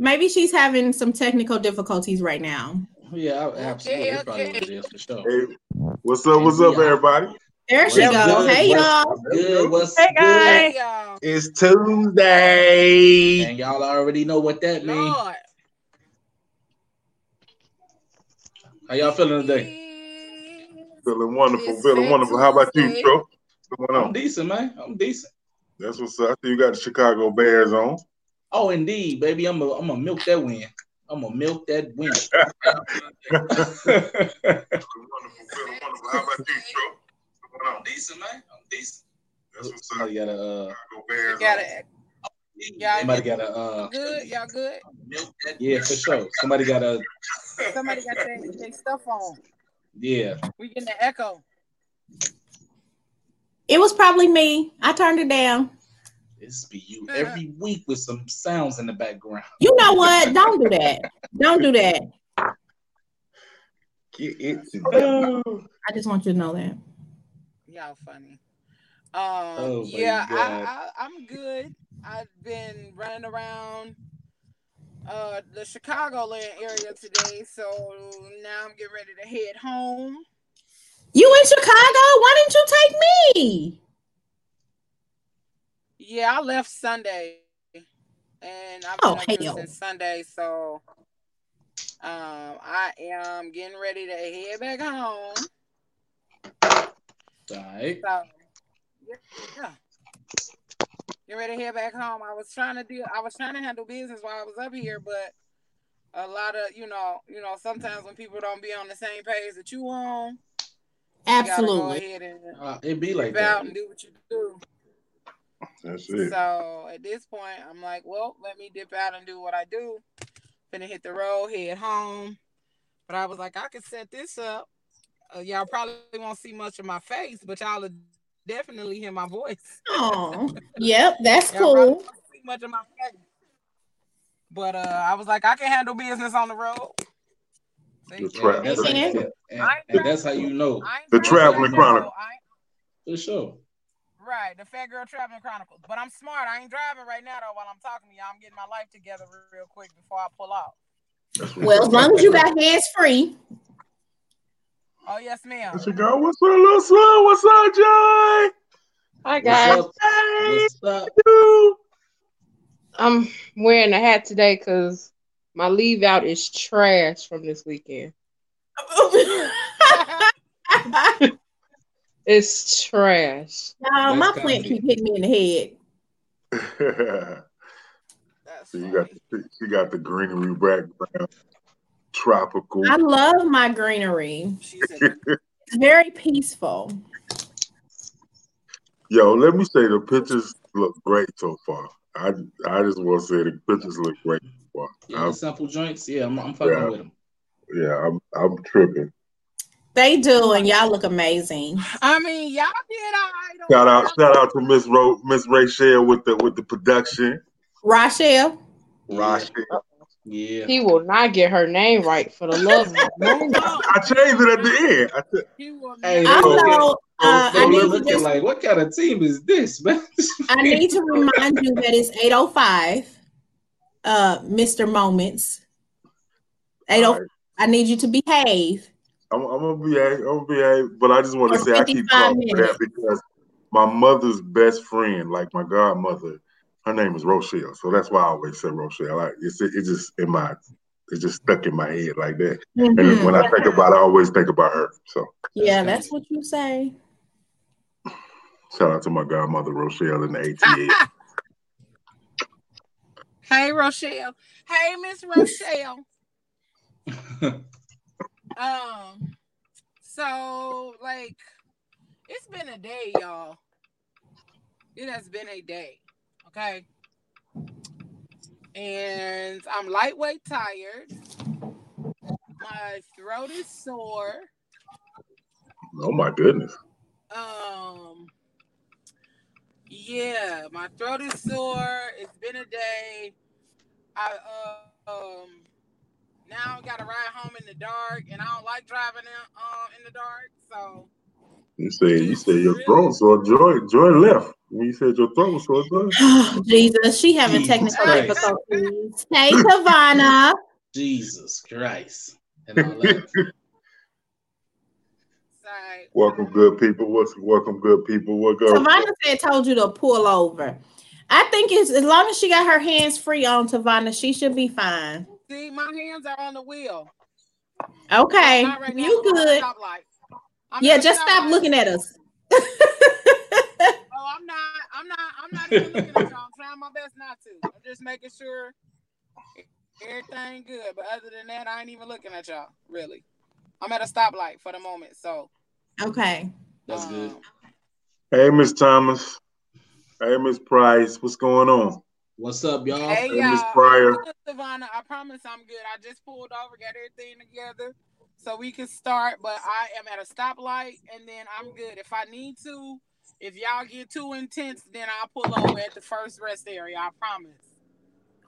Maybe she's having some technical difficulties right now. Yeah, absolutely. Okay, okay. Probably what for sure. Hey, what's up? What's up, everybody? There she goes. Good? Hey y'all. Good. What's hey guys. Good? It's Tuesday. And y'all already know what that means. How y'all feeling today? Feeling wonderful. It's feeling wonderful. How about you, bro? What's going on? I'm decent, man. I'm decent. That's what's up. You got the Chicago Bears on. Oh, indeed, baby. I'm a, I'm gonna milk that win. I'm gonna milk that win. wonderful, wonderful. How about you, bro? I'm decent, man. I'm decent. That's what's Somebody got a. Uh, got a. Y'all Somebody got a. Uh, good. Y'all good. Yeah, for sure. Somebody got a. Somebody got their, their stuff on. Yeah. We getting the echo. It was probably me. I turned it down. This be you every week with some sounds in the background. You know what? Don't do that. Don't do that. I just want you to know that. Y'all funny. Um, oh yeah, I, I, I'm good. I've been running around uh the Chicagoland area today, so now I'm getting ready to head home. You in Chicago? Why didn't you take me? Yeah, I left Sunday, and I've been oh, up here since Sunday, so um, I am getting ready to head back home. Right. So, yeah. Get ready to head back home. I was trying to do I was trying to handle business while I was up here, but a lot of you know, you know, sometimes when people don't be on the same page that you on, absolutely. You go ahead and uh, it be like that. and do what you do. That's it. So at this point, I'm like, well, let me dip out and do what I do. Finna hit the road, head home. But I was like, I could set this up uh, y'all probably won't see much of my face, but y'all will definitely hear my voice. Oh, yep, that's cool. See much of my face. But uh, I was like, I can handle business on the road. The tra- that's, how, and, and that's how you know the traveling chronicle. For sure. Right, the Phat Girl Traveling Chronicles. But I'm smart. I ain't driving right now though. While I'm talking to y'all, I'm getting my life together real quick before I pull out. Well, as long as you got hands free. Oh yes, ma'am. There she go. What's up, little son? What's up, Joy? Hi guys. What's up? Hey, What's up? I'm wearing a hat today because my leave out is trash from this weekend. it's trash. No, my plant keep hitting me in the head. so you got the, you got the greenery background tropical. I love my greenery. it's very peaceful. Yo, let me say the pictures look great so far. I I just want to say the pictures look great so far. Yeah, simple joints. Yeah, I'm, I'm fucking yeah, with them. Yeah, I'm I'm tripping. They do, and y'all look amazing. I mean, y'all did I Shout out, shout out to Miss Ro, Miss Rachel with the with the production. Rochelle. Rochelle. Yeah. He will not get her name right for the love of I changed it at the end. hey, also, uh, I need to just, like, what kind of team is this, man? I need to remind you that it's 805, uh, Mr. Moments. 80, right. I need you to behave. I'm, I'm gonna behave. I'm gonna behave, but I just want to say I keep talking that because my mother's best friend, like my godmother, her name is Rochelle, so that's why I always say Rochelle. Like it's it, just in my it's just stuck in my head like that. Mm-hmm. And when I think about it, I always think about her. So yeah, that's what you say. Shout out to my godmother Rochelle in the ATA. hey Rochelle. Hey Miss Rochelle. um so like it's been a day, y'all. It has been a day. Okay. And I'm lightweight tired. My throat is sore. Oh my goodness. Um yeah, my throat is sore. It's been a day. I uh, um now I gotta ride home in the dark and I don't like driving in, uh, in the dark, so you say you say your throat so joy joy left. When you said your throat was so good. Oh, Jesus, she having Jesus technical difficulties. Hey, Savannah. Jesus Christ. welcome, good people. What's welcome, good people? What go? Savannah said, "Told you to pull over." I think it's as long as she got her hands free on Savannah, she should be fine. See, my hands are on the wheel. Okay, right you good? Yeah, just stop light. looking at us. oh, I'm not. I'm not. I'm not even looking at y'all. I'm trying my best not to. I'm just making sure everything good. But other than that, I ain't even looking at y'all. Really, I'm at a stoplight for the moment. So. Okay. That's um, good. Hey, Miss Thomas. Hey, Miss Price. What's going on? What's up, y'all? Hey, hey Miss Pryor. Savannah, I promise I'm good. I just pulled over, got everything together so we can start. But I am at a stoplight, and then I'm good. If I need to, if y'all get too intense, then I'll pull over at the first rest area. I promise.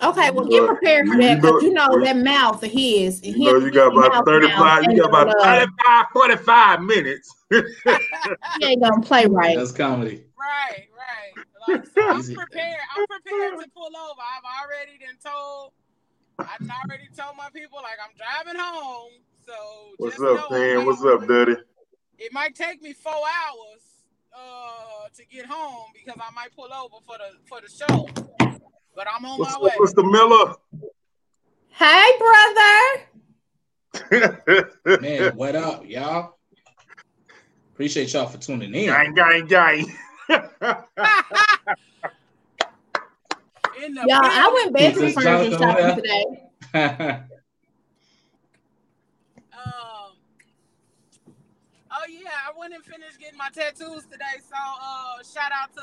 Okay, well, get prepared for that because you know, you know that mouth of his. You know, you got about 35, you got about 35, 45 minutes. he ain't gonna play right. That's comedy. Right, right. Like, so I'm prepared. I'm prepared to pull over. I've already been told. I've already told my people like I'm driving home. So what's up, man? What's up, Daddy? It might take me four hours uh, to get home because I might pull over for the for the show. But I'm on what's my way. Mr. Miller? Hey, brother. man, what up, y'all? Appreciate y'all for tuning in. Gang, gang, gang. Y'all, I went bathroom furniture shopping today. um, oh yeah, I went and finished getting my tattoos today. So uh, shout out to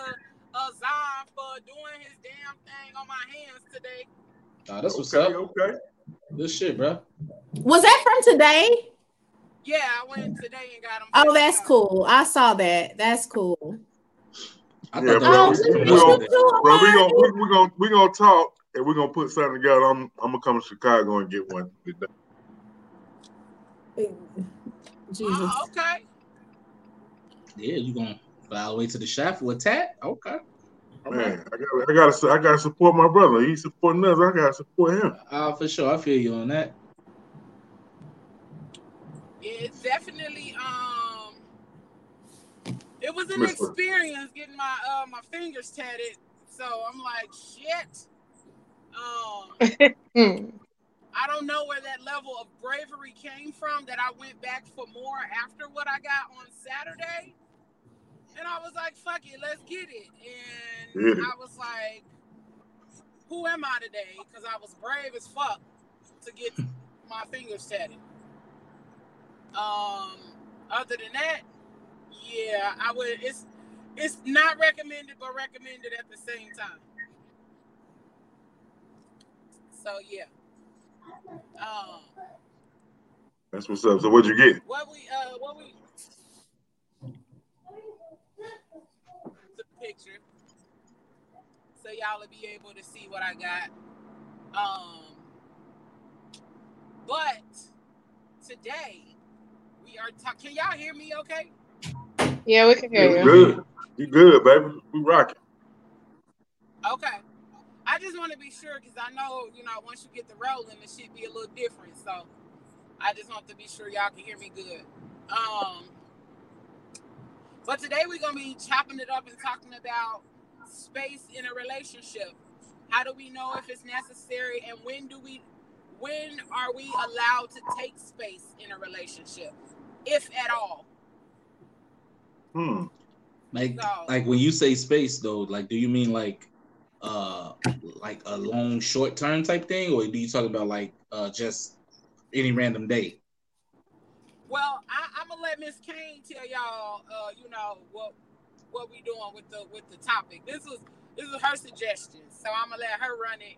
uh, Zion for doing his damn thing on my hands today. Oh, that's what's okay, up. Okay. This shit, bro. Was that from today? Yeah, I went today and got them. Oh, that's cool. I saw that. That's cool. I yeah, bro, we, gonna, bro, we gonna we, we gonna we gonna talk and we're gonna put something together. I'm I'm gonna come to Chicago and get one. Jesus. Oh, okay. Yeah, you gonna fly all the way to the shop for a tat? Okay. Man, I got I gotta I gotta support my brother. He's supporting us. I gotta support him. Uh, for sure. I feel you on that. It's definitely um it was an experience getting my uh my fingers tatted. So I'm like, shit. Um I don't know where that level of bravery came from that I went back for more after what I got on Saturday. And I was like, fuck it, let's get it. And get. I was like, who am I today? Because I was brave as fuck to get my fingers tatted. Um, other than that, yeah, I would. It's it's not recommended, but recommended at the same time. So yeah. Um, That's what's up. So what'd you get? What we uh what we the picture. So y'all will be able to see what I got. Um but today we are talking. Can y'all hear me okay? Yeah, we can hear you. Good. You good, baby. We rocking. Okay. I just want to be sure because I know, you know, once you get the rolling, it should be a little different. So I just want to be sure y'all can hear me good. Um, but today we're gonna be chopping it up and talking about space in a relationship. How do we know if it's necessary, and when do we, when are we allowed to take space in a relationship, if at all? Hmm. Like, so, like when you say space, though, like, do you mean like uh like a long short term type thing? Or do you talk about like uh just any random day? Well I, am gonna let miss kane tell y'all uh you know what what we doing with the with the topic. This was this was her suggestion so i'm gonna let her run it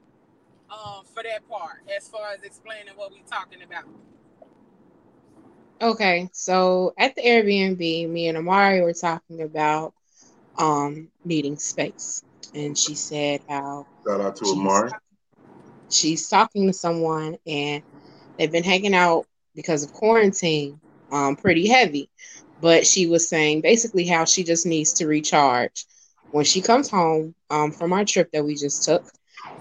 um for that part as far as explaining what we're talking about okay so at the airbnb me and amari were talking about um needing space and she said how shout out to Amari. She's talking to someone and they've been hanging out because of quarantine, um, pretty heavy. But she was saying basically how she just needs to recharge. when she comes home um, from our trip that we just took,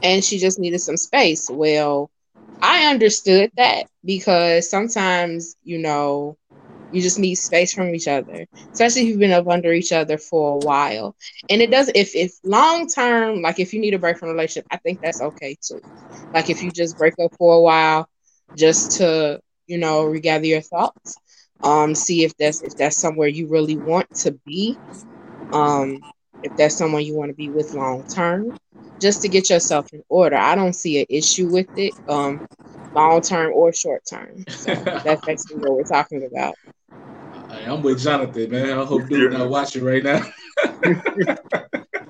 and she just needed some space. Well, I understood that because sometimes, you know, you just need space from each other, especially if you've been up under each other for a while. And it does if if long term, like if you need a break from a relationship, I think that's okay too. Like if you just break up for a while just to, you know, regather your thoughts. Um, see if that's if that's somewhere you really want to be. Um, if that's someone you want to be with long term, just to get yourself in order. I don't see an issue with it, um, long term or short term. So that's basically what we're talking about. I'm with Jonathan, man. I hope you're not watching right now.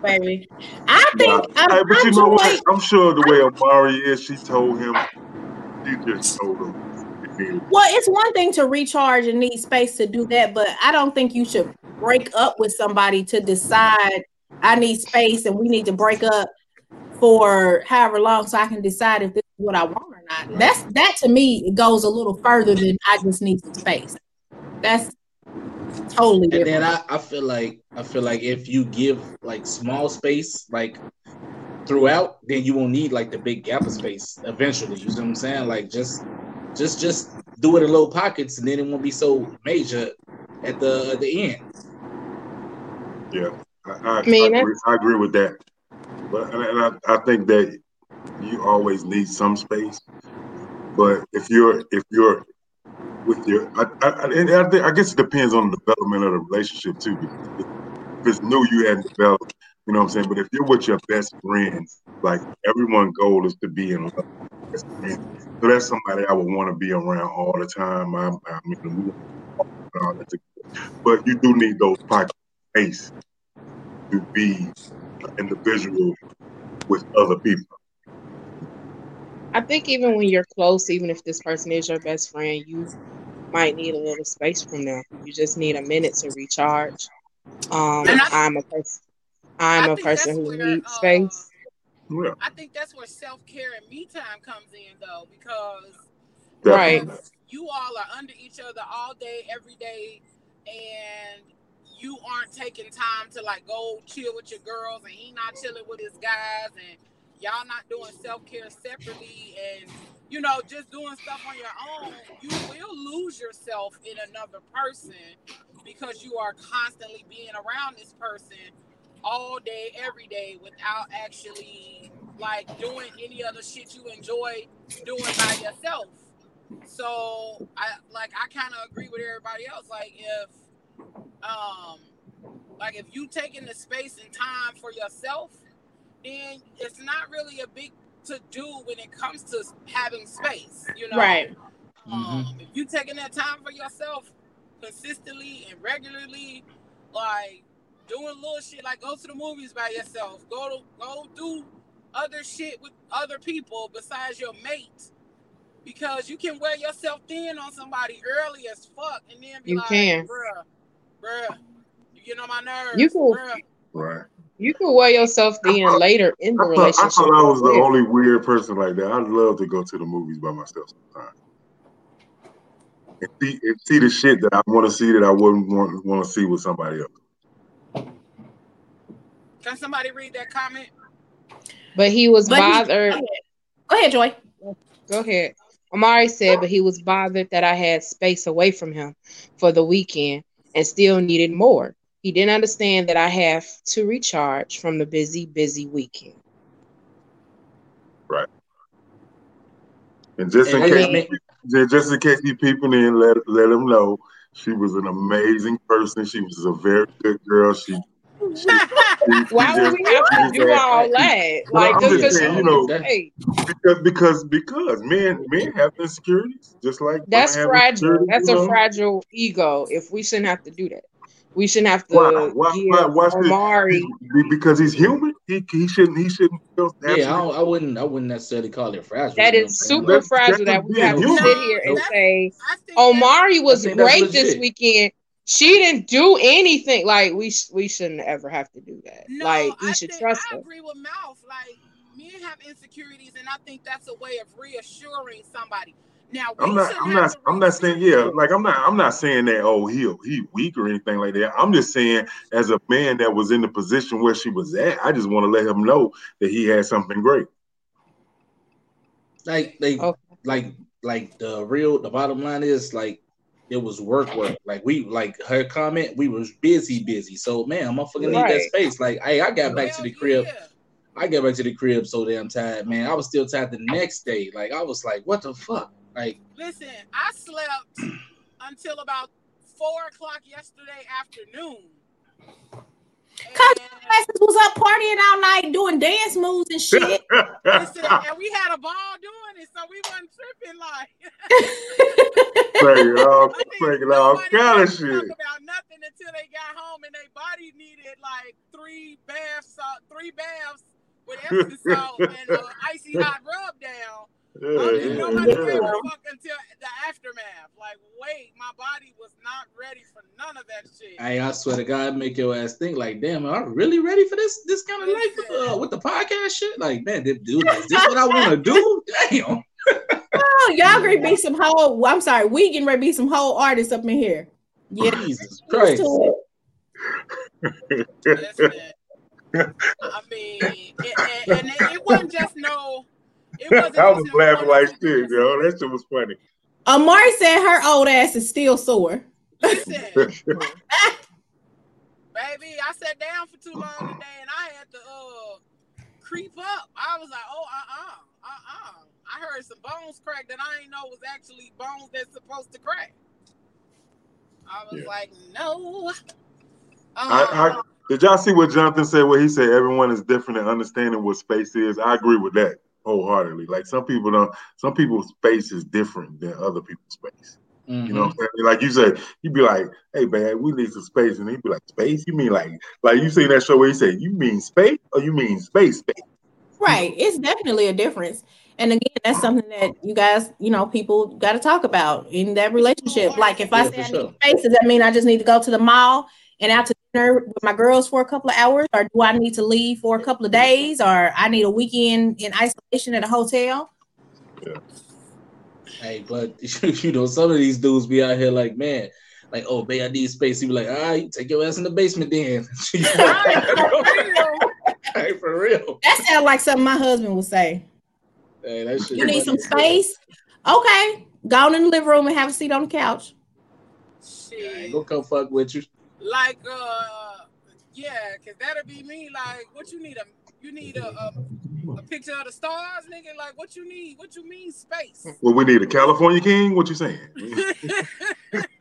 Baby, I think. Nah. I'm, hey, but I'm you know what? I'm sure the way Amari is, she told him. She just told him. Well, it's one thing to recharge and need space to do that, but I don't think you should break up with somebody to decide I need space and we need to break up for however long so I can decide if this is what I want or not. That's that to me goes a little further than I just need some space. That's totally different. And then I, I feel like I feel like if you give like small space like throughout, then you won't need like the big gap of space eventually. You see what I'm saying? Like just just just do it in little pockets and then it won't be so major at the at the end. Yeah. I, I, I mean, I agree, I agree with that. But and I, I think that you always need some space. But if you're if you're with your, I, I, and I, think, I guess it depends on the development of the relationship too. If it's new, you hadn't developed, you know what I'm saying. But if you're with your best friends, like everyone's goal is to be in love. So that's somebody I would want to be around all the time. I, I mean, but you do need those pocket space to be an individual with other people. I think even when you're close, even if this person is your best friend, you might need a little space from them. You just need a minute to recharge. Um, I, am a person. I'm a person who needs uh, space. Yeah. I think that's where self care and me time comes in, though, because right, you all are under each other all day, every day, and you aren't taking time to like go chill with your girls, and he not chilling with his guys, and y'all not doing self care separately, and you know just doing stuff on your own, you will lose yourself in another person because you are constantly being around this person all day, every day, without actually like doing any other shit you enjoy doing by yourself. So I like I kind of agree with everybody else. Like if um like if you taking the space and time for yourself, then it's not really a big to do when it comes to having space, you know. Right. Um, mm-hmm. if you taking that time for yourself consistently and regularly, like doing little shit like go to the movies by yourself, go to go do other shit with other people besides your mate. Because you can wear yourself thin on somebody early as fuck and then be you like, can. bruh, bruh, you get on my nerves. You can, bruh. right. You can wear yourself thin later in the I thought, relationship. I thought I was the only weird person like that. I'd love to go to the movies by myself sometimes. And see, and see the shit that I want to see that I wouldn't want want to see with somebody else. Can somebody read that comment? But he was but bothered. He, go ahead, Joy. Go ahead. Amari said, but he was bothered that I had space away from him for the weekend and still needed more. He didn't understand that I have to recharge from the busy, busy weekend. Right. And just in case, just in case you people in, let let them know she was an amazing person. She was a very good girl. She why would we have to do all that? Like I'm just, just saying, you know, because because because men men have insecurities, just like that's fragile. That's a know? fragile ego. If we shouldn't have to do that, we shouldn't have to. Why? Why? Why? why Amari because he's human. He, he shouldn't. He shouldn't. Yeah, I, I, wouldn't. I wouldn't necessarily call it fragile. That is super that's, fragile. That's that we have to sit here and say Amari was great this weekend she didn't do anything. Like we we shouldn't ever have to do that. No, like we I should trust I her. I agree with Mouth. Like men have insecurities, and I think that's a way of reassuring somebody. Now I'm not. I'm not. I'm not saying. Yeah, like I'm not. I'm not saying that. Oh, he he weak or anything like that. I'm just saying, as a man that was in the position where she was at, I just want to let him know that he had something great. Like they, okay. like like the real. The bottom line is like it was work work. Like we like her comment, we was busy busy. So man, I'm fucking right. need that space. Like hey, I got back Hell to the crib. Yeah. I got back to the crib so damn tired, man. I was still tired the next day. Like I was like, what the fuck? Like, listen, I slept until about four o'clock yesterday afternoon. Cause was up partying all night doing dance moves and shit. And we had a ball doing it, so we wasn't tripping like. Playing all, playing all kind of shit. About nothing until they got home and their body needed like three baths, uh, three baths with Epsom salt and uh, icy hot rub down Nobody fuck until the aftermath. Like, wait, my body was not ready for none of that shit. Hey, I swear to God, make your ass think like, damn, am I really ready for this this kind of life with, uh, with the podcast shit? Like, man, this dude, is this what I want to do? Damn. oh, y'all gonna be some whole. I'm sorry, we getting ready to be some whole artists up in here. Yeah, Jesus Christ. I mean, it, and, and it wasn't just no I was laughing like shit, yo. That shit was funny. Amari said her old ass is still sore. Listen, baby, I sat down for too long today and I had to uh creep up. I was like, oh, uh, uh, uh, uh. I heard some bones crack that I didn't know was actually bones that's supposed to crack. I was yeah. like, no. Uh, I, I, uh-uh. did y'all see what Jonathan said? What he said, everyone is different in understanding what space is. I agree with that wholeheartedly. Like some people don't. Some people's space is different than other people's space. Mm-hmm. You know what I'm saying? Like you said, you'd be like, "Hey man, we need some space," and he'd be like, "Space? You mean like like you seen that show where he said, "You mean space or you mean space space?" Right. It's definitely a difference. And again, that's something that you guys, you know, people got to talk about in that relationship. Like if I say I need space, does that mean I just need to go to the mall and out to dinner with my girls for a couple of hours, or do I need to leave for a couple of days, or I need a weekend in isolation at a hotel? Yeah. Hey, but you know, some of these dudes be out here like, man, like, oh, babe, I need space. You be like, all right, take your ass in the basement then. hey, for real. That sounds like something my husband would say. Hey, that shit you need some space? Okay, go in the living room and have a seat on the couch. Shit. I ain't gonna come fuck with you like uh yeah, cause that'll be me. Like, what you need a you need a, a, a picture of the stars, nigga. Like, what you need? What you mean space? Well, we need a California king. What you saying?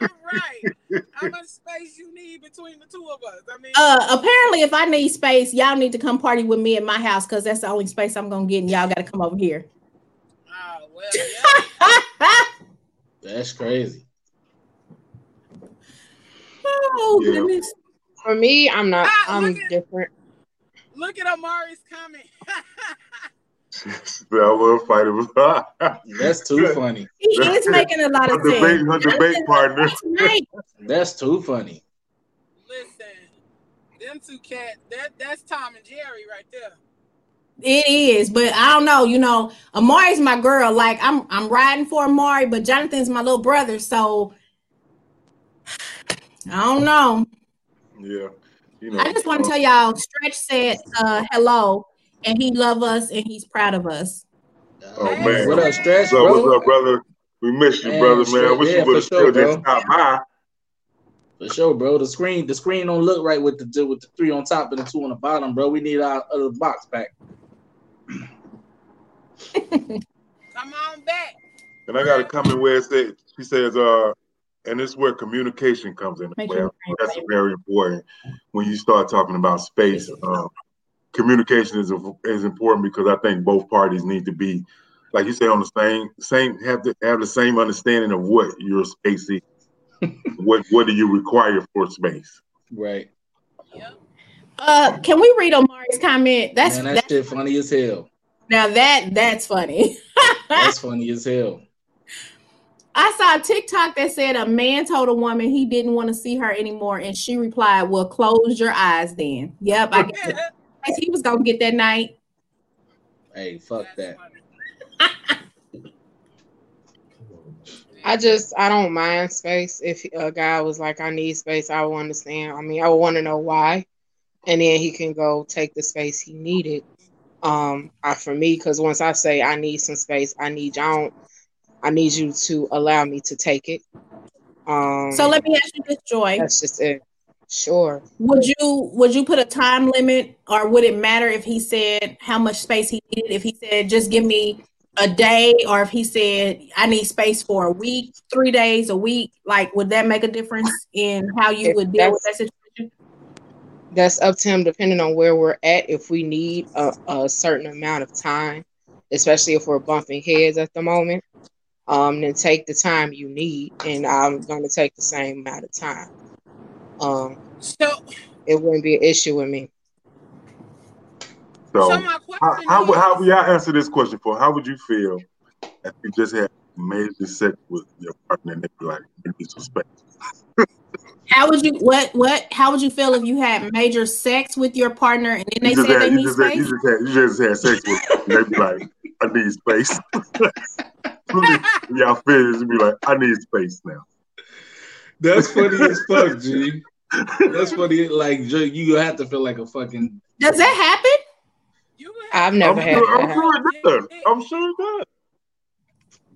right. How much space you need between the two of us? I mean, uh, apparently, if I need space, y'all need to come party with me at my house because that's the only space I'm gonna get, and y'all got to come over here. Oh well, yeah. that's crazy. Oh yeah. goodness. For me, I'm not. Ah, I'm at, different. Look at Amari's comment. that little fighter That's too funny. He is making a lot of sense. Debate, her debate partner. That's too funny. Listen, them two cat. That that's Tom and Jerry right there. It is, but I don't know. You know, Amari's my girl. Like I'm, I'm riding for Amari, but Jonathan's my little brother. So I don't know. Yeah. You know, I just want to tell y'all, Stretch said uh, hello, and he love us and he's proud of us. Oh man, what up, Stretch? What's up, what's up, brother? We miss you, man, brother, man. I wish yeah, you would have sure, still just stopped by. For sure, bro. The screen, the screen don't look right with the with the three on top and the two on the bottom, bro. We need our other box back. Come on back. And I got a comment where it says she says, uh, and it's where communication comes in. That's very important when you start talking about space. Um, communication is is important because I think both parties need to be, like you say, on the same same have to have the same understanding of what your space is. what what do you require for space? Right. Uh, can we read Amari's comment? That's Man, that that's shit funny as hell. Now that that's funny. that's funny as hell. I saw a TikTok that said a man told a woman he didn't want to see her anymore, and she replied, "Well, close your eyes then." Yep, I guess he was gonna get that night. Hey, fuck that. I just I don't mind space. If a guy was like, I need space, I would understand. I mean, I would want to know why, and then he can go take the space he needed. Um, I, for me, because once I say I need some space, I need you. I, don't, I need you to allow me to take it. Um, so let me ask you this, Joy. That's just it. Sure. Would you would you put a time limit, or would it matter if he said how much space he needed? If he said just give me a day, or if he said I need space for a week, three days, a week, like would that make a difference in how you would deal with that situation? That's up to him, depending on where we're at. If we need a, a certain amount of time, especially if we're bumping heads at the moment, um, then take the time you need, and I'm going to take the same amount of time. Um, so it wouldn't be an issue with me. So, so how, how, how y'all answer this question for? How would you feel if you just had major sex with your partner and they be like, disrespect? how would you what what how would you feel if you had major sex with your partner and then they said had, they need space? Had, you, just had, you just had sex with them they be like, I need space. y'all finish and be like, I need space now. That's funny as fuck, G. That's funny. Like you have to feel like a fucking. Does that happen? I've never I'm had. Sure, I'm sure it does. I'm sure it does.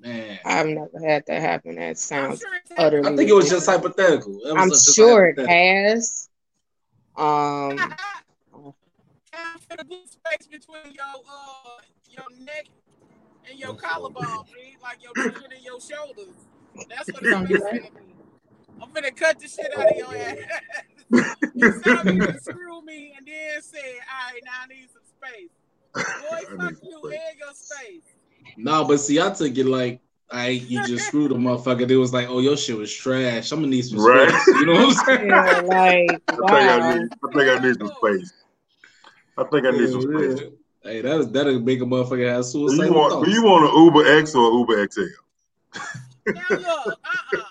Man, I've never had that happen. That sounds sure utterly. I think it was just hypothetical. I'm sure it has. Um. space between your uh your neck and your collarbone, like your chin and your shoulders. That's what it's gonna be. I'm gonna cut the shit out of your ass. you said you to screw me and then say, all right, now I need some space. Boy, fuck you and your space. No, but see, I took it like I you just screwed a motherfucker. It was like, oh, your shit was trash. I'm gonna need some right. space. You know what I'm saying? Yeah, like, wow. I, think I, need, I think I need some space. I think I need some space. Yeah. Hey, that that'll make a motherfucker have suicide. You want, you want an Uber X or Uber XL? now look, uh-uh.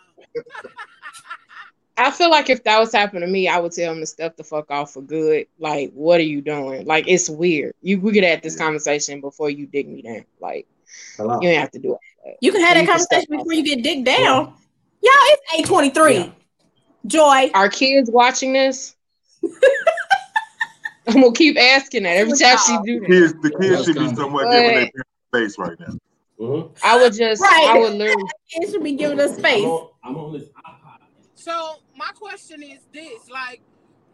I feel like if that was happening to me, I would tell him to step the fuck off for good. Like, what are you doing? Like, it's weird. You we could have this conversation before you dig me down. Like, Hello. you don't have to do it. You can have that conversation before you get digged down. Yeah. Y'all, it's eight twenty three. Joy, are kids watching this? I'm gonna keep asking that every time she do that. Kids, the kids should be somewhat giving their face right now. Mm-hmm. I would just, right. I would literally. Kids should be giving us space. I'm on, I'm on this so my question is this: like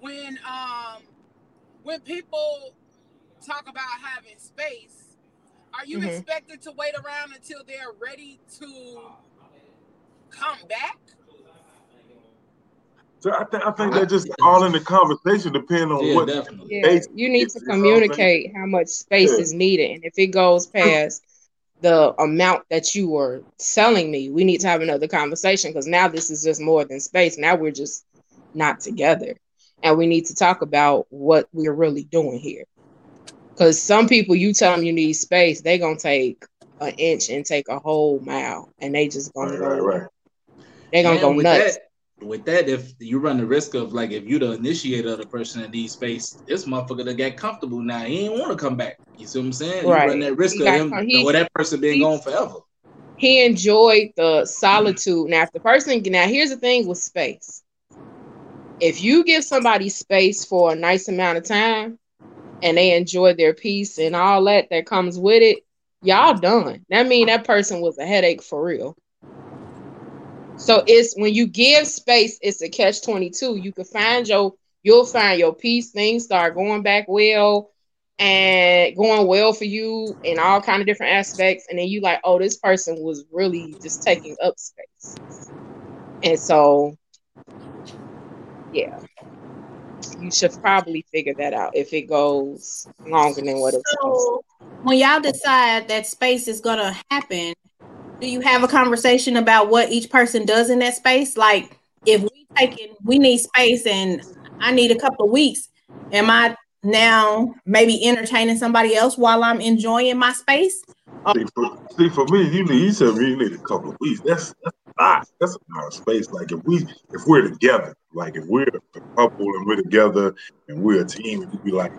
when um when people talk about having space, are you mm-hmm. expected to wait around until they're ready to come back? So I, th- I think they're just all in the conversation, depending on yeah, what. Definitely. Yeah, you need to communicate how much space yeah. is needed, and if it goes past the amount that you were selling me, we need to have another conversation because now this is just more than space. Now we're just not together. And we need to talk about what we're really doing here. Because some people, you tell them you need space, they're going to take an inch and take a whole mile and they just going right, to go, right, right. they're going to go nuts. That, with that, if you run the risk of like if you the initiator of the person in these space, this motherfucker that get comfortable now, he ain't want to come back. You see what I'm saying? Right. You run that risk he of him, he, or that person being gone forever. He enjoyed the solitude. Now, if the person now here's the thing with space. If you give somebody space for a nice amount of time and they enjoy their peace and all that that comes with it, y'all done. That mean that person was a headache for real. So it's when you give space, it's a catch 22. You can find your, you'll find your peace, things start going back well and going well for you in all kind of different aspects. And then you like, oh, this person was really just taking up space. And so, yeah, you should probably figure that out if it goes longer than what it's so, when y'all decide that space is gonna happen do you have a conversation about what each person does in that space? Like if we taking we need space and I need a couple of weeks, am I now maybe entertaining somebody else while I'm enjoying my space? See for, see, for me, you need you said you need a couple of weeks. That's that's a lot. That's a lot of space. Like if we if we're together, like if we're a couple and we're together and we're a team, and you be like,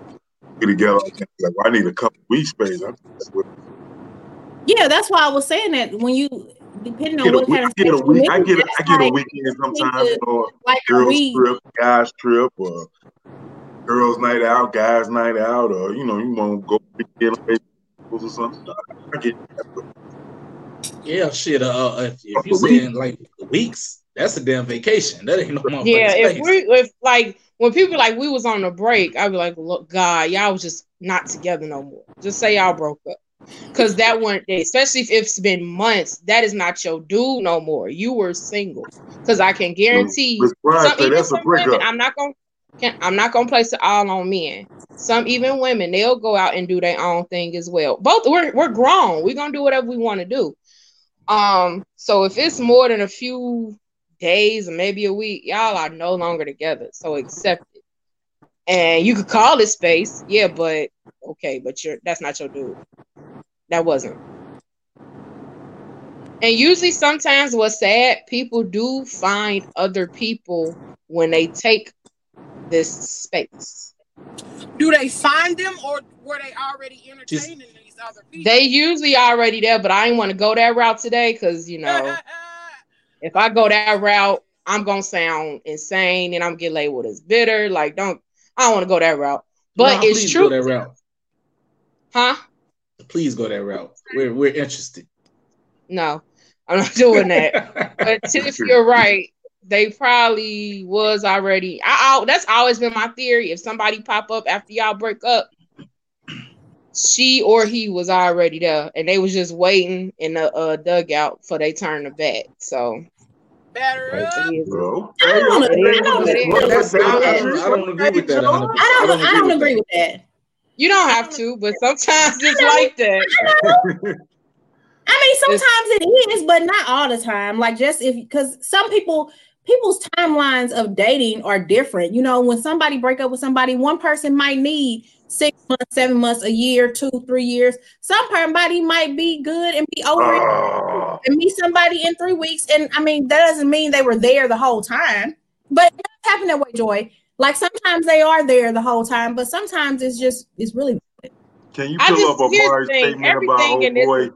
we together. Like, well, I need a couple of weeks space. Yeah, that's why I was saying that when you depending on what kind of I get a week. I get a, that's I a weekend sometimes, to- or like girls trip, guys trip, or girls night out, guys night out, or you know you want to go weekend away or something. I get Yeah, shit. Uh, uh, if, if you saying like weeks, that's a damn vacation. That ain't no motherfucking Yeah, if space. we if like when people like we was on a break, I'd be like, look, God, y'all was just not together no more. Just say y'all broke up. Cause that one day, especially if it's been months, that is not your dude no more. You were single. Cause I can guarantee Brian some, even a some women. I'm not gonna can, I'm not gonna place it all on men. Some even women, they'll go out and do their own thing as well. Both we're we're grown. We're gonna do whatever we want to do. Um, so if it's more than a few days or maybe a week, y'all are no longer together. So accept it. And you could call it space, yeah, but okay, but you're that's not your dude. That wasn't. And usually sometimes what's sad, people do find other people when they take this space. Do they find them or were they already entertaining these other people? They usually already there, but I didn't want to go that route today because you know if I go that route, I'm gonna sound insane and I'm get labeled as bitter. Like, don't I don't want to go that route. But Nah, it's true, Go that route. huh? Please go that route. We're we're interested. No, I'm not doing that. but Tiff, you're right. They probably was already. I, I that's always been my theory. If somebody pop up after y'all break up, she or he was already there, and they was just waiting in the uh, dugout for they turn the bat. So Better it up. Bro, I don't, It is I don't, what it is. Well, that's- I, I That's- don't, I don't agree with that. 100%. I don't, I don't agree with that. You don't have to, but sometimes it's like that. I mean, sometimes it is, but not all the time. Like just if because some people people's timelines of dating are different. You know, when somebody break up with somebody, one person might need six months, seven months, a year, two, three years. Somebody might be good and be over it Oh, and meet somebody in three weeks. And I mean, that doesn't mean they were there the whole time, but it does happen that way, Joy. Like sometimes they are there the whole time, but sometimes it's just it's really can you I pull just- up here's the Amari's thing, statement about everything old in this- boy?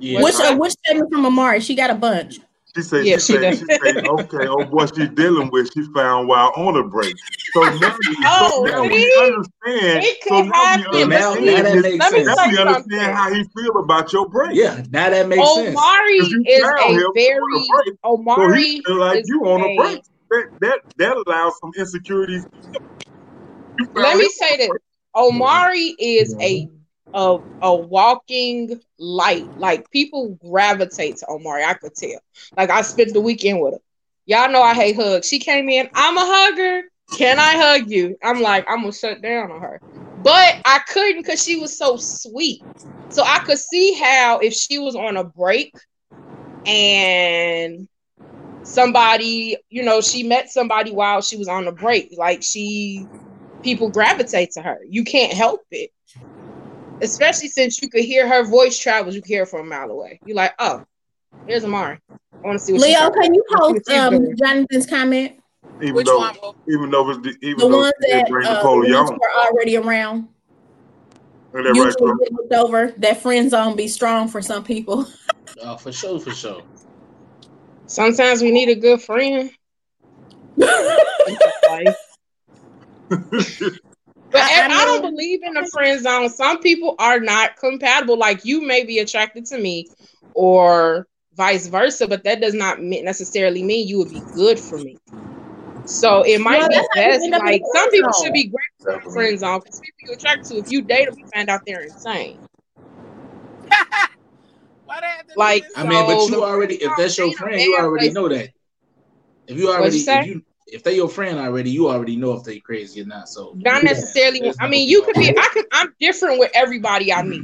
Yeah. which uh, which statement from Amari? She got a bunch. She said, Yeah, she, she said, she said, okay, oh boy, she's dealing with, she found while on a break. So now, Oh, so now we understand. It so could now happen, we understand, now that makes Let me sense. now we understand how he feel about your break. Yeah, now that makes sense. Amari 'Cause you is a very a break, So Amari he like is you on a a- break. That, that that allows some insecurities. Let me say this. Amari is a a a walking light. Like people gravitate to Amari. I could tell. Like I spent the weekend with her. Y'all know I hate hugs. She came in. I'm a hugger. Can I hug you? I'm like I'm gonna shut down on her, but I couldn't because she was so sweet. So I could see how if she was on a break and somebody, you know, she met somebody while she was on the break, like she people gravitate to her. You can't help it. Especially since you could hear her voice travels, you can hear from a mile away. You're like, oh, there's Amari. I want to see what Leo, talking can you post um doing. Jonathan's comment? Even Which though, one? Even though it's the, even The though ones that uh, the ones Napoleon, were already around. and that right get over. That friend zone be strong for some people. Uh, for sure, for sure. Sometimes we need a good friend. But I- I I, I don't believe in the friend zone. Some people are not compatible. Like you may be attracted to me, or vice versa, but that does not necessarily mean you would be good for me. So it might Well, be that's how you best. end up in Like some people zone. should be great for the friend zone because people you attract to, if you date them, you find out they're insane. Why they have to do Like, this? I mean, but you already, if that's your friend you already know that. If you already if you, if they your friend already, you already know if they crazy or not. So Not yeah, necessarily. there's I mean, you deal. could be. I can. I'm different with everybody I meet.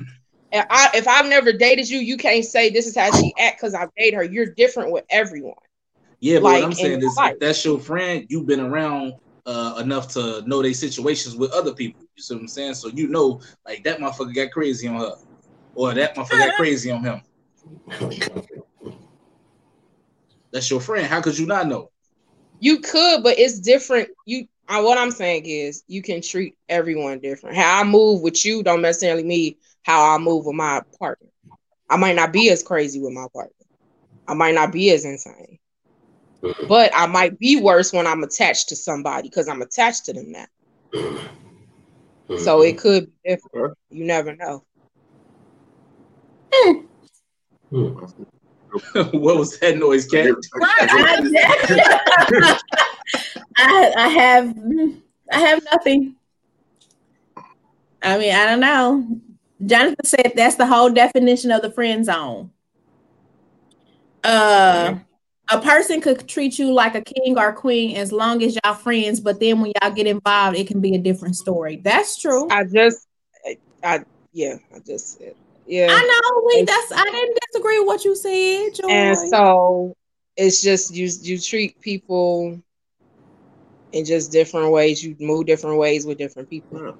And I, if I've never dated you, you can't say this is how she act because I've dated her. You're different with everyone. Yeah, but like, what I'm saying is, life. if that's your friend, you've been around uh, enough to know their situations with other people. You see what I'm saying? So you know, like that motherfucker got crazy on her, or that motherfucker got crazy on him. That's your friend. How could you not know? You could, but it's different. You. Uh, what I'm saying is, you can treat everyone different. How I move with you don't necessarily mean how I move with my partner. I might not be as crazy with my partner. I might not be as insane. But I might be worse when I'm attached to somebody because I'm attached to them now. So it could be different. You never know. what was that noise, Cat? I, I have I have nothing. I mean, I don't know. Jonathan said that's the whole definition of the friend zone. Uh a person could treat you like a king or queen as long as y'all friends, but then when y'all get involved, it can be a different story. That's true. I just I, I yeah, I just said yeah. I know. We that's I didn't disagree with what you said, Joy. And so it's just you you treat people in just different ways. You move different ways with different people. Yeah.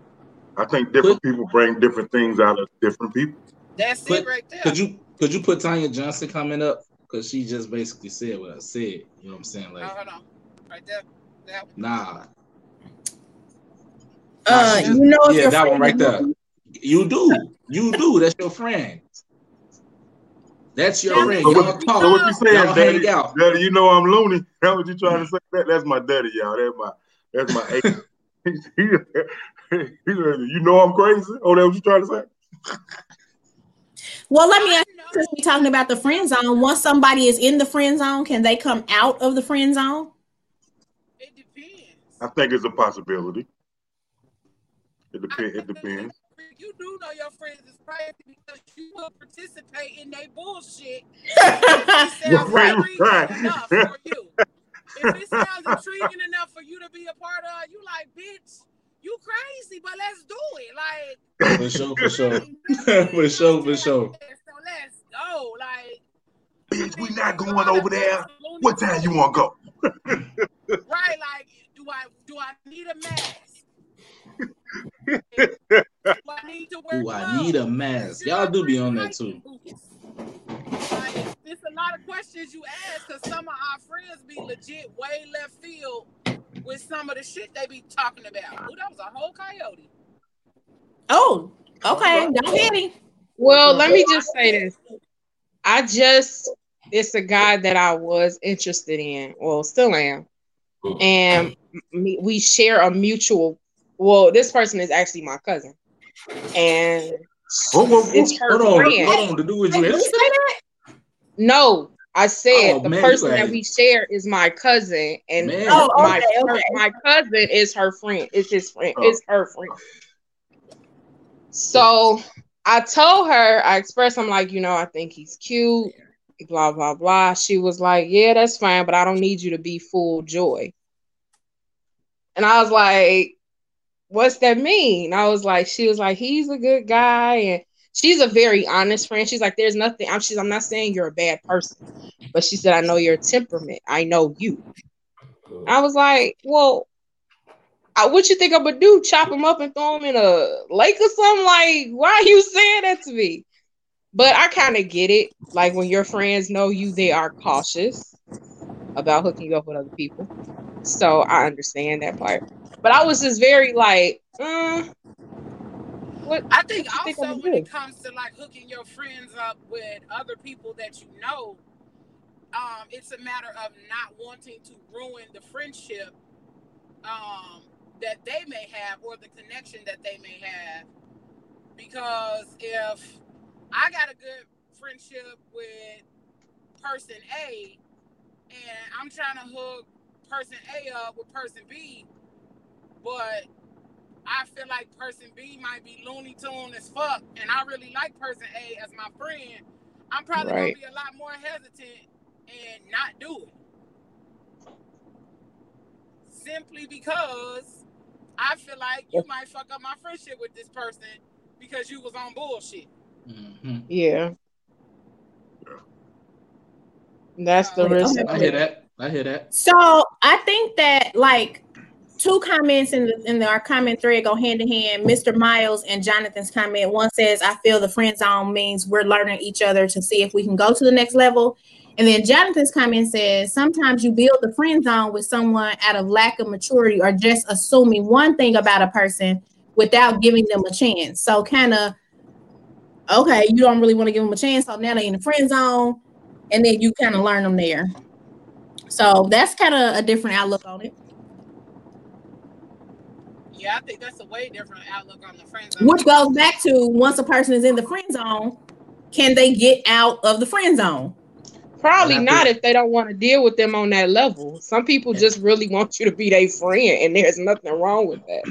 I think different put, people bring different things out of different people. That's put, it right there. Could you could you put Tanya Johnson coming up? Because she just basically said what I said. You know what I'm saying? Like, hold on. Right there. That one. Nah. Uh, you know, yeah, that one right there. You do. You do. That's your friend. That's your so, friend. So what, so what you saying, daddy? Daddy, you know I'm loony. That's what you trying to say? That, that's my daddy, y'all. That's my that's my you know I'm crazy. Oh, that's what you trying to say? Well, let me ask you, since we're talking about the friend zone, once somebody is in the friend zone, can they come out of the friend zone? It depends. I think it's a possibility. It depends. It depends you do know your friends is crazy because you will participate in their bullshit. right, right. enough for you. If it sounds intriguing enough for you to be a part of, you like, bitch, you crazy, but let's do it. Like for sure, for sure, for sure, for sure. So let's go. Like, bitch, we not going over there. What time you want to go? right, like, do I do I need a mask? do I need to wear Ooh, I need a mask. Y'all do be on that too. Like, it's a lot of questions you ask because some of our friends be legit way left field with some of the shit they be talking about. Ooh, that was a whole coyote. Oh, okay. Don't hit him. Well, let me just say this. I just it's a guy that I was interested in, well, still am, and we share a mutual well, this person is actually my cousin, and oh, well, it's her hold friend. On, hold on, to do with you. No, I said oh, the man, person that we share is my cousin, and oh, my okay, okay. my cousin is her friend. It's his friend. Oh. It's her friend. So I told her, I expressed, I'm like, you know, I think he's cute, blah blah blah. She was like, yeah, that's fine, but I don't need you to be full joy. And I was like, what's that mean? I was like, she was like, he's a good guy. And she's a very honest friend. She's like, there's nothing. I'm she's I'm not saying you're a bad person, but she said, I know your temperament. I know you. I was like, well, I, what you think I'm gonna do? Chop him up and throw him in a lake or something? Like, why are you saying that to me? But I kind of get it. Like when your friends know you, they are cautious about hooking you up with other people. So I understand that part. But I was just very like, mm, what? I think also think when it comes to like hooking your friends up with other people that you know, um, it's a matter of not wanting to ruin the friendship um, that they may have or the connection that they may have. Because if I got a good friendship with person A and I'm trying to hook person A up with person B, but I feel like person B might be Looney Tune as fuck, and I really like person A as my friend. I'm probably right. gonna be a lot more hesitant and not do it. Simply because I feel like you might fuck up my friendship with this person because you was on bullshit. Mm-hmm. Yeah. That's the risk. I hear that. I hear that. So I think that like two comments in the in the, our comment thread go hand in hand. Mr. Miles and Jonathan's comment. One says, "I feel the friend zone means we're learning each other to see if we can go to the next level." And then Jonathan's comment says, "Sometimes you build the friend zone with someone out of lack of maturity or just assuming one thing about a person without giving them a chance." So kind of okay, you don't really want to give them a chance. So now they're in the friend zone, and then you kind of learn them there. So that's kind of a different outlook on it. Yeah, I think that's a way different outlook on the friend zone. Which goes back to once a person is in the friend zone, can they get out of the friend zone? Probably not if they don't want to deal with them on that level. Some people just really want you to be their friend, and there's nothing wrong with that.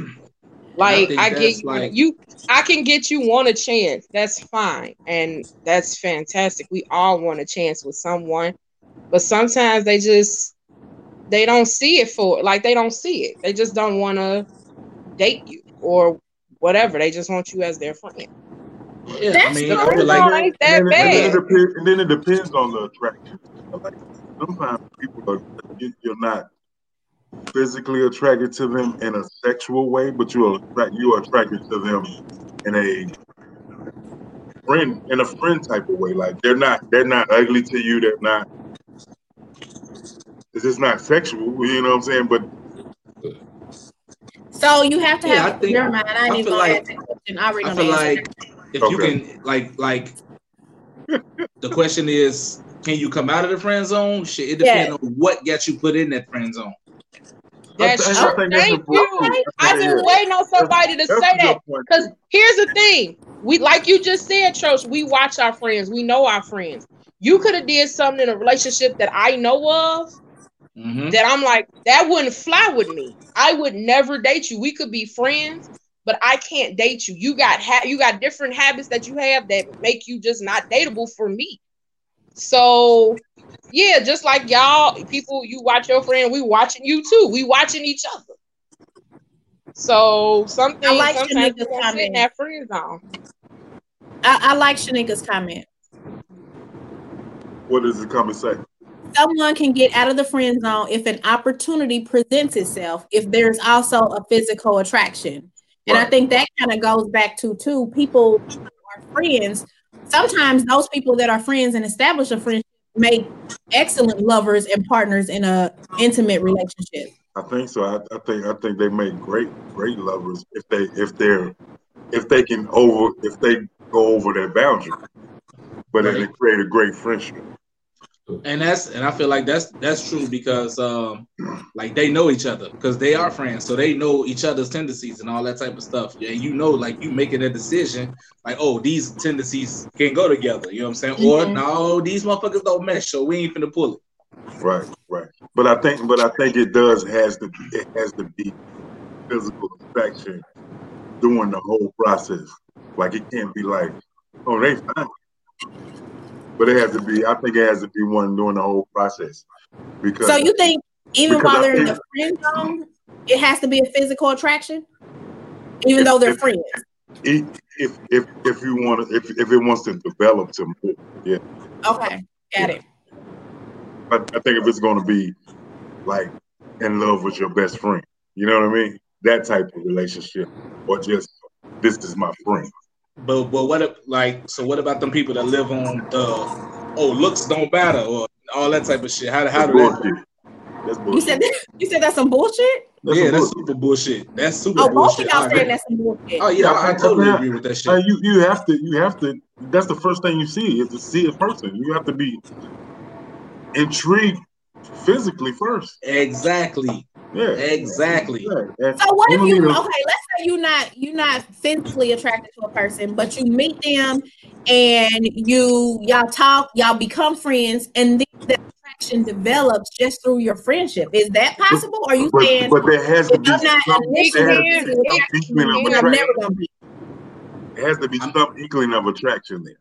Like I, I get you, like, you, I can get you one a chance. That's fine, and that's fantastic. We all want a chance with someone, but sometimes they just they don't see it for like they don't see it. They just don't want to date you or whatever. They just want you as their friend. Yeah, That's I mean, I feel like ain't that and, bad. And then, depends, and then, it depends on the attraction. Like sometimes people are you're not physically attracted to them in a sexual way, but you are you are attracted to them in a friend in a friend type of way. Like they're not they're not ugly to you. They're not. It's just not sexual. You know what I'm saying? But so you have to yeah, have. I think, never mind. I, I feel like, I, I feel like if okay. you can like like the question is can you come out of the friend zone? Shit, it depends on what gets you put in that friend zone. That's true. Thank you. I've been waiting on somebody to say that. Because here's the thing. We like you just said, Trosh, we watch our friends, we know our friends. You could have did something in a relationship that I know of mm-hmm. that I'm like, that wouldn't fly with me. I would never date you. We could be friends, but I can't date you. You got ha- you got different habits that you have that make you just not dateable for me. So yeah, just like y'all people, you watch your friend, we watching you too. We watching each other. So something I like sometimes you comment. that friend zone. I, I like Shanika's comment. What does the comment say? Someone can get out of the friend zone if an opportunity presents itself, if there's also a physical attraction. And right. I think that kind of goes back to too people are friends. Sometimes those people that are friends and establish a friendship make excellent lovers and partners in a intimate relationship. I think so. I, I think I think they make great great lovers if they if they're if they can over if they go over their boundary, but right. then they create a great friendship and that's and I feel like that's that's true because um like they know each other because they are friends, so they know each other's tendencies and all that type of stuff. And you know, like you making a decision, like oh these tendencies can go together. You know what I'm saying? Mm-hmm. Or no, these motherfuckers don't mesh, so we ain't finna pull it. Right, right. But I think, but I think it does has to it has to be physical affection during the whole process. Like it can't be like, oh they fine but it has to be. I think it has to be one during the whole process. Because so you think even while they're in the friend zone, it has to be a physical attraction, even if, though they're if, friends. If if if you want to, if if it wants to develop to more, yeah. Okay, got yeah. it. But I think if it's going to be like in love with your best friend, you know what I mean? That type of relationship, or just this is my friend. But but what like so what about them people that live on the oh looks don't matter or all that type of shit? How how do that? That's bullshit. You said that, you said that's some bullshit. That's yeah, that's super bullshit. That's super oh, bullshit. Oh, both y'all that's some bullshit. Oh yeah, I, I totally agree with that shit. you you have to you have to. That's the first thing you see is to see a person. You have to be intrigued physically first. Exactly. Yeah. Exactly. Yeah. So what if you okay, let's say you're not you're not physically attracted to a person, but you meet them and you y'all talk, y'all become friends, and then that attraction develops just through your friendship. Is that possible? Or are you but, saying but there has to be some, never gonna be. There has to be some inkling of attraction there.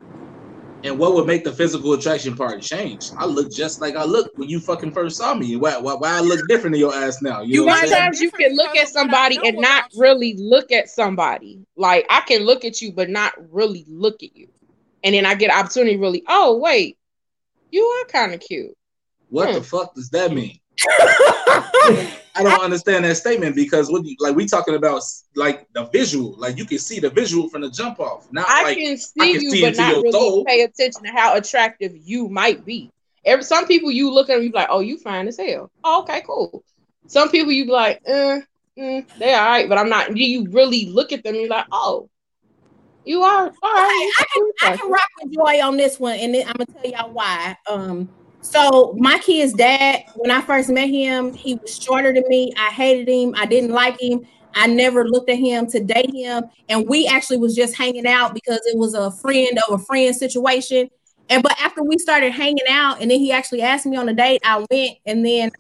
And what would make the physical attraction part change? I look just like I looked when you fucking first saw me. Why, why, why I look different than your ass now? You, know sometimes you can look at somebody and not really look at somebody. Like I can look at you, but not really look at you. And then I get opportunity really, oh wait, you are kind of cute. What hmm. the fuck does that mean? I don't understand that statement because what you, like we talking about like the visual, like you can see the visual from the jump off. Not I like, can see I can you, see but not really soul. pay attention to how attractive you might be. Every some people you look at them, you be like, oh, you fine as hell. Oh, okay, cool. Some people you be like, eh, mm, they all right, but I'm not. You really look at them, you're like, oh, You are. All right. I can, I can rock with Joy on this one, and then I'm gonna tell y'all why. Um, so my kid's dad, when I first met him, he was shorter than me. I hated him. I didn't like him. I never looked at him to date him, and we actually was just hanging out because it was a friend of a friend situation. And but after we started hanging out, and then he actually asked me on a date, I went, and then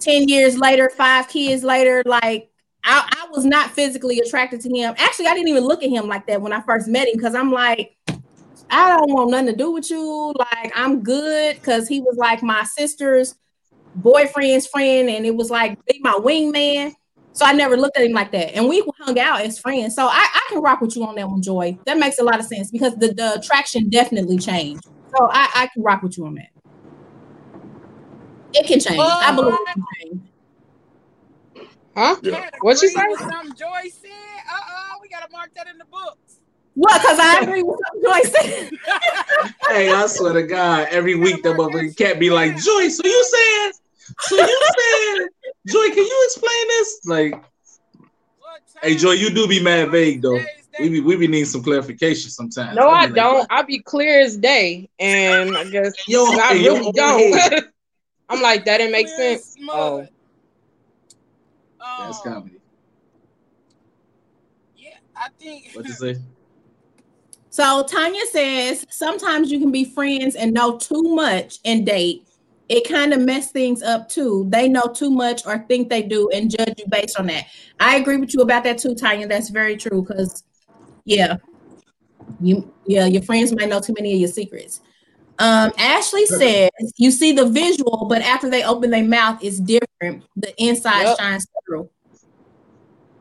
ten years later, five kids later, like I, I was not physically attracted to him. Actually, I didn't even look at him like that when I first met him because I'm like, I don't want nothing to do with you. Like, I'm good because he was like my sister's boyfriend's friend, and it was like be my wingman. So I never looked at him like that. And we hung out as friends. So I, I can rock with you on that one, Joy. That makes a lot of sense because the, the attraction definitely changed. So I, I can rock with you on that. It can change. I believe it can change. Huh? Yeah. What you say? Something Joy said. Uh oh, we gotta mark that in the books. What? Because I agree with what Joy said. Hey, I swear to God, every week that can't be like, Joyce, so you saying, so you saying, Joy, can you explain this? Like, hey, Joy, you do be mad vague though. We be we be needing some clarification sometimes. No, I I like, don't. I be clear as day, and I guess Yo, I hey, yo, really don't. I'm like that. Didn't make Clear sense. mud. Oh, That's Um, comedy. Yeah, I think. What you say? So Tanya says sometimes you can be friends and know too much and date. It kind of mess things up too. They know too much or think they do and judge you based on that. I agree with you about that too, Tanya. That's very true. Because yeah, you yeah, your friends might know too many of your secrets. Um, Ashley says you see the visual, but after they open their mouth, it's different. The inside Yep. shines through.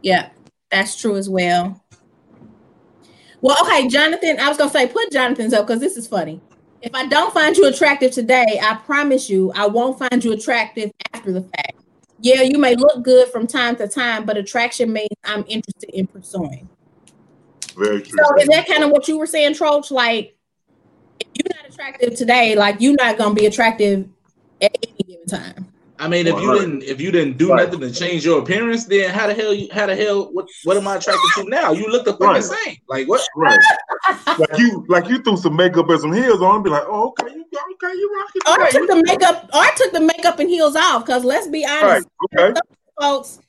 Yeah, that's true as well. Well, okay, Jonathan, I was gonna say put Jonathan's up because this is funny. If I don't find you attractive today, I promise you I won't find you attractive after the fact. Yeah, you may look good from time to time, but attraction means I'm interested in pursuing. Very true. So is that kind of what you were saying, Troach? Like, if you're not attractive today, like you're not gonna be attractive at any given time. I mean, if you didn't if you didn't do Right. nothing to change your appearance, then how the hell you how the hell what what am I attracted to now? You look the fucking Right. same. Like what? Right. like you like you threw some makeup and some heels on and be like, oh, okay, you okay, you rocking Or today. took the makeup, or took the makeup and heels off. Because let's be Right. honest, Okay. folks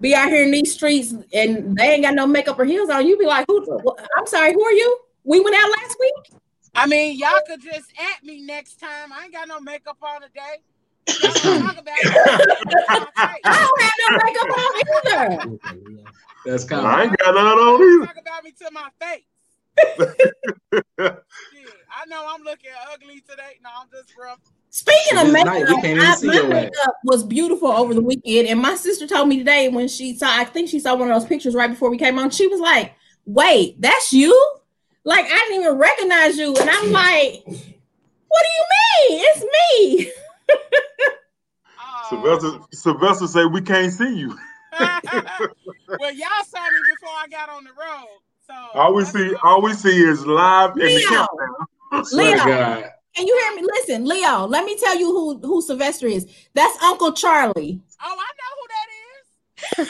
be out here in these streets and they ain't got no makeup or heels on. You be like, who? I'm sorry, who are you? We went out last week. I mean, y'all could just at me next time. I ain't got no makeup on today. Y'all gonna talk about it. I don't have no makeup on either. That's kind. I ain't got none on either. Talk about me to my face. Yeah, I know I'm looking ugly today. No, I'm just rough. Speaking of makeup, night we can't even I- see my your ass. was beautiful over the weekend, and my sister told me today when she saw, I think she saw one of those pictures right before we came on. She was like, "Wait, that's you? Like I didn't even recognize you." And I'm like, "What do you mean? It's me." Oh. Sylvester Sylvester say we can't see you. well, y'all saw me before I got on the road. So All we see, all we see is live in the Leo. countdown. Leo. God. Can you hear me? Listen, Leo. Let me tell you who who Sylvester is. That's Uncle Charlie. Oh, I know who that is.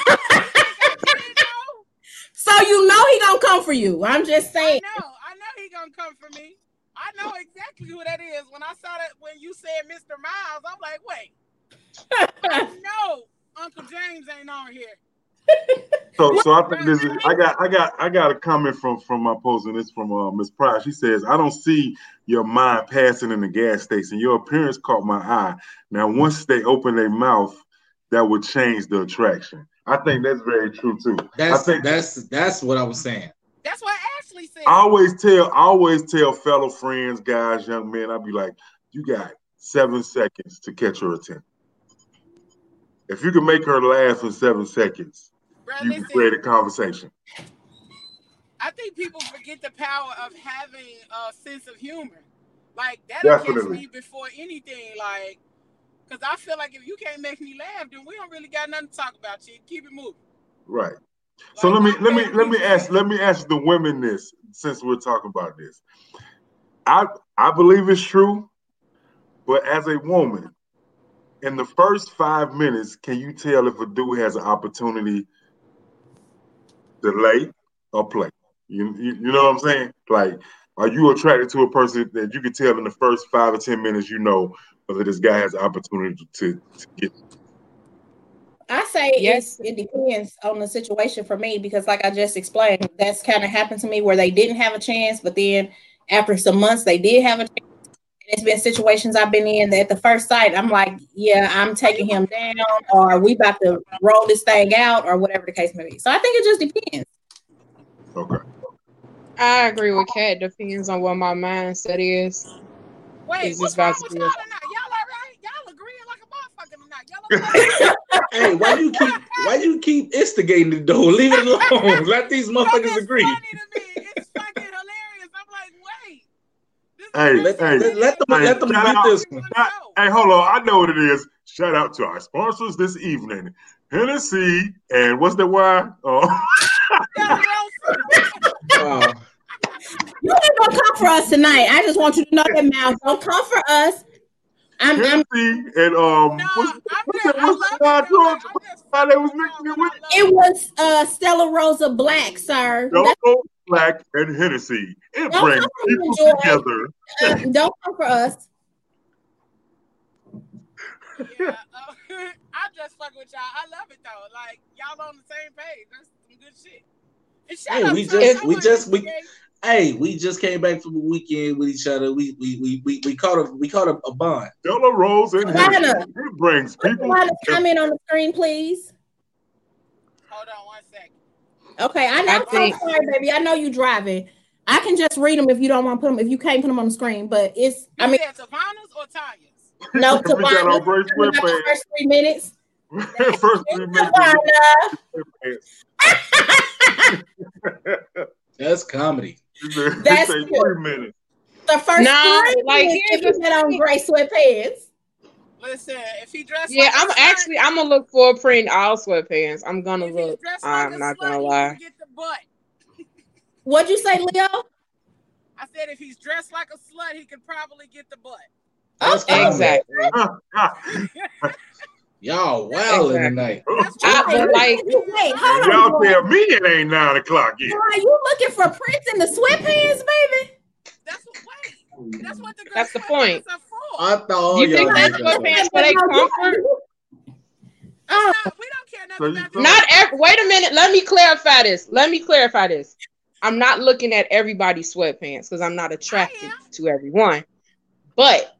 You didn't know? So you know he gonna come for you. I'm just I saying. know. I know he gonna come for me. I know exactly who that is. When I saw that, when you said Mr. Miles, I'm like, wait, no, Uncle James ain't on here. So, so I think this is. I got, I got, I got a comment from from my post, and it's from uh, Miss Price. She says, "I don't see your mind passing in the gas station. Your appearance caught my eye. Now, once they open their mouth, that would change the attraction. I think that's very true too. That's I think that's that's what I was saying. That's what Ashley said. I always tell, I always tell fellow friends, guys, young men, I'd be like, you got seven seconds to catch her attention. If you can make her laugh in seven seconds, Bruh, you can create a conversation. I think people forget the power of having a sense of humor. Like that'll catch me before anything. Like, cause I feel like if you can't make me laugh, then we don't really got nothing to talk about. You keep it moving. Right. So Like, let me let me let me ask let me ask the women this since we're talking about this. I I believe it's true, but as a woman, in the first five minutes, can you tell if a dude has an opportunity to lay or play? You, you, you know what I'm saying? Like, are you attracted to a person that you can tell in the first five or ten minutes you know whether this guy has the opportunity to, to get? I say yes, it depends on the situation for me because, like I just explained, that's kind of happened to me where they didn't have a chance, but then after some months they did have a chance. It's been situations I've been in that at the first sight, I'm like, yeah, I'm taking him down, or we about to roll this thing out, or whatever the case may be. So I think it just depends. Okay. I agree with Kat. Depends on what my mindset is. Wait, Is what's this wrong about with y'all tonight? Y'all all right? Y'all agreeing like a motherfucker tonight. Y'all all right? Hey, why you keep why you keep instigating the door? Leave it alone. Let these motherfuckers It's agree. funny to me. It's fucking hilarious. I'm like, wait. This is Hey, Let, hey, let, let them hey, let them shout get out- this one. I- hey, hold on. I know what it is. Shout out to our sponsors this evening. Hennessy and what's that wine? Oh, Stella Rosa. Wow. You ain't gonna come for us tonight. I just want you to know that now. Don't come for us. I'm, I'm Hennessy and um, No, what's, I'm what's just, that? What's love that wine, it. though. George? Like, I'm What's the wine they was fucking mixing with it with? but I love it was uh Stella Rosa Black, sir. Yellow, black, and Hennessy. It Don't brings people me, together. Uh, don't come for us. Yeah, uh, I'm just fucking with y'all. I love it though. Like y'all on the same page. That's some good shit. Hey, out we to just- we just- we- Hey, we just came back from a weekend with each other. We we we we, we caught a we caught a, a bond. Yellow Rose and Hennessy. Savannah. It brings people Somebody together. comment on the screen, please. Hold on one second. Okay, I know. I I'm sorry, baby. I know you driving. I can just read them if you don't want to put them. If you can't put them on the screen, but it's. I mean, said Savannah's or Tanya's? no. we got Tawana, gray we got the sweatpants. first three minutes. First three minutes. Tawana. That's comedy. He said- he That's said three minutes. The first Nah, three like, minutes here's if you the on gray sweatpants. Listen, if he dressed Yeah, like a I'm slut, actually I'm gonna look for a print all sweatpants. I'm gonna look. like I'm a not slut, gonna lie. get the butt. What'd you say, Leo? I said if he's dressed like a slut, he could probably get the butt. Oh, That's Okay. Exactly. Y'all wilding Exactly. tonight. That's I- true. like- wait, hold on. y'all boy. tell me it ain't nine o'clock yet. Boy, you looking for Prince in the sweatpants, baby? That's what. Wait, that's what the gray That's the point. I thought You think y'all that's what was pants for they comfort? Oh, No, uh, we don't care nothing So about Not every. Wait a minute. Let me clarify this. Let me clarify this. I'm not looking at everybody's sweatpants because I'm not attracted to everyone. But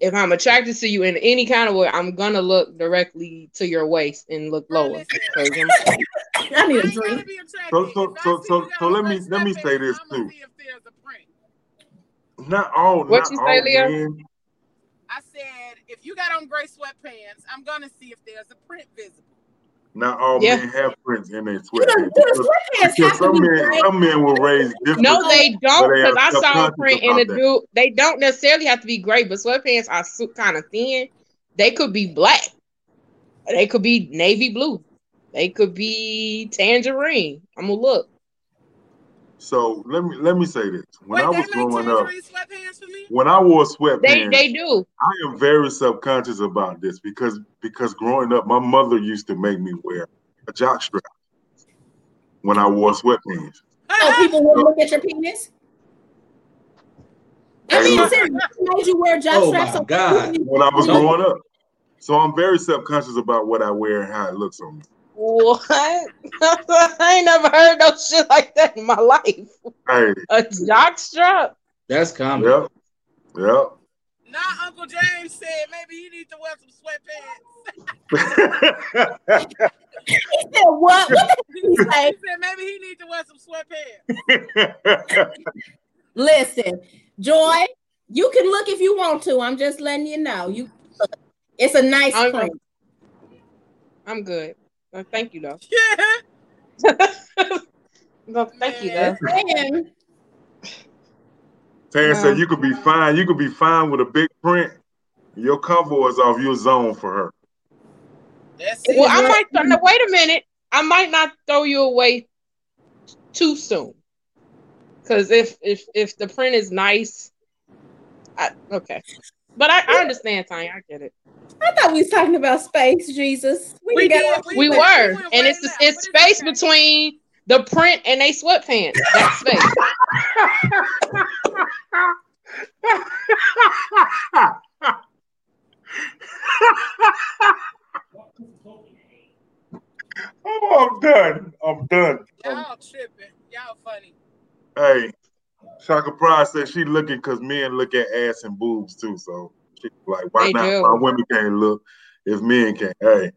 if I'm attracted to you in any kind of way, I'm gonna look directly to your waist and look lower. I'm- I I need a drink. So- so- so- so- so let me- let me say this, I'ma too. see if there's a print. Not all. What not you say, all Leo? men. I said if you got on gray sweatpants, I'm gonna see if there's a print visible. Not all Yeah. men have prints in their You know, sweatpants. Because, sweatpants because some men, gray? some men will raise different. no, they don't because I saw a print in a about dude. They don't necessarily have to be gray, but sweatpants are kind of thin. They could be black. They could be navy blue. They could be tangerine. I'm gonna look. So let me let me say this: when Wait, I was growing up, for me? when I wore sweatpants, they they do. I am very subconscious about this because because growing up, my mother used to make me wear a jock strap when I wore sweatpants. So oh, people will look at your penis. I mean, look. seriously, who made you wear jock Oh straps? my so God. When I was growing up, so I'm very subconscious about what I wear and how it looks on me. What? I ain't never heard no shit like that in my life. Hey, A jock strap? That's comedy. yep, yep. Now Uncle James said maybe he needs to wear some sweatpants. He said, "What? What did he say? he said maybe he needs to wear some sweatpants. Listen, Joy, you can look if you want to. I'm just letting you know. You, it's a nice I'm- print. I'm good. Uh, thank you though. Yeah. No, thank you though. And Tan said you could be fine. You could be fine with a big print. Your cover is off your zone for her. That's Well, it. Well, I might th- no, wait a minute. I might not throw you away too soon. Cause if if if the print is nice, I, okay. But I, I understand, Tanya. I get it. I thought we was talking about space, Jesus. We got did. off- We were, went and way it's left, it's but space okay. between the print and they sweatpants. That's space. oh, I'm done. I'm done. Y'all tripping. Y'all funny. Hey, Shaka Pride said she looking because men look at ass and boobs too. So she like, why They not? do. Why women can't look if men can't? Hey,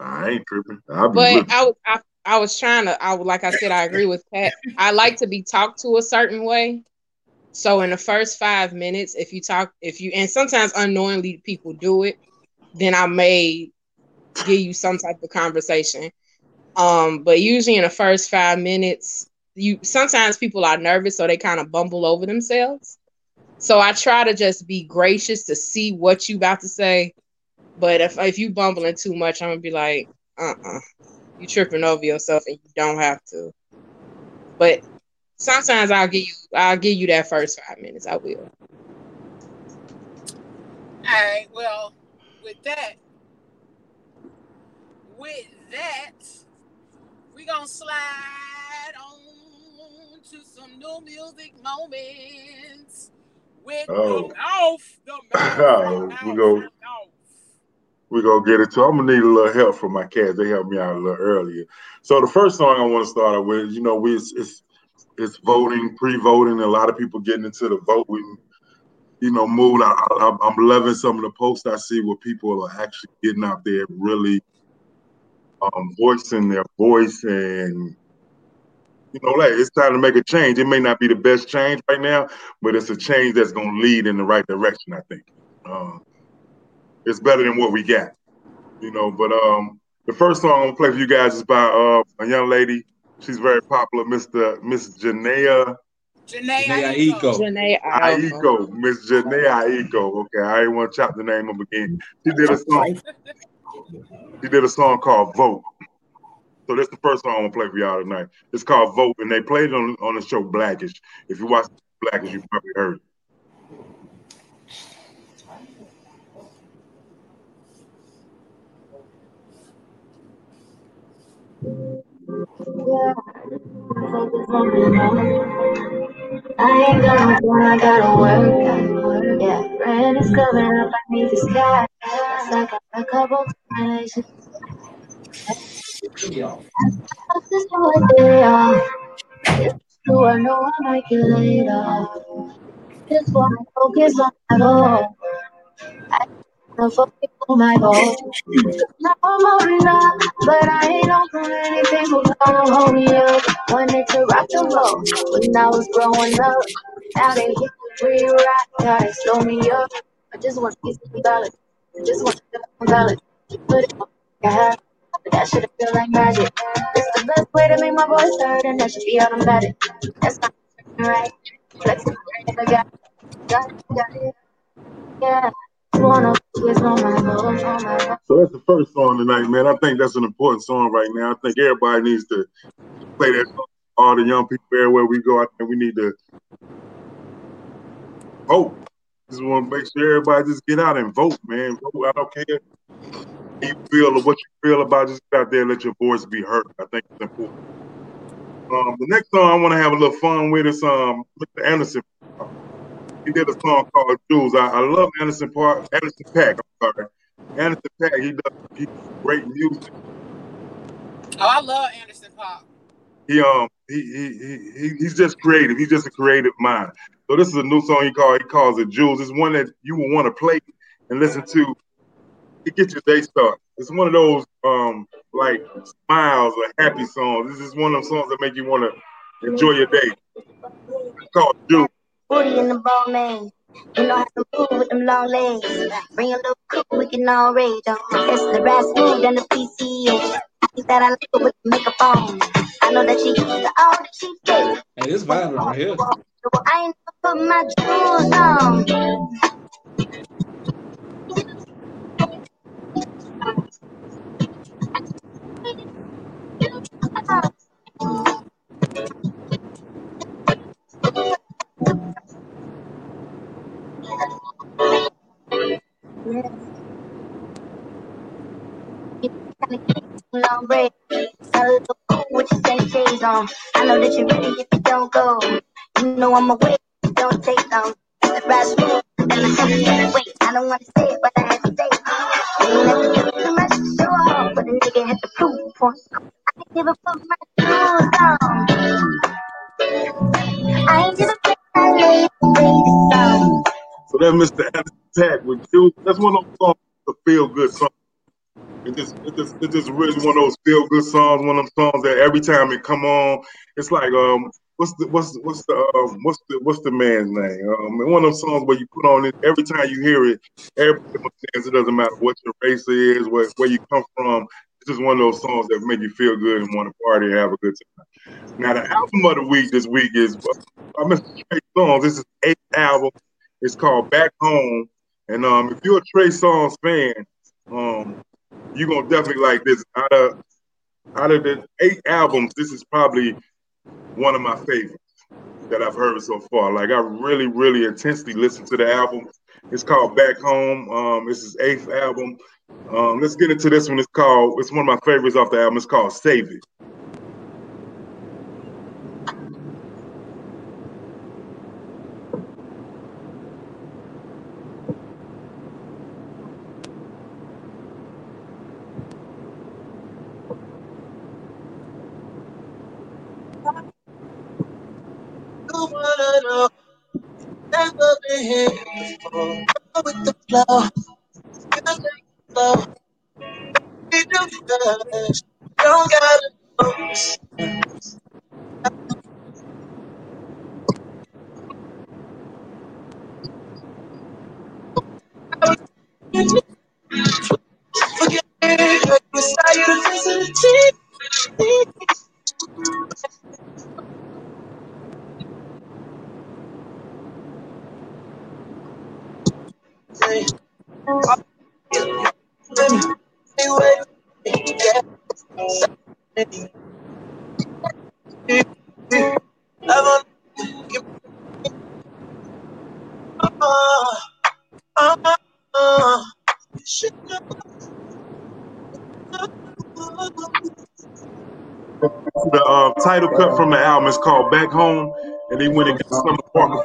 I ain't tripping. I'll be But looking. I, was- I, I was trying to. I like I said, I agree with Pat. I like to be talked to a certain way. So in the first five minutes, if you talk, if you and sometimes unknowingly people do it, then I may give you some type of conversation. Um, but usually in the first five minutes, you sometimes people are nervous, so they kind of bumble over themselves. So I try to just be gracious to see what you about to say. But if if you bumbling too much, I'm gonna be like, uh uh you tripping over yourself and you don't have to. But sometimes I'll give you I'll give you that first five minutes. I will. All right. Well, with that, with that, we gonna slide to some new music moments. With Oh. the mouth, the Oh, we go- We're gonna get it to. I'm gonna need a little help from my cats. They helped me out a little earlier. So the first song I want to start out with, you know, we it's it's, it's voting, pre-voting. A lot of people getting into the voting, you know, mood. I, I, I'm loving some of the posts I see where people are actually getting out there, really um, voicing their voice, and you know, like it's time to make a change. It may not be the best change right now, but it's a change that's gonna lead in the right direction. I think. Um, it's better than what we got, you know. But um, the first song I'm gonna play for you guys is by uh, a young lady. She's very popular, Mr. Miss Janaea Jhené Jhené Aiko. Aiko. Janae Aiko. Aiko. Miss Janaea Aiko. Okay, I didn't want to chop the name up again. She did a song. She did a song called Vote. So that's the first song I'm gonna play for y'all tonight. It's called Vote, and they played it on on the show Blackish. If you watch Blackish, you probably heard it. I ain't got no phone, I gotta work. Yeah, is up, I. It's like a couple. That's just how I did it all. It's true, I know I might get laid off. Just wanna focus on. I on my goal. Now I'm moving up, but I ain't on gonna hold me up. Wanted to rock the boat when I was growing up. Now they hit me free rock, slow me up. I just want to get some just want to. Put it on my head, but that shit feel like magic. It's the best way to make my voice heard, and that should be automatic. That's not right. Flexing, I got, got, got it. Yeah, I wanna focus on my goals, on my goals. So that's the first song tonight, man. I think that's an important song right now. I think everybody needs to play that song. All the young people everywhere we go, I think we need to vote. Just want to make sure everybody just get out and vote, man. Vote. I don't care you feel or what you feel about. Just get out there and let your voice be heard. I think it's important. Um, the next song I want to have a little fun with is um Mr. Anderson. He did a song called Jewelz. I, I love Anderson Park, Anderson Paak. I'm sorry, Anderson Paak. He does he great music. Oh, I love Anderson Pop. he um he, he he he he's just creative. He's just a creative mind. So this is a new song he called he calls it Jewelz. It's one that you will want to play and listen to. It gets your day started. It's one of those um like smiles or happy songs. This is one of those songs that make you want to enjoy your day. It's called Jewelz. Booty in the ball lane. You know how to move with them long legs. Bring a little cool, we can all rage. Uh, It's the rap smooth than the PCA. I think that I like it with the makeup on. I know that she used to all the cheap dates. Hey, this vibe right here. So I ain't never put my jewels on. Long break. Cool with on. I know that you're ready if you don't go. You know I'm away, don't take long. Fast forward, then I. I don't want to but I have to say. Ain't too much but a nigga had to prove. Never put my shoes down. I ain't down. So that's Mr. Anderson Paak with you. That's one of those songs, the feel good song. It just, it just, it just really one of those feel good songs. One of them songs that every time it come on, it's like um, what's the what's what's the um, what's the what's the man's name? Um, one of them songs where you put on it every time you hear it, everybody understands. It doesn't matter what your race is, where where you come from. It's just one of those songs that make you feel good and want to party and have a good time. Now the album of the week this week is uh, Mr. Trey Songz. This is eighth album. It's called Back Home. And um, if you're a Trey Songz fan, um, you're gonna definitely like this. Out of out of the eight albums, this is probably one of my favorites that I've heard so far. Like I really, really intensely listened to the album. It's called Back Home. Um, this is eighth album. Um, let's get into this one. It's called. It's one of my favorites off the album. It's called Save It. Never been here before. With the flow. Take it slow.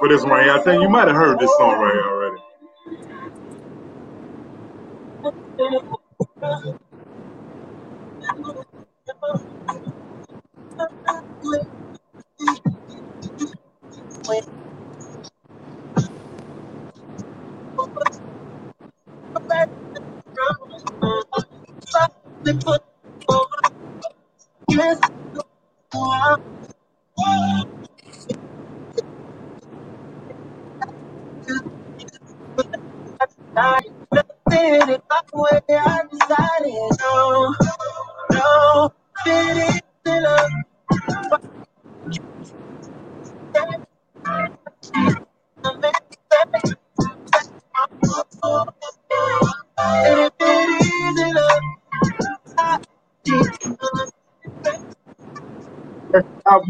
This right here. I think you might have heard this song right here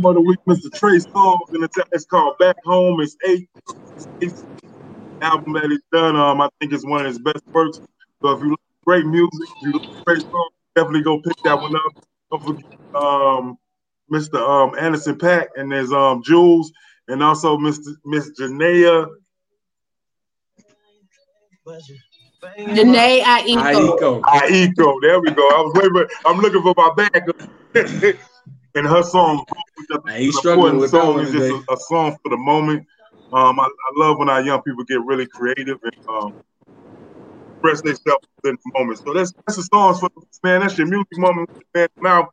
of the week, Mr. Trey Songz, and it's, it's called Back Home. It's eight. It's eighth album that he's done. Um, I think it's one of his best works. So if you like great music, if you like Trey Songz, definitely go pick that one up. Don't forget um, Mr. Um, Anderson Paak and there's um Jewelz and also Mr. Miss Janaea. Jhené Aiko. Aiko. Aiko. There we go. I was waiting. for- I'm looking for my bag. and her song, Now, he's struggling with that song is just a, a song for the moment. Um, I, I love when our young people get really creative and um, express themselves in the moment. So that's that's the songs for man. That's your music moment, man. Now,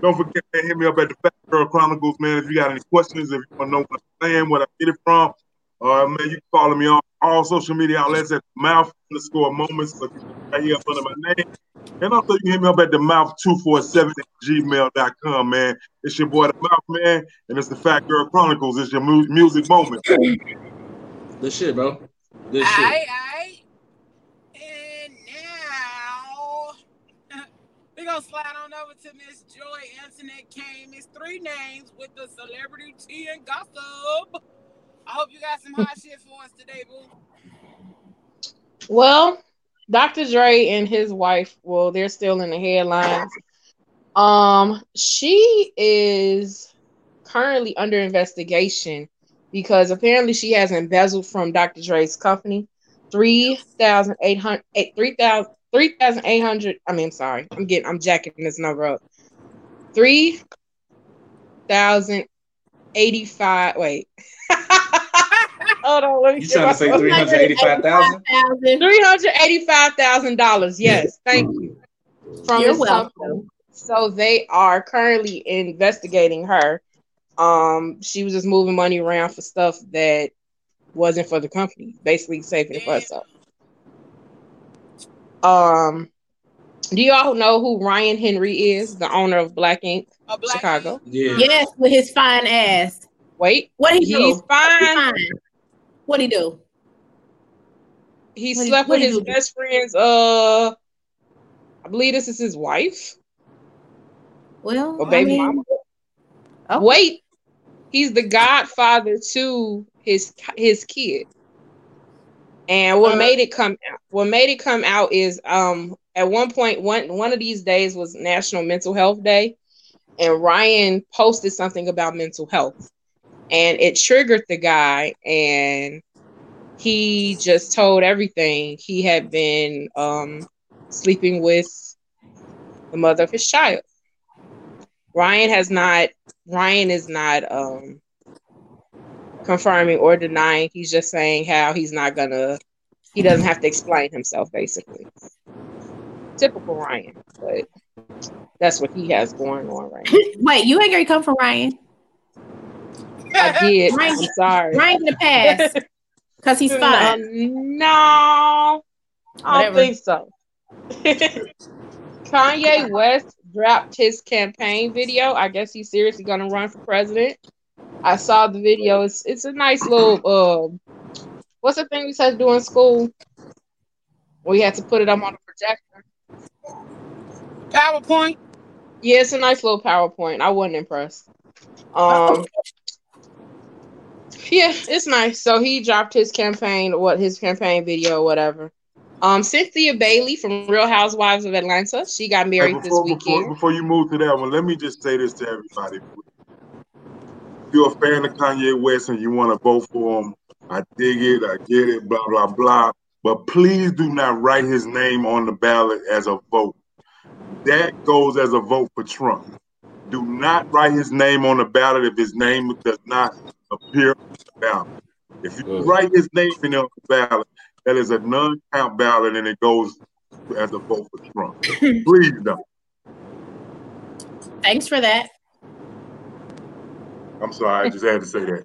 don't forget to hit me up at the Phat Girl Chronicles, man. If you got any questions, if you want to know what I'm saying, where I get it from, uh, man, you can follow me on all social media outlets at mouth underscore moments. So you can right here up under my name. And also you can hit me up at the mouth 247 at gmail.com, man. It's your boy the mouth, man, and it's the Phat Girl Chronicles. It's your mu- music moment. Good shit, bro. Good shit. Aye, aye. And now we're gonna slide on over to Miss Joy Antoinette Kane. It's three names with the celebrity tea and gossip. I hope you got some hot shit for us today, boo. Well, Dr. Dre and his wife, well, they're still in the headlines. Um, she is currently under investigation because apparently she has embezzled from Dr. Dre's company three thousand eight hundred eight three thousand three thousand eight hundred. I mean, I'm sorry, I'm getting I'm jacking this number up. Three thousand eighty five. Wait. Hold on, let me You trying to say my- three hundred eighty-five thousand? Three hundred eighty-five thousand dollars. Yes, thank you. From You're welcome. company. So they are currently investigating her. Um, she was just moving money around for stuff that wasn't for the company, basically saving it for herself. Um, do you all know who Ryan Henry is, the owner of Black Ink A black Chicago? Yeah. Yes, with his fine ass. Wait, What he do? he's fine. Fine. What he do? He What slept what with his best friend's. Uh, I believe this is his wife Well, or I baby mean, mama. oh, Wait, he's the godfather to his his kid. And what Uh, made it come out? What made it come out is um at one point one one of these days was National Mental Health Day, and Ryan posted something about mental health, and it triggered the guy, and he just told everything. He had been um sleeping with the mother of his child. Ryan has not Ryan is not um confirming or denying. He's just saying how he's not gonna he doesn't have to explain himself basically. Typical Ryan, but that's what he has going on right now. wait, you ain't gonna come from Ryan. I did. Ryan- I'm sorry. Ryan in the past because he's fine. no, I don't think so. Kanye West dropped his campaign video. I guess he's seriously gonna run for president. I saw the video. It's it's a nice little uh, what's the thing we had to do in school? We had to put it up on the projector. PowerPoint. Yeah, it's a nice little PowerPoint. I wasn't impressed. Um, yeah, it's nice. So he dropped his campaign, what his campaign video, whatever. Um, Cynthia Bailey from Real Housewives of Atlanta. She got Hey, married this before, before, weekend. before you move to that one, let me just say this to everybody. If you're a fan of Kanye West and you want to vote for him, I dig it, I get it, blah, blah, blah. But please do not write his name on the ballot as a vote. That goes as a vote for Trump. Do not write his name on the ballot if his name does not appear on the ballot. If you Good. write his name in on the ballot, that is a non-count ballot and it goes as a vote for Trump. Please don't. Thanks for that. I'm sorry, I just had to say that.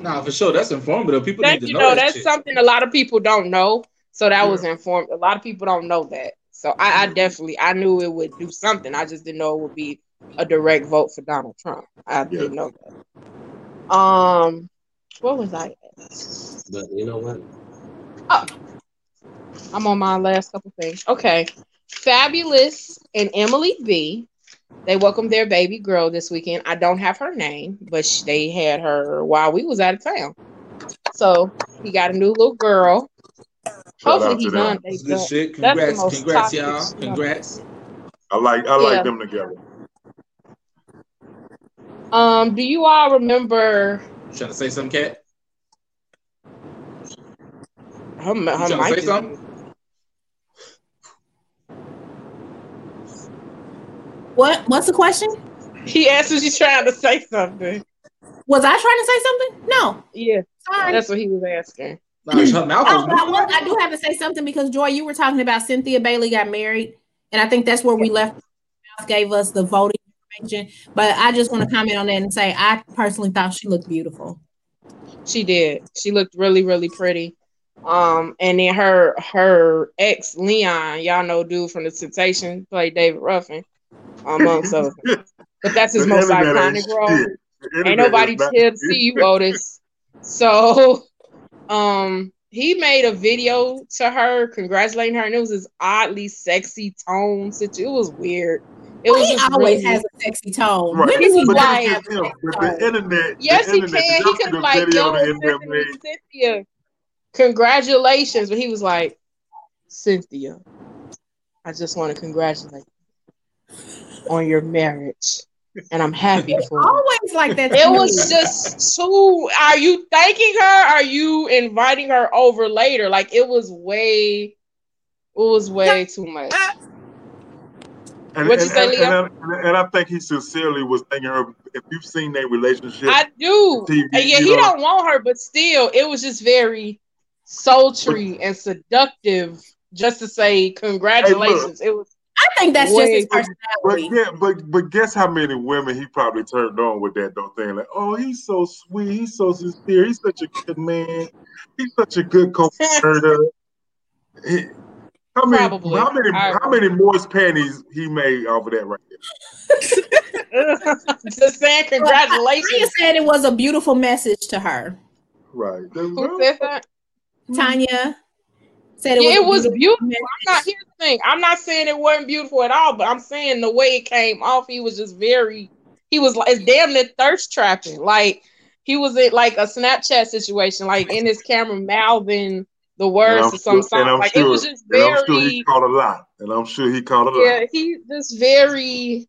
Nah, for sure. That's informative. People That need to you know, know, that that's shit. something a lot of people don't know. So that Yeah. was informed. A lot of people don't know that. So I, I definitely I knew it would do something. I just didn't know it would be a direct vote for Donald Trump. I Yeah. didn't know that. Um, what was I? at? But you know what? Oh, I'm on my last couple things. Okay. Fabolous and Emily B. They welcomed their baby girl this weekend. I don't have her name, but sh- they had her while we was out of town. So he got a new little girl. Shout Hopefully out he to done. them. They That's good shit. Congrats, congrats, y'all. Congrats. I like I Yeah. like them together. Um, do you all remember? Trying to say something, Cat? Her, her You trying to say is- something? What? What's the question? He asked if she's trying to say something. Was I trying to say something? No. Yeah, Sorry. that's what he was asking. Nah, Oh, I, was- I do have to say something because Joy, you were talking about Cynthia Bailey got married, and I think that's where we left. Mouth gave us the voting information, but I just want to comment on that and say I personally thought she looked beautiful. She did. She looked really, really pretty. Um, and then her her ex Leon, y'all know, dude from the Temptation, played David Ruffin, amongst others. But that's his most internet iconic ain't role. shit. Ain't nobody not here to see you, Otis. So, um, he made a video to her congratulating her, and it was this oddly sexy tone. situ- It was weird. It Well, was he always really- has a sexy tone. Right. When he But not like- have him. sexy But the internet, Yes, the he can. He see could the like, video yo, the internet Cynthia, congratulations. But he was like, Cynthia, I just want to congratulate. you." on your marriage, and I'm happy for you. Always like that. It was just too. Are you thanking her? Are you inviting her over later? Like it was way, it was way too much. And, What'd and, you say, and, Leo? and, I, and I think he sincerely was thinking her. If you've seen their relationship, I do. TV, Uh, yeah, he know- don't want her, but still, it was just very sultry and seductive. Just to say congratulations. it was I think that's just way his too- but personality. yeah, but but guess how many women he probably turned on with that though thing like, oh, he's so sweet, he's so sincere, he's such a good man, he's such a good co-parenter. He- How many, Probably. how many, I how many moist panties he made off of that right there? just saying Ryan congratulations. said it was a beautiful message to her. Right. Who said that? Tanya said it Yeah, it was was a beautiful. I'm not here's the thing. I'm not saying it wasn't beautiful at all, but I'm saying the way it came off, he was just very he was like it's damn near thirst trapping. Like he was in like a Snapchat situation, like in his camera mouthing the words I'm to some sure- and. I'm Like sure, it was just very. and I'm sure he very caught a lot. And I'm sure he caught a lot. yeah, he just very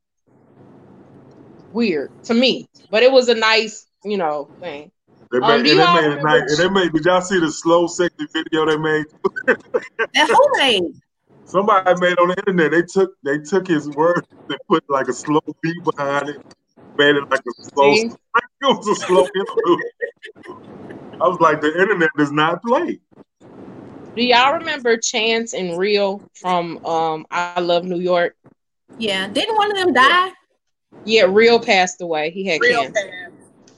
weird to me. But it was a nice, you know, thing. They Um, made, do and they made it nice. And they made. Did y'all see the slow sexy video they made? That who made? Somebody made on the internet. They took they took his words and put like a slow beat behind it. Made it like a slow. See? It was a slow interlude. I was like, the internet does not play. Do y'all remember Chance and Real from um I Love New York? Yeah, didn't one of them die? Yeah, Real passed away. He had Real cancer. bad.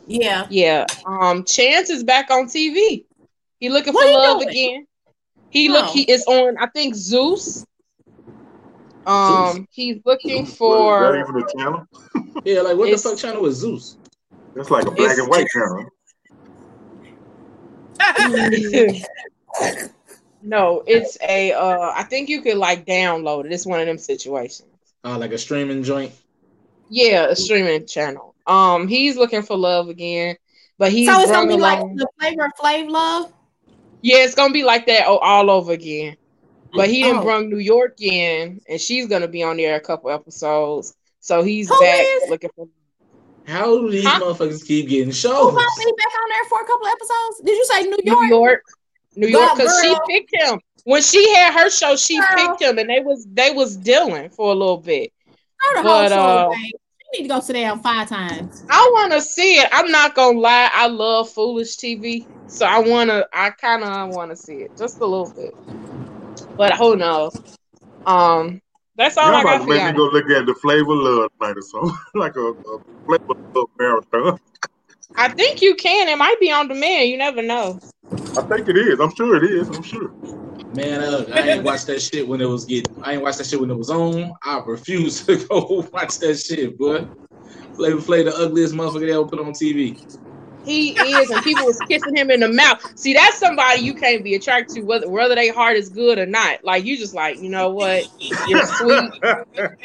Yeah. Yeah. Um, Chance is back on TV. He looking What for love doing? again. He look Oh. he is on, I think Zeus. Um, he's looking What, is that for even a channel? Yeah, like what the It's- fuck channel is Zeus? That's like a black and white channel. no, it's a uh I think you could like download it. It's one of them situations. Uh, like a streaming joint. Yeah, a streaming channel. Um, he's looking for love again, but he's so it's gonna be like the flavor of Flav Love. Yeah, it's gonna be like that all over again. But he didn't Oh. bring New York in, and she's gonna be on there a couple episodes. So he's Who back is? looking for. How do these Huh? motherfuckers keep getting shows? gonna be back on there for a couple episodes? Did you say New New York? York, New York, because she picked him when she had her show. She Girl. picked him, and they was they was dealing for a little bit. Her But, show, uh, babe. You need to go sit down five times. I want to see it. I'm not gonna lie. I love foolish TV, so I wanna. I kind of want to see it just a little bit. But who knows? Um, that's all Y'all I about to make me go look at the flavor of love tonight or something. like a, a flavor of love marathon. I think you can. It might be on demand. You never know. I think it is. I'm sure it is. I'm sure. Man, uh, I ain't watched that shit when it was getting. I ain't watched that shit when it was on. I refuse to go watch that shit, boy. Flavor Flav, the ugliest motherfucker they ever put on TV. He is, and people was kissing him in the mouth. See, that's somebody you can't be attracted to, whether whether they heart is good or not. Like you just like, you know what? You're sweet.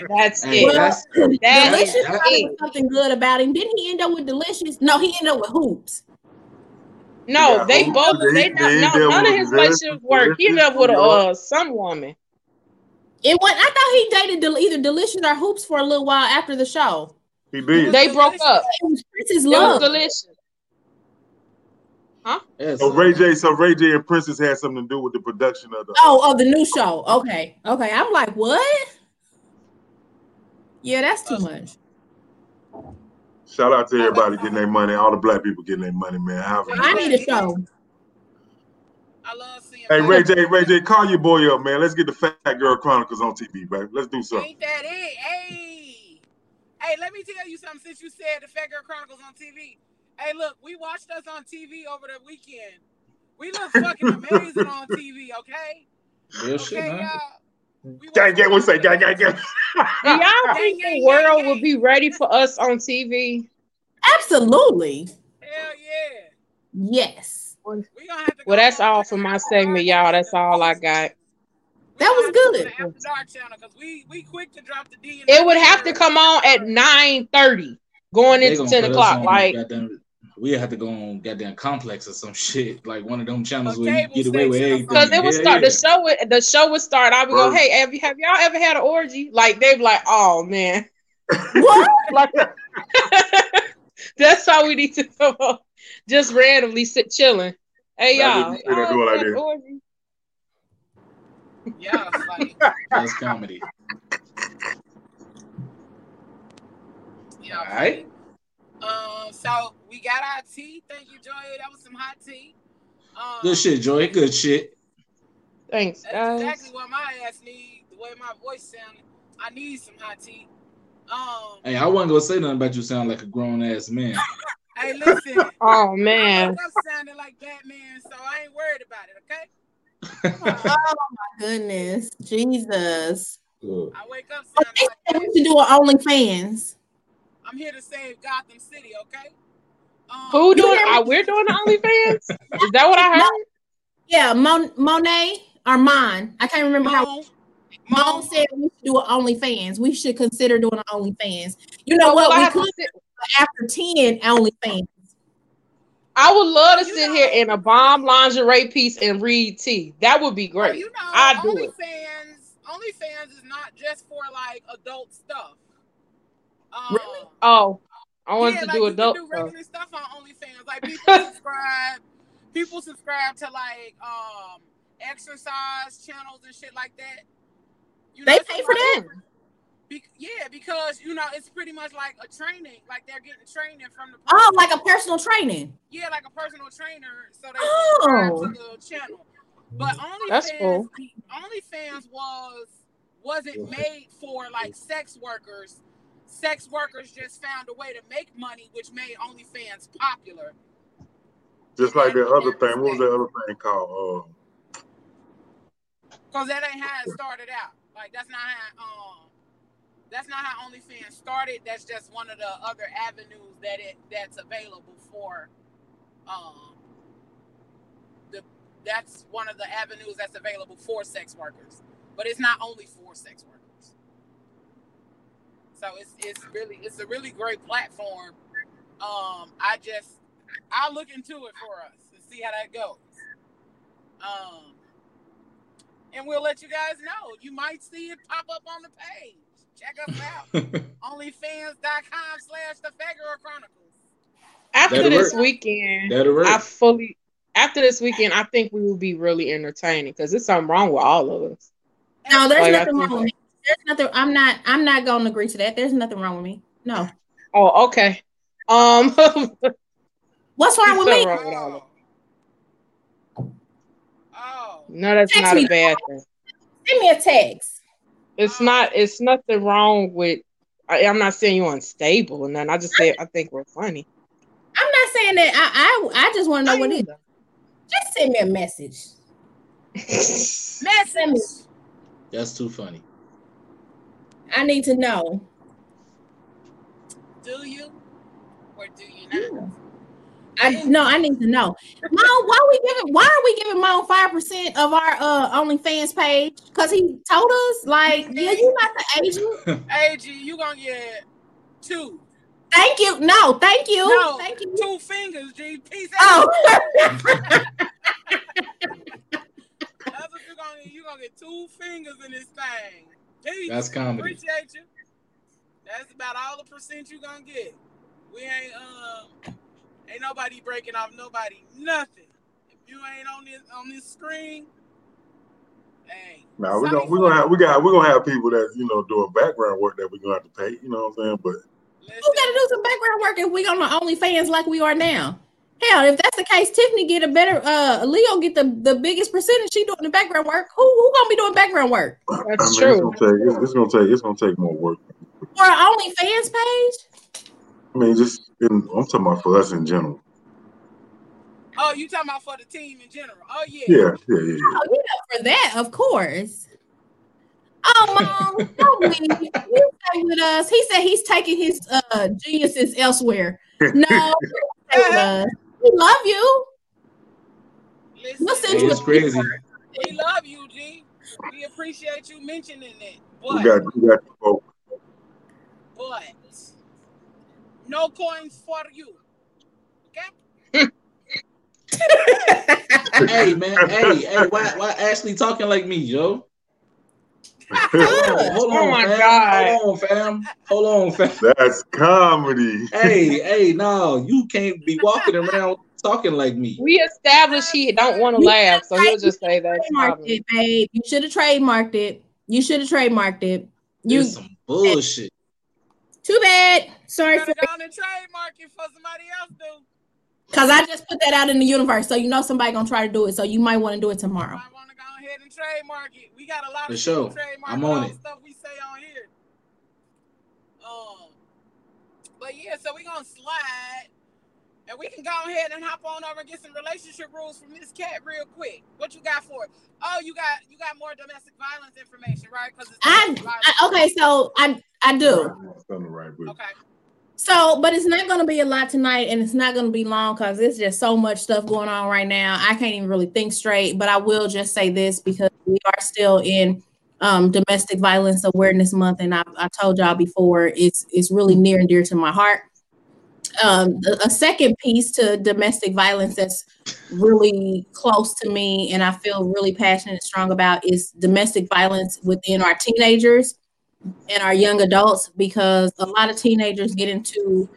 That's Hey, it. that's That Delicious is it. was something good about him. Didn't he end up with Delicious? No, he ended up with Hoopz. No, Yeah, they both. they- They, they not, no, none of his this, relationships worked. He this, ended up with a, uh, some woman. It went. I thought he dated Del- either Delicious or Hoopz for a little while after the show. He did. They broke up. It was Princess It was Love. Delicious. Yes. So Ray J, so Ray J and Princess had something to do with the production of the. Oh, of the new show. Okay, okay. I'm like, what? Yeah, that's too much. Shout out to everybody getting their money. All the black people getting their money, man. However- I need a show. I love seeing. Hey Ray J. Ray J, call your boy up, man. Let's get the Phat Girl Chronicles on TV, baby. Let's do something. Ain't that it? Hey, hey, let me tell you something. Since you said the Phat Girl Chronicles on TV, hey, look, we watched us on TV over the weekend. We look fucking amazing on TV, okay? Real shit, Okay, man. y'all. We Gang, watched gang, we us say gang, gang, gang. Do y'all think gang, the world gang. would be ready for us on TV? Absolutely. Hell yeah. Yes. We gonna have to Well, go that's all like for my segment, y'all. That's all I got. We That was have to go to good. After dark channel because we we quick to drop the D. It would have to come on at nine thirty, going into gonna ten o'clock. Like goddamn, we have to go on goddamn complex or some shit like one of them channels A where you get away with station everything. Because it would Hell start yeah. the show. Would, the show would start. I would go, "Hey, have you have y'all ever had an orgy?" Like they'd be like, "Oh man, What? Like, that's how we need to come up. Just randomly sit chilling. Hey y'all. that you say that, y'all do it like want orgy? Yeah, like That's comedy. yeah. All right. Um, so we got our tea. Thank you, Joy. That was some hot tea. Um, Good shit, Joy. Good shit. Thanks, That's guys. exactly what my ass need. The way my voice sounded, I need some hot tea. Um, Hey, I wasn't gonna say nothing about you sound like a grown ass man. hey, listen. Oh man. woke up sounding like Batman, so I ain't worried about it. Okay. Oh my goodness, Jesus! Good. I wake up They sounding like said we Batman. should do an OnlyFans. I'm here to save Gotham City. Okay. Um, Who You doing? hear me? Uh, we're doing the OnlyFans. Is that what I heard? Yeah, Mon- Monet or Mon. I can't remember how. Mon, Mon Mon, said we should do an OnlyFans. We should consider doing an OnlyFans. You know So what? I We have to could sit- after ten OnlyFans. I would love to You sit know- here in a bomb lingerie piece and read tea. That would be oh, great. you know, I'd do it. OnlyFans. OnlyFans is not just for like adult stuff. Um, Really? Oh, I wanted yeah, to like do you adult can do stuff. regular stuff on OnlyFans. Like people subscribe, people subscribe to like um exercise channels and shit like that. You They it's pay for lot that. Be- yeah, because you know it's pretty much like a training, like they're getting training from the Oh, like a personal training. yeah, like a personal trainer, so they Oh. subscribe to the channel. But OnlyFans, That's cool. OnlyFans was wasn't made for like sex workers. Sex workers just found a way to make money, which made OnlyFans popular. Just like that other thing. What was that other thing called? Uh, Cause that ain't how it started out. Like that's not how um that's not how OnlyFans started. That's just one of the other avenues that it that's available for um the that's one of the avenues that's available for sex workers. But it's not only for sex workers. So it's it's really it's a really great platform. Um I just I'll look into it for us and see how that goes. Um and we'll let you guys know. You might see it pop up on the page. Check us out. Onlyfans.com slash the Phat Girl Chronicles. After this work. weekend, work. I fully. After this weekend, I think we will be really entertaining because there's something wrong with all of us. No, there's Like, nothing wrong with me. There's nothing. I'm not. I'm not going to agree to that. There's nothing wrong with me. No. Oh, okay. Um, What's wrong with me? Wrong with all Oh. No, that's Text not me. a bad thing. Send me a text. It's not. It's nothing wrong with. I, I'm not saying you're unstable and then I just say I think we're funny. I'm not saying that. I I, I just want to know what it is. Just send me a message. Message. That's too funny. I need to know. Do you or do you not? I no, I need to know. Mom, why we giving? Why are we giving Mom five percent of our uh OnlyFans page? Because he told us, like, yeah, you not the agent. Hey, G, you gonna get two. Thank you. No, thank you. No, Thank you. two fingers, G. Peace out. Oh, That's what you're gonna. You're gonna get two fingers in this thing. Peace. That's comedy. Appreciate you. That's about all the percent you gonna get. We ain't um ain't nobody breaking off nobody nothing. If you ain't on this on this screen, hey. now we Sunny gonna we gonna have we got we gonna have people that you know doing background work that we gonna have to pay. You know what I'm saying? But we gotta do some background work if we on the OnlyFans like we are now. Hell, if that's the case, Tiffany get a better. uh Leo get the the biggest percentage. She doing the background work. Who who gonna be doing background work That's I mean, it's gonna take it's, it's gonna take it's gonna take more work. for an OnlyFans page? I mean, just in, I'm talking about for us in general. Oh, you talking about for the team in general? Oh yeah. Yeah, yeah, yeah. yeah. Oh, yeah, for that, of course. Oh, mom, don't leave. You stay with us. He said he's taking his uh geniuses elsewhere. No, stay with us. We love you. Listen, We'll send you it's a crazy. we love you, G. We appreciate you mentioning it. We got we got the folk. but no coins for you. Okay? hey man, hey, hey, why why Ashley talking like me, yo? Hold on, Oh my fam. God. Hold on, fam. Hold on, fam. That's comedy. hey, hey, no, you can't be walking around talking like me. We established he don't want to laugh, so he'll just say that. trademarked it, babe. You should have trademarked it. You should have trademarked it. You This some bullshit. too bad. Sorry for go on and trademark it for somebody else do. because I just put that out in the universe, so you know somebody gonna try to do it. So you might want to do it tomorrow. I want to go ahead and trademark it. We got a lot For of sure. people trademark I'm on the it. stuff we say on here. Um, but yeah, so we gonna slide, and we can go ahead and hop on over and get some relationship rules from this cat real quick. What you got for it? Oh, you got you got more domestic violence information, right? Because I, I okay, so I I do. Something right with okay. So, but it's not going to be a lot tonight, and it's not going to be long because it's just so much stuff going on right now. I can't even really think straight. But I will just say this because we are still in um, Domestic Violence Awareness Month, and I, I told y'all before it's it's really near and dear to my heart. Um, a a second piece to domestic violence that's really close to me, and I feel really passionate and strong about is domestic violence within our teenagers and our young adults because a lot of teenagers get into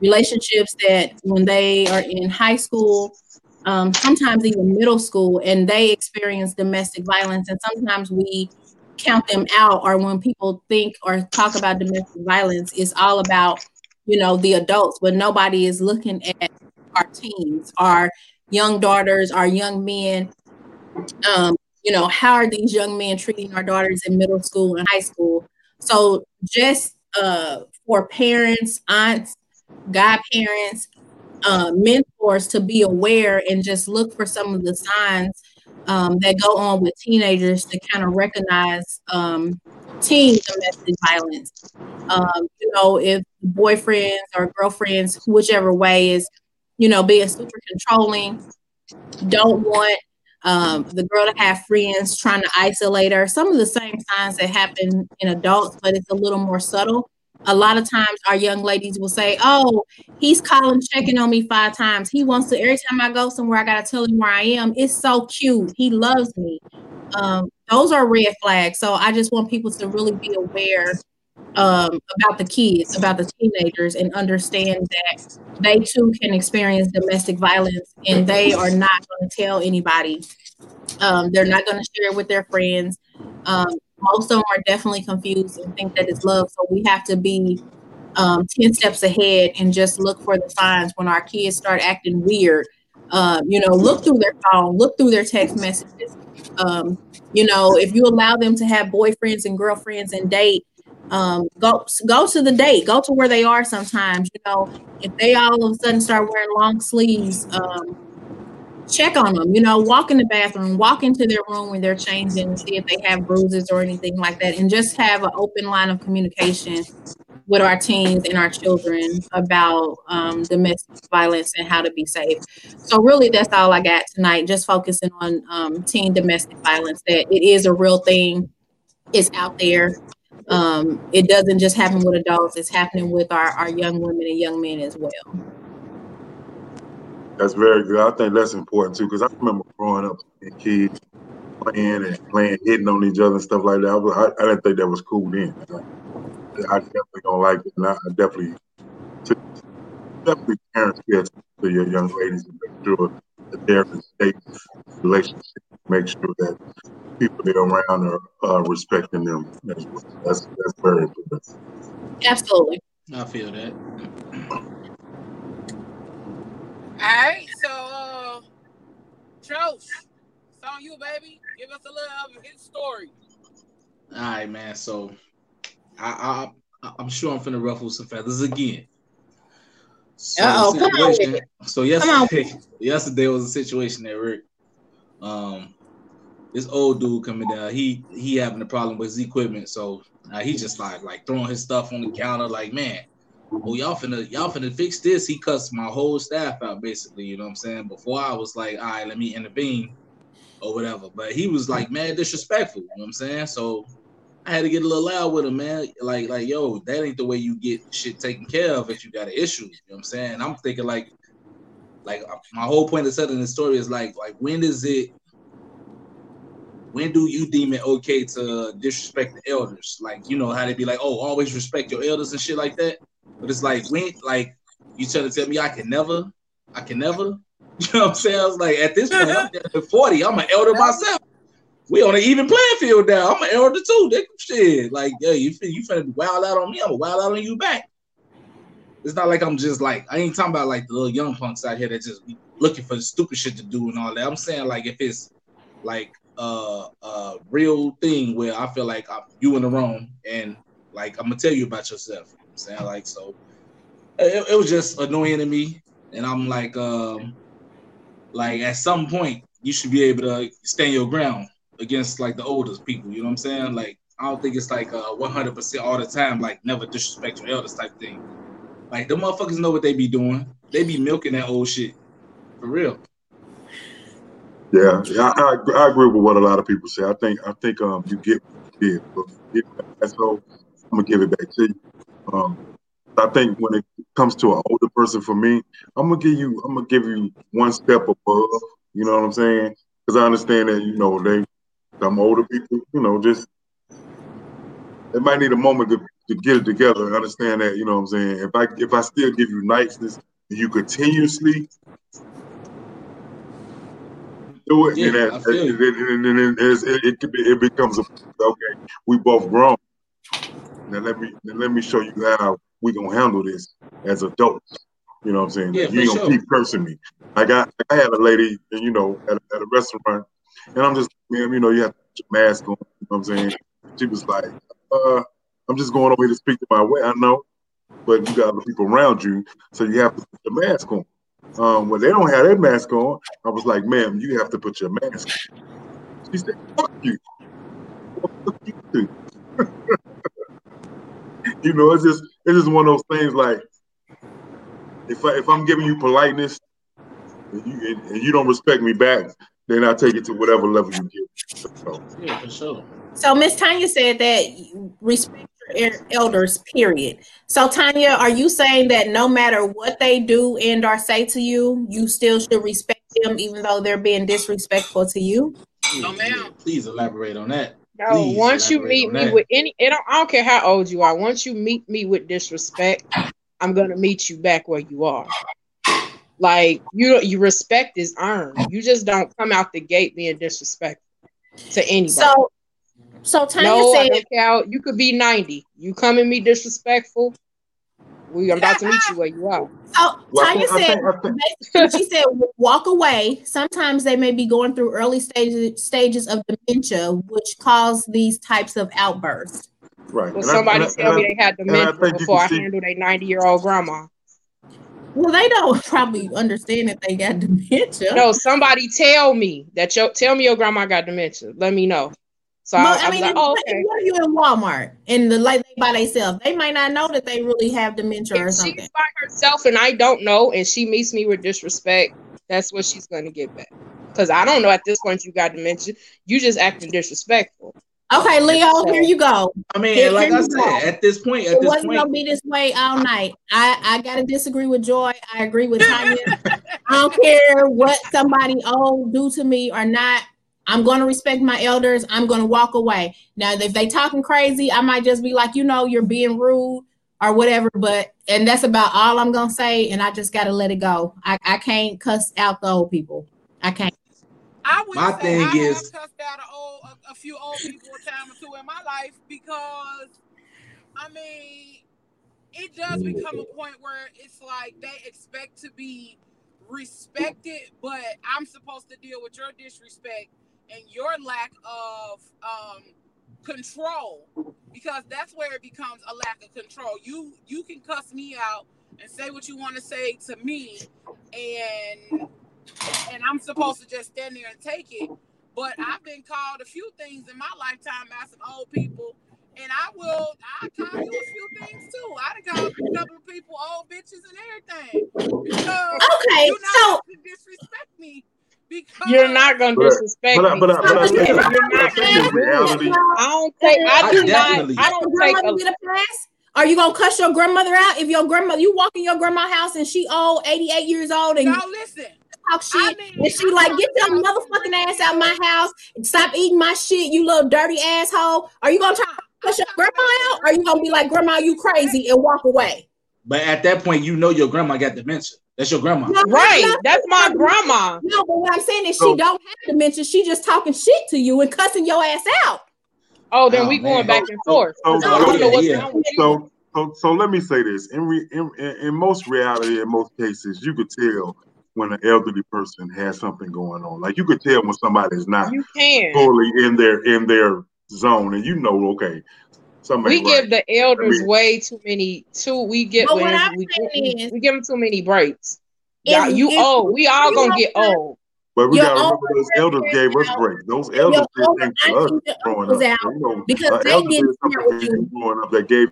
relationships that when they are in high school um, sometimes even middle school and they experience domestic violence and sometimes we count them out or when people think or talk about domestic violence it's all about you know the adults but nobody is looking at our teens our young daughters our young men. Um, you know how are these young men treating our daughters in middle school and high school so just uh, for parents, aunts, godparents, uh, mentors to be aware and just look for some of the signs um, that go on with teenagers to kind of recognize um, teen domestic violence. Um, you know, if boyfriends or girlfriends, whichever way, is you know being super controlling, don't want um, the girl to have friends trying to isolate her. Some of the same signs that happen in adults, but it's a little more subtle. A lot of times, our young ladies will say, "Oh, he's calling, checking on me five times. He wants to. Every time I go somewhere, I gotta tell him where I am. It's so cute. He loves me." Um, those are red flags. So I just want people to really be aware um, about the kids, about the teenagers, and understand that they too can experience domestic violence, and they are not going to tell anybody. Um, they're not going to share it with their friends. Um, most of them are definitely confused and think that it's love. So we have to be um, 10 steps ahead and just look for the signs when our kids start acting weird. Uh, you know, look through their phone, look through their text messages. Um, you know, if you allow them to have boyfriends and girlfriends and date, um, go go to the date, go to where they are. Sometimes, you know, if they all of a sudden start wearing long sleeves, um, check on them. You know, walk in the bathroom, walk into their room when they're changing, and see if they have bruises or anything like that, and just have an open line of communication with our teens and our children about um, domestic violence and how to be safe. So really, that's all I got tonight. Just focusing on um, teen domestic violence. That it is a real thing. It's out there. Um, it doesn't just happen with adults. It's happening with our, our young women and young men as well. That's very good. I think that's important too, because I remember growing up and kids playing and playing, hitting on each other and stuff like that. I, was, I, I didn't think that was cool then. I definitely don't like it, and I, definitely, definitely parents pay to your young ladies and make sure that they're in a safe relationship. Make sure that people they're around are uh, respecting them. That's that's, that's very important. Absolutely. I feel that. All right, so uh, Trosh, it's on you, baby. Give us a little of his story. All right, man. So I, I I'm sure I'm finna ruffle some feathers again. So, Uh-oh, come on with situation- so yesterday, yesterday was a situation at work. Um, this old dude coming down, he he having a problem with his equipment, so uh, he just like like throwing his stuff on the counter, like man, oh y'all finna y'all finna fix this. He cussed my whole staff out basically, you know what I'm saying? Before I was like, all right, let me intervene or whatever, but he was like mad disrespectful, you know what I'm saying? So I had to get a little loud with him, man. Like, like, yo, that ain't the way you get shit taken care of if you got an issue. You know what I'm saying? I'm thinking like, like uh, my whole point of telling this story is like, like when is it when do you deem it okay to disrespect the elders? Like, you know how they be like, oh, always respect your elders and shit like that. But it's like when like you trying to tell me I can never, I can never. You know what I'm saying? I was like, at this point, I'm 40. I'm an elder myself. We on an even playing field now. I'm an elder too. They, shit, like, yeah, you you finna be wild out on me. I'm gonna wild out on you back. It's not like I'm just like I ain't talking about like the little young punks out here that just looking for stupid shit to do and all that. I'm saying like if it's like uh a real thing where I feel like I'm you in the wrong and like I'm gonna tell you about yourself. You know I'm saying like so it, it was just annoying to me and I'm like um like at some point you should be able to stand your ground against like the oldest people. You know what I'm saying? Like I don't think it's like uh 100% all the time. Like never disrespect your elders type thing. Like the motherfuckers know what they be doing. They be milking that old shit for real. Yeah, I, I, I agree with what a lot of people say. I think I think um you get yeah, but so I'm gonna give it back to you. Um, I think when it comes to an older person, for me, I'm gonna give you I'm gonna give you one step above. You know what I'm saying? Because I understand that you know they some older people, you know, just they might need a moment to, to get it together and understand that, you know what I'm saying? If I if I still give you niceness and you continuously do it, Yeah, and, that, and, and, and, and it, it, it becomes a okay. We both grown. Now let me now let me show you how we gonna handle this as adults. You know what I'm saying? Yeah, you ain't for gonna sure. keep cursing me. Like I, I had a lady, you know, at, a- at a restaurant, and I'm just, ma'am, you know, you have to put your mask on. You know what I'm saying? She was like, uh, I'm just going over here to speak to my way. I know, but you got other people around you, so you have to put your mask on. Um, when they don't have their mask on, I was like, ma'am, you have to put your mask on. She said, fuck you. Fuck you too. you know, it's just it's just one of those things like if I if I'm giving you politeness and you and you don't respect me back, then I take it to whatever level you give. So, Yeah, for sure. So Miss Tanya said that respect your elders, period. So Tanya, are you saying that no matter what they do and or say to you, you still should respect them even though they're being disrespectful to you? No, ma'am. Please elaborate on that. No, Please once you meet me that. with any, it don't, I don't care how old you are. Once you meet me with disrespect, I'm gonna meet you back where you are. Like you, don't- you respect is earned. You just don't come out the gate being disrespectful to anybody. So so Tanya no, I said don't care. how- You could be 90. You come and me disrespectful. We, I'm about to meet you where you are. so Tanya think, said think, I think basically she said walk away. Sometimes they may be going through early stages stages of dementia, which cause these types of outbursts. right. Will And somebody I, tell and me they had and I dementia before I handled a 90 year old grandma? Well, they don't probably understand that they got dementia. No, somebody tell me that your tell me your grandma got dementia. Let me know. So But I I'll mean, like, oh, what, okay. what are you in Walmart and the like they by themselves? They might not know that they really have dementia or something. she's by herself and I don't know, and she meets me with disrespect, that's what she's going to get back. Because I don't know at this point you got dementia. You just acting disrespectful. Okay, Leo, here you go. I mean, Here- like here I said, go. at this point, at It this wasn't point, gonna be this way all night. I I gotta disagree with Joy. I agree with Tanya. I don't care what somebody old do to me or not. I'm gonna respect my elders. I'm gonna walk away. Now, if they talking crazy, I might just be like, you know, you're being rude or whatever. But and that's about all I'm gonna say. And I just gotta let it go. I, I can't cuss out the old people. I can't. I would My say thing I is- have cussed out a, old, a, a few old people a time or two in my life because, I mean, it does become a point where it's like they expect to be respected, but I'm supposed to deal with your disrespect and your lack of um, control because that's where it becomes a lack of control. You you can cuss me out and say what you want to say to me, and and I'm supposed to just stand there and take it. But I've been called a few things in my lifetime by some old people, and I will I call you a few things too. I done called a couple of people old bitches and everything because Okay, you're so not to disrespect me because You're not going to But- disrespect but me. but I- but I You're not but I gonna do it. reality, I don't take. I I do not. definitely- I don't your take. A, get a pass? Are you gonna cuss your grandmother out if your grandmother you walk in your grandma's house and she old 88 years old and no listen. Talk shit, and she like, get your motherfucking ass out of my house and stop eating my shit, you little dirty asshole. Are you gonna try to push your grandma out? Or are you gonna be like, grandma, you crazy and walk away? But at that point, you know your grandma got dementia. That's your grandma. No, Right. no, That's my grandma. No, but what I'm saying is she So- don't have dementia. She just talking shit to you and cussing your ass out. Oh, then Oh, we man. going back and forth. So- I don't yeah. wrong with you. So, so, so let me say this: in, re, in in in most reality, in most cases, you could tell when an elderly person has something going on. Like you could tell when somebody's not You can. fully in their in their zone, and you know, okay, something We ain't give the elders I mean- way too many. Too we get But what when I'm we, saying we, is- we give them too many breaks. Yeah, you if- old. We all gonna get old. But we gotta remember those elders gave us breaks. Those elders did things for us aunties growing up. out you know, because an they elder didn't did something with for you. you growing up that gave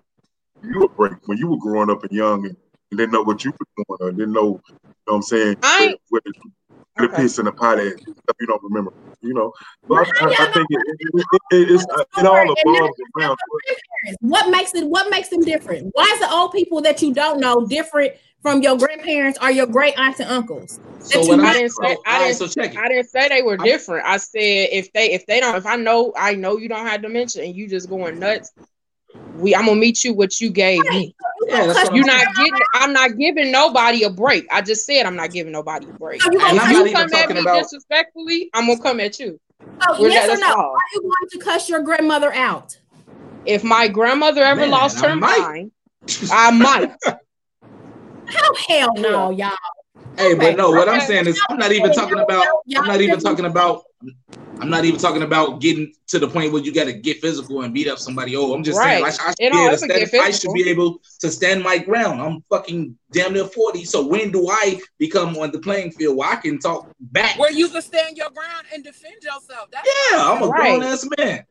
you a break when you were growing up and young and, and didn't know what you were doing or didn't know, you know what I'm saying, I- where, where the, where the Okay. in the pot at, stuff you don't remember, you know. But I, I, I think it, it, it, it, it's, it all And evolves never around. What makes it? What makes them different? Why is the old people that you don't know different from your grandparents or your great aunts and uncles? So what I, I didn't say- I didn't- so check. I didn't say they were I'm- different. I said if they if they don't if I know I know you don't have dementia and you just going nuts, we I'm gonna meet you what you gave me. Yeah, You're not saying. getting I'm not giving nobody a break. I just said I'm not giving nobody a break. So you And I'm If you come at me about. disrespectfully, I'm gonna come at you. oh, We're yes not- or no? all. Are you going to cuss your grandmother out? If my grandmother ever Man, lost her might. mind, I might. Hell, hell no, y'all. Hey, but no, what I'm saying is I'm not even talking about I'm not even talking about I'm not even talking about getting to the point where you gotta get physical and beat up somebody. Oh, I'm just saying like I should, be able to stand, I should be able to stand my ground. I'm fucking damn near 40. So when do I become on the playing field where I can talk back? Where you can stand your ground and defend yourself. That's Yeah, I'm a Right. grown ass man.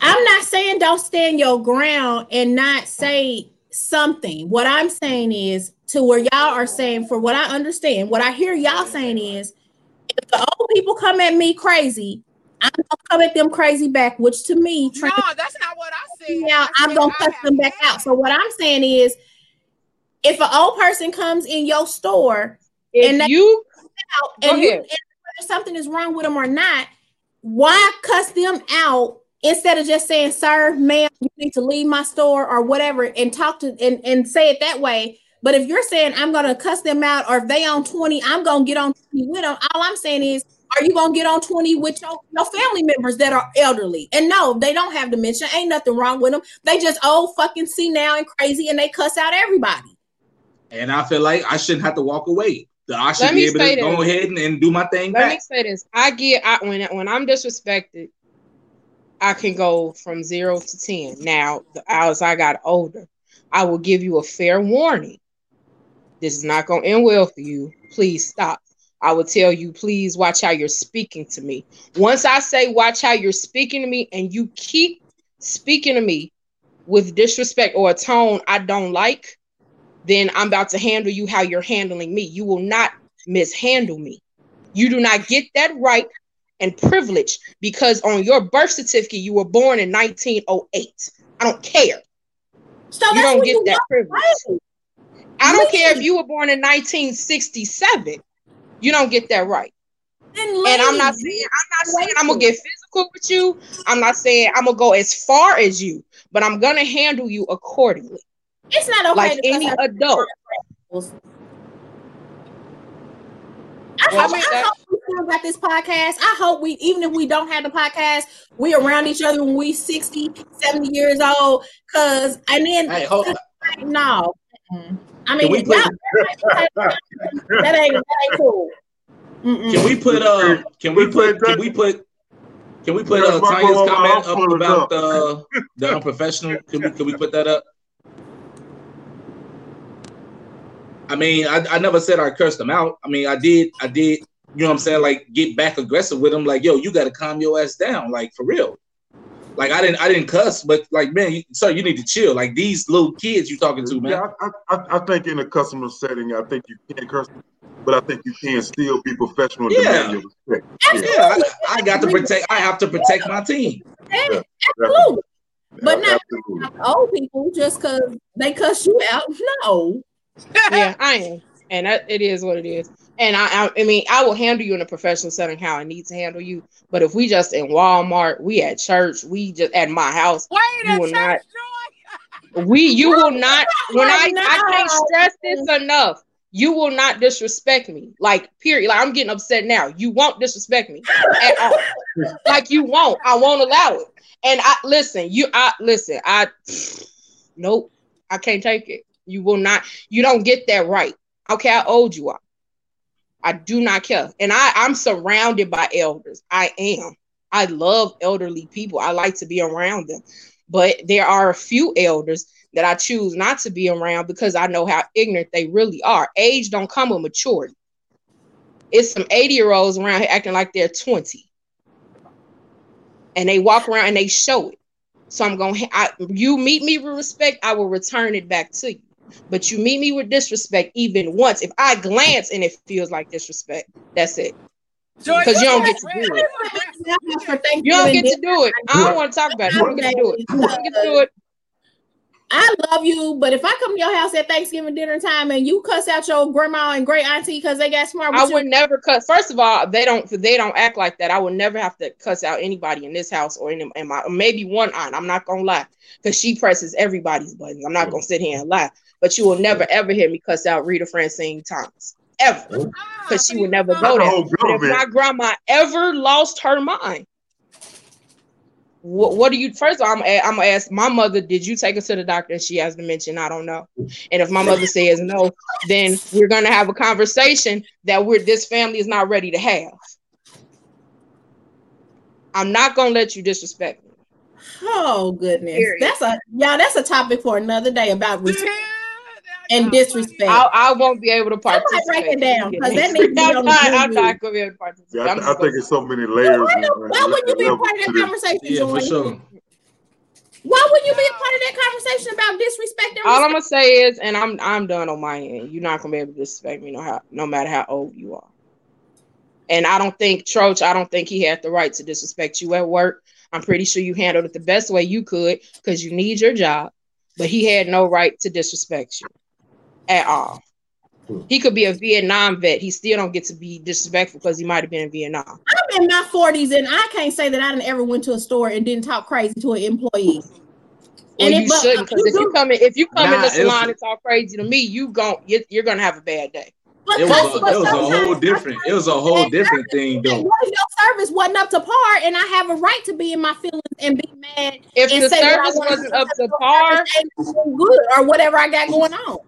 I'm not saying don't stand your ground and not say something. What I'm saying is to where y'all are saying, for what I understand, what I hear y'all saying is if the old people come at me crazy, I'm gonna come at them crazy back, which to me, no, that's not what I said. now I I'm gonna I cut them back out. So what I'm saying is if an old person comes in your store If And that- you out and you and whether something is wrong with them or not, why cuss them out instead of just saying, "Sir, ma'am, you need to leave my store" or whatever, and talk to and and say it that way. But if you're saying I'm gonna cuss them out, or if they on 20, I'm gonna get on 20 with them. All I'm saying is, are you gonna get on 20 with your, your family members that are elderly? And no, they don't have dementia. Ain't nothing wrong with them. They just old fucking senile and crazy, and they cuss out everybody. And I feel like I shouldn't have to walk away. I should Let be able say to go ahead and, and do my thing let me say this. I get I when when I'm disrespected, I can go from zero to ten. Now, as I got older, I will give you a fair warning. This is not gonna end well for you. Please stop. I will tell you, please watch how you're speaking to me. Once I say watch how you're speaking to me, and you keep speaking to me with disrespect or a tone I don't like, then I'm about to handle you how you're handling me. You will not mishandle me. You do not get that right and privilege because on your birth certificate you were born in 1908. I don't care. So You don't get you that privilege. right? I don't care if you were born in 1967. You don't get that right. Then And I'm not saying I'm not saying I'm gonna get physical with you. I'm not saying I'm gonna go as far as you, but I'm gonna handle you accordingly, It's not okay like to any adult. People's- I What hope, you I hope we still got this podcast. I hope we, even if we don't have the podcast, we around each other when we 60, 70 years old. Cause and then Hey, hold, no. I mean, we y'all- put- that ain't that ain't cool. Mm-mm. can we put um can we put can we put can we put uh, Tanya's comment up about the the unprofessional? Can we can we put that up? I mean, I, I never said I cursed them out. I mean, I did I did you know what I'm saying? Like get back aggressive with them. Like, yo, you got to calm your ass down. Like for real. Like I didn't I didn't cuss, but like man, you, sir, you need to chill. Like these little kids you talking to, man. Yeah, I, I, I think in a customer setting, I think you can curse, but I think you can still be professional and Yeah. demand your respect. Yeah, Yeah, I, I got to protect. I have to protect my team. Absolutely. absolutely. But not absolutely. old people just cause they cuss you out. No. Yeah, I am, and that, it is what it is. And I, I, I mean, I will handle you in a professional setting how I need to handle you. But if we just in Walmart, we at church, we just at my house, Wait, you will church, not. Joy. We, you will not. When I, I can't stress this enough. You will not disrespect me. Like, period. Like, I'm getting upset now. You won't disrespect me at all. like, you won't. I won't allow it. And I listen. You, I listen. I, nope. I can't take it. You will not. You don't get that right. Okay, how old you are. I do not care. And I, I'm surrounded by elders. I am. I love elderly people. I like to be around them. But there are a few elders that I choose not to be around because I know how ignorant they really are. Age don't come with maturity. It's some 80 year olds around here acting like they're 20. And they walk around and they show it. So I'm going to, you meet me with respect, I will return it back to you. But you meet me with disrespect even once. If I glance and it feels like disrespect, that's it. Because you don't get to do it. You don't get to do it. I don't want to talk about it. You don't get to do it. You don't get to do it. I love you, but if I come to your house at Thanksgiving dinner time and you cuss out your grandma and great auntie because they got smart, I with you, would never cut. First of all, they don't they don't act like that. I would never have to cuss out anybody in this house or in, in my maybe one aunt. I'm not gonna lie because she presses everybody's buttons. I'm not gonna sit here and lie, but you will never ever hear me cuss out Rita Francine Thomas ever because she you would never know- go there. whole But if my grandma ever lost her mind, what, what do you? First of all, I'm, a- I'm gonna ask my mother. Did you take her to the doctor? And she has dementia I don't know. And if my mother says no, then we're gonna have a conversation that we're this family is not ready to have. I'm not gonna let you disrespect me. oh goodness, Period. that's a y'all. That's a topic for another day about respect Yeah, and mm-hmm. disrespect. I, I won't be able to Somebody participate. write it down, 'cause that I'm needs to be on the not, I'm not gonna be able to participate. Yeah, I, I'm th- I think it's so many layers. Why, don't- why wouldn't you be a part of that conversation, Yeah, for Joy? sure. Why wouldn't you be a part of that conversation about disrespect and All I'm gonna say is, and I'm I'm done on my end. You're not gonna be able to disrespect me no how no matter how old you are. And I don't think Troach, I don't think he had the right to disrespect you at work. I'm pretty sure you handled it the best way you could because you need your job, but he had no right to disrespect you at all. Hmm. He could be a Vietnam vet. He still don't get to be disrespectful because he might have been in Vietnam. I'm in my 40s and I can't say that I didn't ever went to a store and didn't talk crazy to an employee. Well, And you if- shouldn't because if you you come in, if you come in the it's- salon and talk crazy to me, you gon' you're, you're gonna have a bad day. But It was, a, it was a whole different. It was a whole different thing, though. What if your service wasn't up to par and I have a right to be in my feelings and be mad If and the say service wasn't up to par, good or whatever I got going on.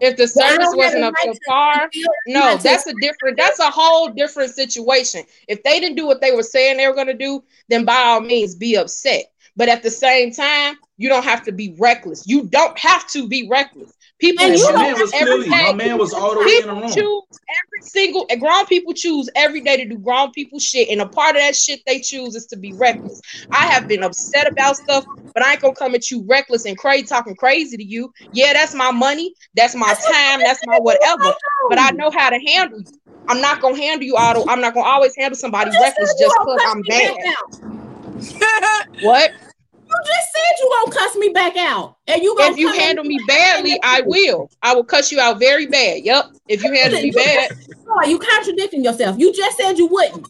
If the service wasn't up to par, no, that's a different. That's a whole different situation. If they didn't do what they were saying they were gonna do, then by all means be upset. But at the same time, you don't have to be reckless. You don't have to be reckless. People And you my man was every clearly, my man was all the way in the People wrong. choose every single grown people choose every day to do grown people shit, and a part of that shit they choose is to be reckless. I have been upset about stuff, but I ain't gonna come at you reckless and crazy talking crazy to you. Yeah, that's my money, that's my time, that's my whatever. But I know how to handle you. I'm not gonna handle you auto. I'm not gonna always handle somebody reckless just because I'm bad. What? You just said you gonna cuss me back out, and you gonna If you handle me badly, I will. I will cuss you out very bad. Yep. If you handle me bad, Boy, you contradicting yourself. You just said you wouldn't.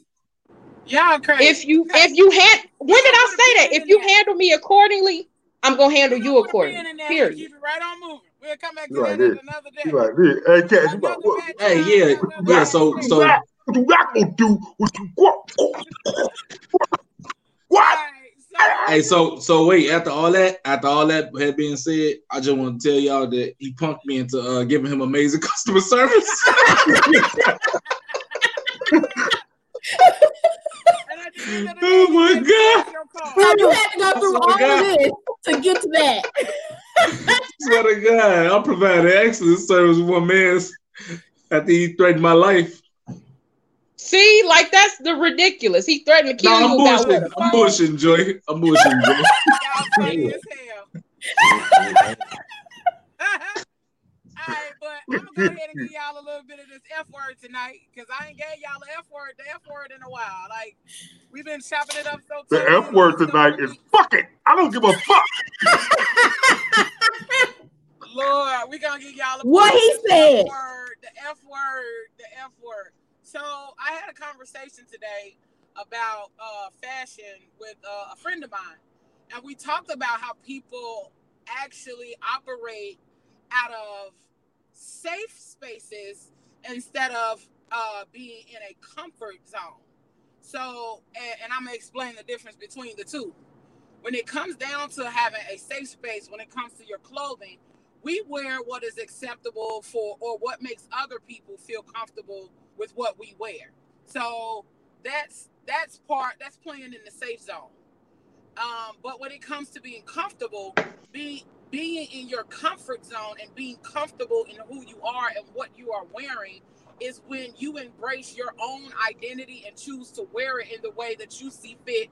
Y'all crazy. if you if you had when did I say that? If you handle me accordingly, I'm gonna handle you accordingly. Period. Keep it right on moving. We'll come back to You like that this. another day. You like this. Hey, Cash, you what? Hey, yeah, yeah. So, so What you not gonna do? What you what? What? Hey, so so wait. After all that, after all that had been said, I just want to tell y'all that he punked me into uh, giving him amazing customer service. oh my god! So you had to go through Oh all God. of this to get to that. Swear to God, I'm providing excellent service with one man's after he threatened my life. See, like that's the ridiculous. He threatened to kill No, I'm you about bullshitting. I'm bullshitting, Joy. I'm bullshitting, Joy. Y'all funny as hell. All right, but I'm gonna go ahead and give y'all a little bit of this F word tonight because I ain't gave y'all the F word, the F word in a while. Like we've been chopping it up so. The tough F these word tonight couple is fuck it. I don't give a fuck. Lord, we gonna give y'all a What he the said. F word, the F word, the F word. So I had a conversation today about uh, fashion with uh, a friend of mine, and we talked about how people actually operate out of safe spaces instead of uh, being in a comfort zone. So, and, and I'm gonna explain the difference between the two. When it comes down to having a safe space, when it comes to your clothing, we wear what is acceptable for or what makes other people feel comfortable with what we wear. So that's that's part that's playing in the safe zone. Um, but when it comes to being comfortable, be being in your comfort zone and being comfortable in who you are and what you are wearing is when you embrace your own identity and choose to wear it in the way that you see fit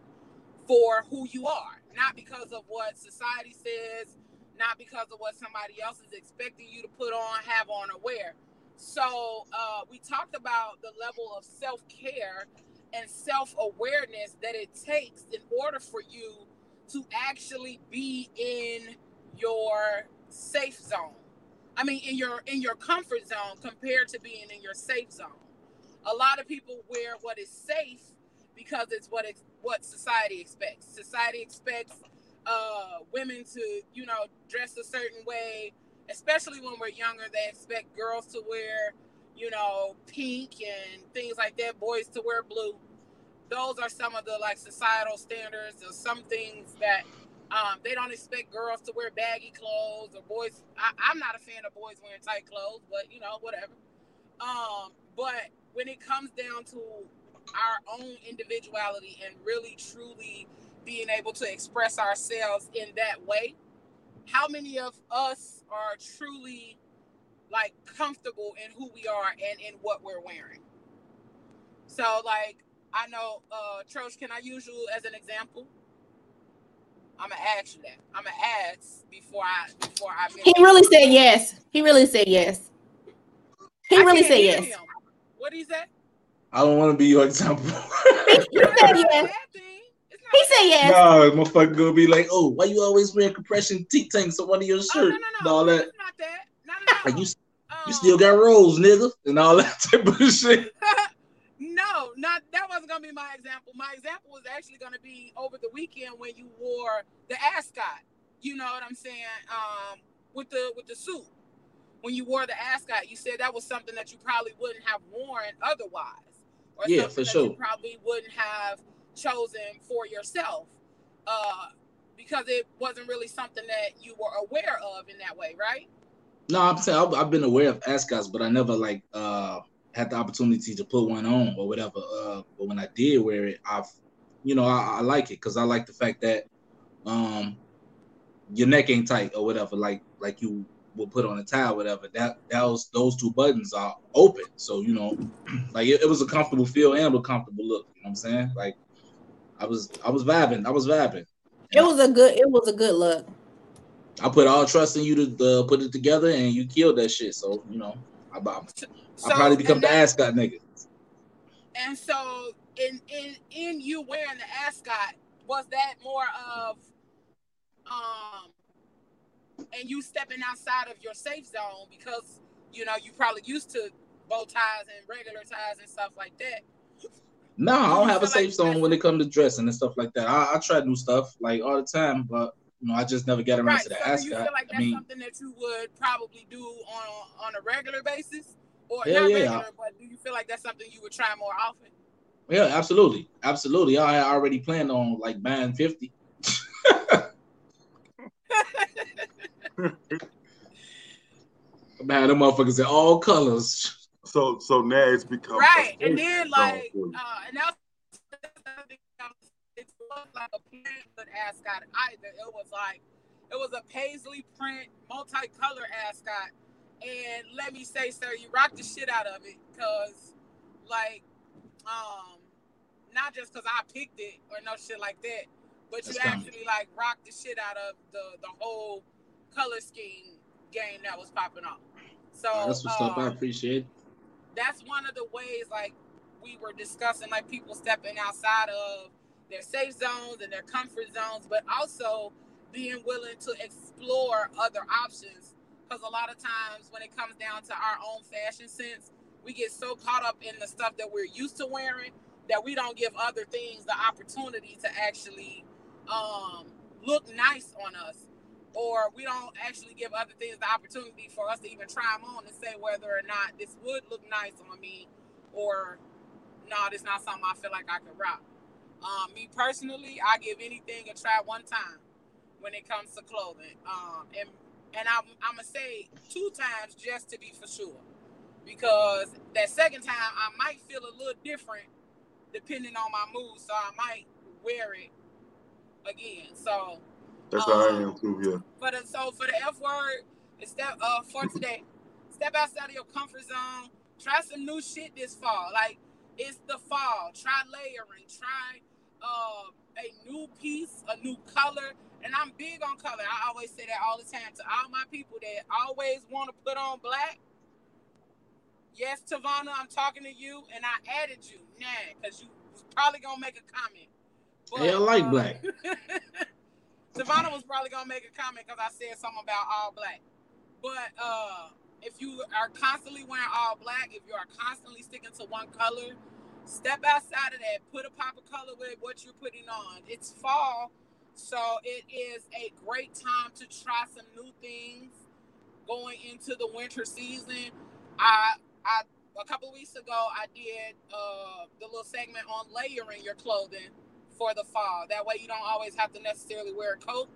for who you are, not because of what society says, not because of what somebody else is expecting you to put on, have on, or wear. So, uh, we talked about the level of self care and self awareness that it takes in order for you to actually be in your safe zone. I mean, in your in your comfort zone compared to being in your safe zone. A lot of people wear what is safe because it's what it's what society expects. Society expects uh, women to, you know, dress a certain way, especially when we're younger. They expect girls to wear, you know, pink and things like that. Boys to wear blue. Those are some of the like societal standards. Or some things that um, they don't expect girls to wear baggy clothes or boys. I, am not a fan of boys wearing tight clothes, but you know, whatever. Um, but when it comes down to our own individuality and really truly being able to express ourselves in that way, how many of us are truly like comfortable in who we are and in what we're wearing? So, like, I know, uh, Trosh, can I use you as an example? I'm gonna ask you that. I'm gonna ask before I before I. He really said yes. He really said yes. He I really can't said yes. him. What did he say? I don't want to be your example. He said It's not a yes. He a said bad yes. no, motherfucker gonna be like, oh, why you always wearing compression T tanks on one of your thing. Oh no shirts no and all that? It's not that. Not at all. Like you, you Um, still got rolls, nigga, and all that type of shit. no, not that wasn't gonna be my example. My example was actually gonna be over the weekend when you wore the ascot. You know what I'm saying? Um, with the with the suit. When you wore the ascot, you said that was something that you probably wouldn't have worn otherwise, or Yeah, something for that sure. you probably wouldn't have chosen for yourself, uh, because it wasn't really something that you were aware of in that way, right? No, I'm saying I've, been aware of ascots, but I never like uh had the opportunity to put one on or whatever. Uh, but when I did wear it, I've, you know, I, I like it because I like the fact that um your neck ain't tight or whatever, like like you will put on a tie or whatever. That that was those two buttons are open, so you know, like it, it was a comfortable feel and a comfortable look. You know what I'm saying? Like I was I was vibing, I was vibing. It was a good. It was a good look. I put all trust in you to uh, put it together, and you killed that shit. So you know, I, I, So, I probably become and the that- ascot nigga. And so, in in in you wearing the ascot, was that more of, um, and you stepping outside of your safe zone because you know you probably used to bow ties and regular ties and stuff like that. No, I Do don't have a safe zone when it comes to dressing and stuff like that. I, I try new stuff like all the time, but you know, I just never get around Right. to the So, you feel like I mean, something that you would probably do on on a regular basis, or Yeah, not yeah. regular, but do you feel like that's something you would try more often? yeah, absolutely, absolutely. I already planned on like buying fifty. Man, them motherfuckers in all colors. So so now it's become a right and then like uh and that's it was like a plain good ascot either it was like it was a paisley print multicolor ascot and let me say sir you rocked the shit out of it because like um not just because i picked it or no shit like that but you That's coming. actually like rocked the shit out of the the whole color scheme game that was popping off so That's what's up. I um, appreciate it. That's one of the ways like we were discussing like people stepping outside of their safe zones and their comfort zones but also being willing to explore other options. Because a lot of times when it comes down to our own fashion sense, we get so caught up in the stuff that we're used to wearing that we don't give other things the opportunity to actually um, look nice on us or we don't actually give other things the opportunity for us to even try them on and say whether or not this would look nice on me or no, this not something I feel like I could rock. Um, me personally, I give anything a try one time when it comes to clothing. Um, and and I'm, I'm gonna say two times just to be for sure, because that second time I might feel a little different depending on my mood, so I might wear it again. So That's how I am too. Yeah. for the so for the F word, step uh for today. Step outside of your comfort zone. Try some new shit this fall. Like it's the fall. Try layering. Try uh, a new piece, a new color. And I'm big on color. I always say that all the time to all my people that always want to put on black. Yes, Tavana, I'm talking to you, and I added you, nah, because you was probably gonna make a comment. Hey, I like uh, black. Savannah was probably gonna make a comment because I said something about all black. But uh, if you are constantly wearing all black, if you are constantly sticking to one color, step outside of that. Put a pop of color with what you're putting on. It's fall, so it is a great time to try some new things going into the winter season. I I a couple weeks ago I did uh, the little segment on layering your clothing for the fall. That way you don't always have to necessarily wear a coat,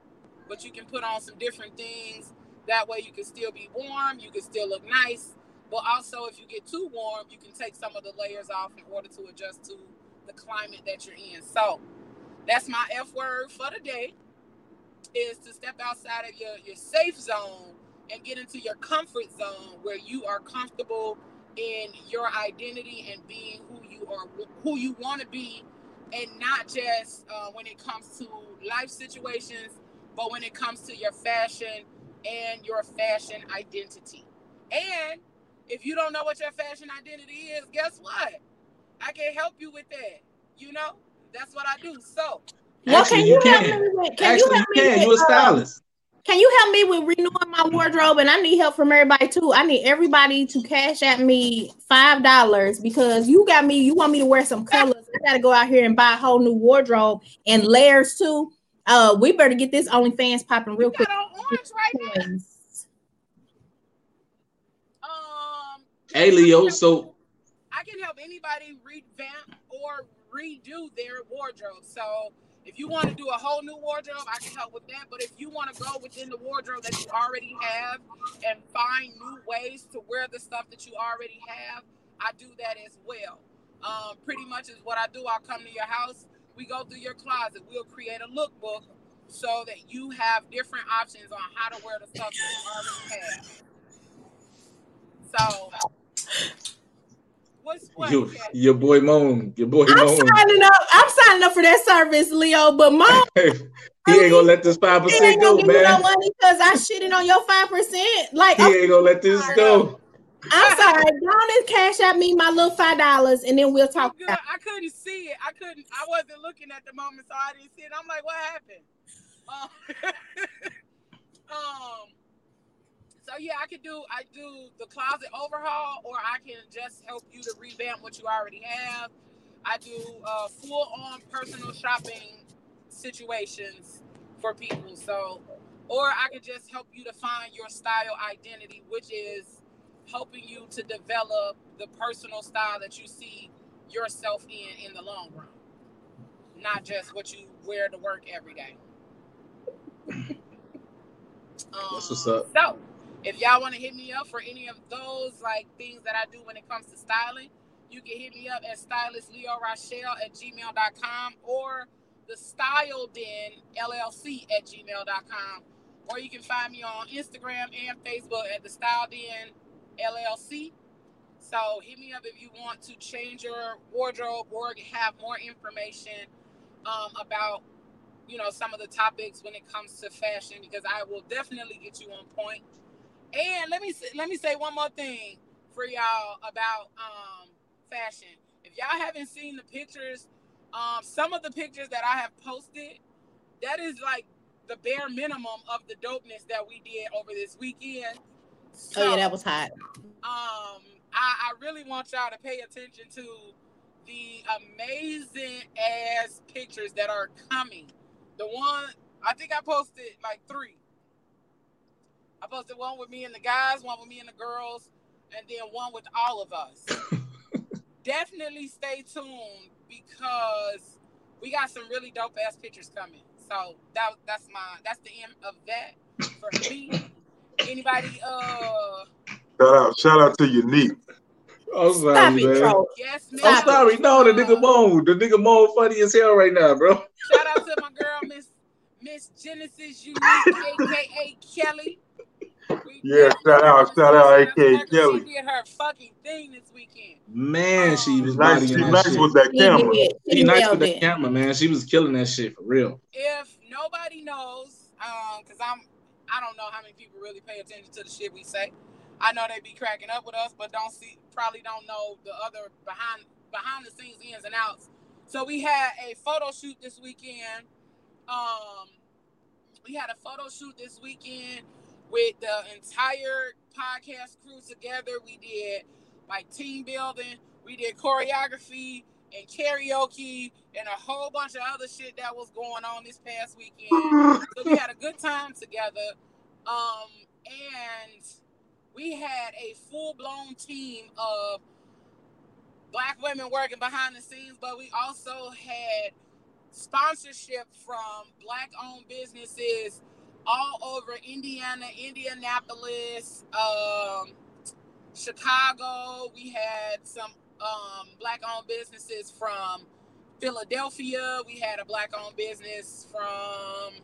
but you can put on some different things. That way you can still be warm, you can still look nice, but also if you get too warm, you can take some of the layers off in order to adjust to the climate that you're in. So that's my F word for the day is to step outside of your, your safe zone and get into your comfort zone where you are comfortable in your identity and being who you are who you want to be and not just uh, when it comes to life situations but when it comes to your fashion and your fashion identity and if you don't know what your fashion identity is guess what i can help you with that you know that's what i do so Well, Actually, can you you help can. me with? Can Actually, you you help me can. with? You're a uh, stylist. Can you help me with renewing my wardrobe? And I need help from everybody too. I need everybody to cash at me five dollars because you got me. You want me to wear some colors? I got to go out here and buy a whole new wardrobe and layers too. Uh, we better get this OnlyFans popping real quick. got on right now um Hey, Leo. So I can help anybody revamp or redo their wardrobe. So if you want to do a whole new wardrobe, I can help with that. But if you want to go within the wardrobe that you already have and find new ways to wear the stuff that you already have, I do that as well. Um, pretty much is what I do. I'll come to your house. We go through your closet. We'll create a lookbook so that you have different options on how to wear the stuff you already have. So, what's what? your, your boy Moan, your boy I'm Moan, signing up. I'm signing up for that service, Leo. But mom, he ain't gonna let this five he percent ain't go, gonna give me no money because I shitting on your five percent. Like, He ain't gonna let this go. I'm sorry. And cash at me my little five dollars, and then we'll talk. good? I couldn't see it. I couldn't. I wasn't looking at the moment, so I didn't see it. I'm like, what happened? Um, um. So yeah, I could do. I do the closet overhaul, or I can just help you to revamp what you already have. I do uh, full on personal shopping situations for people. So, or I could just help you to find your style identity, which is helping you to develop the personal style that you see yourself in in the long run, not just what you wear to work every day. Um, That's what's up. So, if y'all want to hit me up for any of those like things that I do when it comes to styling, you can hit me up at stylist Leo Rochelle at gmail.com or the Style Den LLC at gmail.com. Or you can find me on Instagram and Facebook at the Style Den LLC. So hit me up if you want to change your wardrobe or have more information um, about you know some of the topics when it comes to fashion because I will definitely get you on point. And let me let me say one more thing for y'all about um, fashion. If y'all haven't seen the pictures, um, some of the pictures that I have posted, that is like the bare minimum of the dopeness that we did over this weekend. So, oh yeah, that was hot. Um, I, I really want y'all to pay attention to the amazing ass pictures that are coming. The one I think I posted like three. I posted one with me and the guys, one with me and the girls, and then one with all of us. Definitely stay tuned because we got some really dope ass pictures coming. So that that's my that's the end of that for me. Anybody uh shout out shout out to Unique. I'm sorry, Stop man. It, yes, man. I'm sorry. No, the nigga Moan. The nigga Moan funny as hell right now, bro. Shout out to my girl, Miss Miss Genesis Unique, aka Kelly. We yeah, shout out, shout out, aka Kelly. She did her fucking thing this weekend. Man, she was nice. She nice shit. with that camera. She, she nice with that camera, man. She was killing that shit for real. If nobody knows, um, because I'm, I don't know how many people really pay attention to the shit we say. I know they be cracking up with us, but don't see, probably don't know the other behind behind the scenes ins and outs. So we had a photo shoot this weekend. Um, we had a photo shoot this weekend with the entire podcast crew together. We did like team building, we did choreography and karaoke and a whole bunch of other shit that was going on this past weekend. so we had a good time together. Um, and we had a full blown team of black women working behind the scenes, but we also had sponsorship from black owned businesses all over Indiana, Indianapolis, um, Chicago. We had some um, black owned businesses from Philadelphia. We had a black owned business from,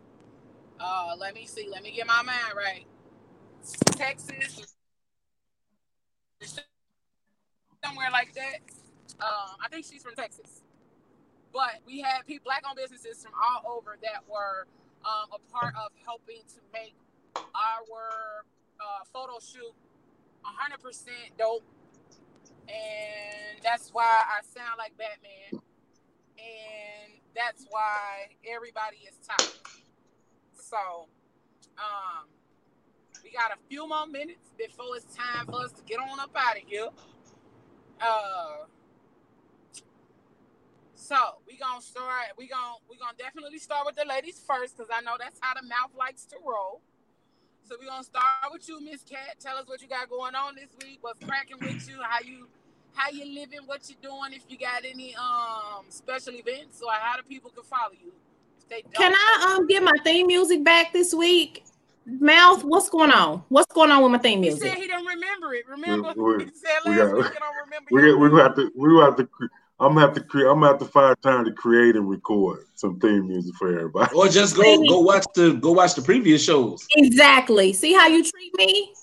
uh, let me see, let me get my mind right. Texas, somewhere like that. Um, I think she's from Texas. But we had people, black owned businesses from all over that were um, a part of helping to make our uh, photo shoot 100% dope. And that's why I sound like Batman. And that's why everybody is tired. So, um, we got a few more minutes before it's time for us to get on up out of here. Uh, so we gonna start. We gonna we gonna definitely start with the ladies first because I know that's how the mouth likes to roll. So we're gonna start with you, Miss Cat. Tell us what you got going on this week. What's cracking with you? How you how you living? What you doing? If you got any um special events or how the people can follow you. Can I um get my theme music back this week? Mouth, what's going on? What's going on with my theme music? He said he don't remember it. Remember? We, we, he said last we got, week he don't remember. We, we, we have to we have to I'm gonna have to create. I'm gonna have to find time to create and record some theme music for everybody. Or just go go watch the go watch the previous shows. Exactly. See how you treat me?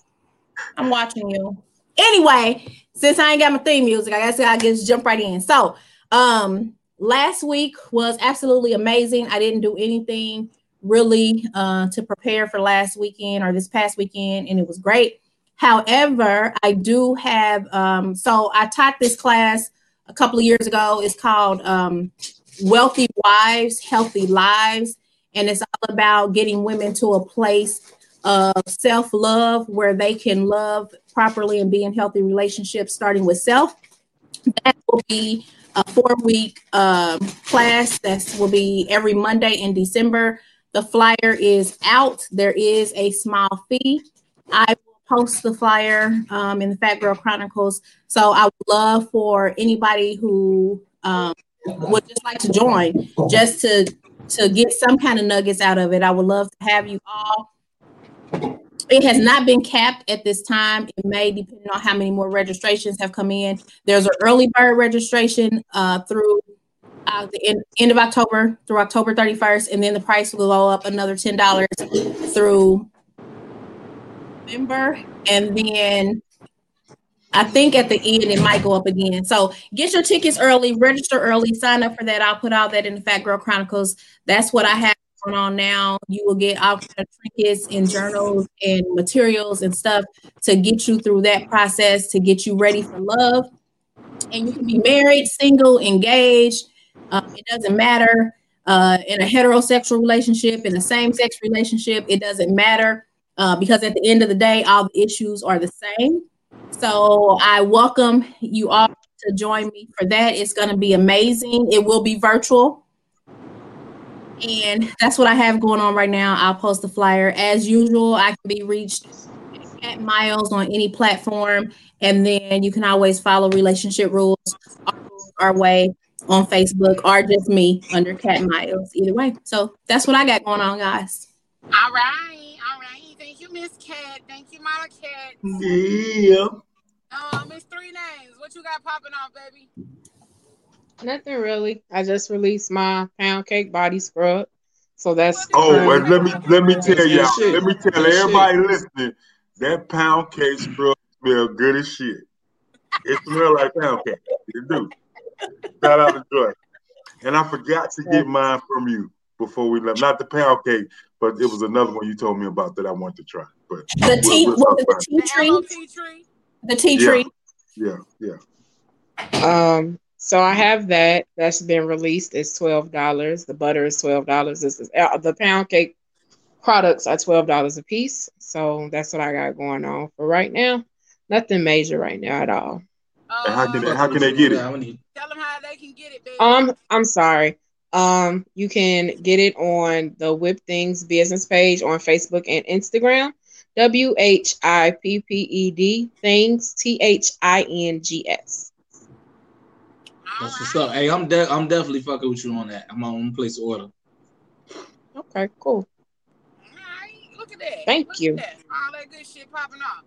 I'm watching you. Anyway, since I ain't got my theme music, I guess I just jump right in. So, um, last week was absolutely amazing. I didn't do anything really uh, to prepare for last weekend or this past weekend, and it was great. However, I do have um, so I taught this class a couple of years ago. It's called um, Wealthy Wives, Healthy Lives. And it's all about getting women to a place of self love where they can love properly and be in healthy relationships, starting with self. That will be a four week um, class that will be every Monday in December. The flyer is out. There is a small fee. I will post the flyer um, in the Phat Girl Chronicles. So I would love for anybody who um, would just like to join, just to to get some kind of nuggets out of it. I would love to have you all. It has not been capped at this time. It may depending on how many more registrations have come in. There's an early bird registration uh, through uh, the end, end of October through October 31st, and then the price will go up another $10 through November, and then I think at the end it might go up again. So get your tickets early, register early, sign up for that. I'll put all that in the Phat Girl Chronicles. That's what I have going on now. You will get all kind of trinkets and journals and materials and stuff to get you through that process to get you ready for love. And you can be married, single, engaged. Um, it doesn't matter. Uh, in a heterosexual relationship, in a same-sex relationship, it doesn't matter uh, because at the end of the day, all the issues are the same. So I welcome you all to join me for that. It's going to be amazing. It will be virtual. And that's what I have going on right now. I'll post the flyer. As usual, I can be reached at Miles on any platform. And then you can always follow Relationship Rules our way on Facebook or just me under Cat Miles. Either way. So that's what I got going on, guys. All right. All right. Thank you, Miss Cat. Thank you, Mama Cat. Yeah. Um, it's three names. What you got popping off, baby? Nothing really. I just released my pound cake body scrub. So that's Oh, current. and let me let me tell y'all. shit. Let me tell Good everybody listening. That pound cake scrub smell good as shit. It smell like pound cake. It do. Shout out to Joy. And I forgot to get mine from you before we left. Not the pound cake, but it was another one you told me about that I wanted to try. But The tea, we'll was talk the tea tree? MOT tree. The tea Yeah. tree. yeah, yeah. Um, so I have that. That's been released. It's twelve dollars. The butter is twelve dollars. This is uh, the pound cake products are twelve dollars a piece. So that's what I got going on for right now. Nothing major right now at all. And how can Um, they, how can they get it? Yeah, I need- tell them how they can get it, baby. Um, I'm sorry. Um, you can get it on the Whipped Things business page on Facebook and Instagram. W H I P P E D things T H I N G S. That's what's up. Hey, I'm de- I'm definitely fucking with you on that. I'm on place order. Okay, cool. All right. Look at that. Thank Look you. At that. All that good shit popping off.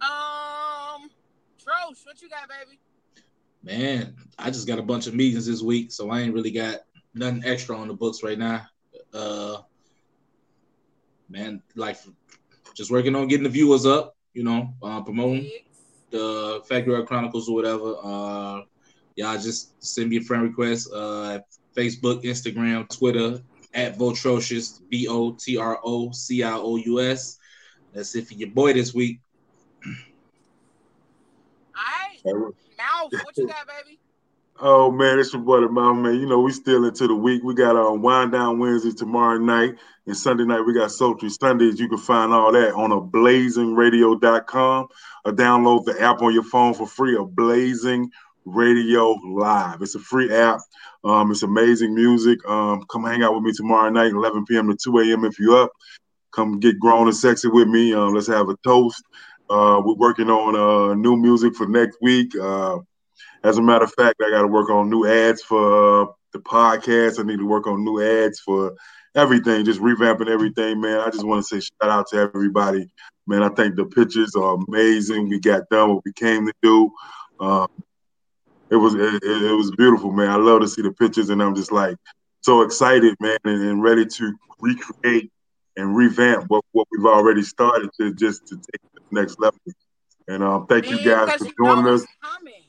Um, Trosh, what you got, baby? Man, I just got a bunch of meetings this week, so I ain't really got nothing extra on the books right now. Uh, man, like just working on getting the viewers up, you know, uh, promoting Biggs. the Factory Art Chronicles or whatever. Uh, y'all just send me a friend request. Uh, Facebook, Instagram, Twitter at Votrocious, V O T R O C I O U S. That's it for your boy this week. All right. Mouth, what you got, baby? Oh man, it's your boy the Mouth Man. You know, we still into the week. We got our wind down Wednesday tomorrow night. And Sunday night we got Sultry Sundays. You can find all that on a blazingradio.com or download the app on your phone for free, a blazing radio live. It's a free app. Um, it's amazing music. Um, come hang out with me tomorrow night, 11 p.m. to 2 a.m. if you're up. Come get grown and sexy with me. Um, let's have a toast. Uh, we're working on uh, new music for next week. Uh, as a matter of fact, I got to work on new ads for uh, the podcast. I need to work on new ads for everything, just revamping everything, man. I just want to say shout out to everybody, man. I think the pictures are amazing. We got done what we came to do. Um, it was it, it was beautiful, man. I love to see the pictures, and I'm just like so excited, man, and, and ready to recreate and revamp what, what we've already started to just to take to the next level. And um, thank you guys for joining us coming.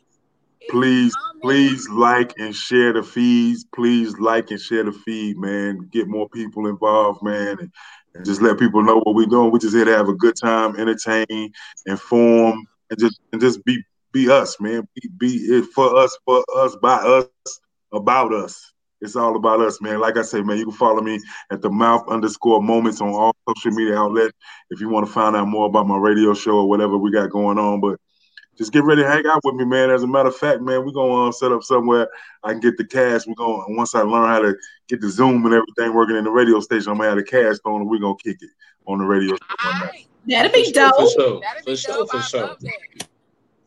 Please please like and share the feeds. Please like and share the feed man. Get more people involved man and, and just let people know what we're doing. We're just here to have a good time entertain inform and just and just be be us man. Be, be it for us for us by us about us. It's all about us man. Like i say man you can follow me at the mouth underscore moments on all social media outlets if you want to find out more about my radio show or whatever we got going on. But just get ready to hang out with me, man. As a matter of fact, man, we're gonna uh, set up somewhere I can get the cast. We're gonna once I learn how to get the Zoom and everything working in the radio station, I'm gonna have the cast on and we're gonna kick it on the radio show All one night. right. That'd For be sure, dope. For sure. That'd For be sure. dope. For sure.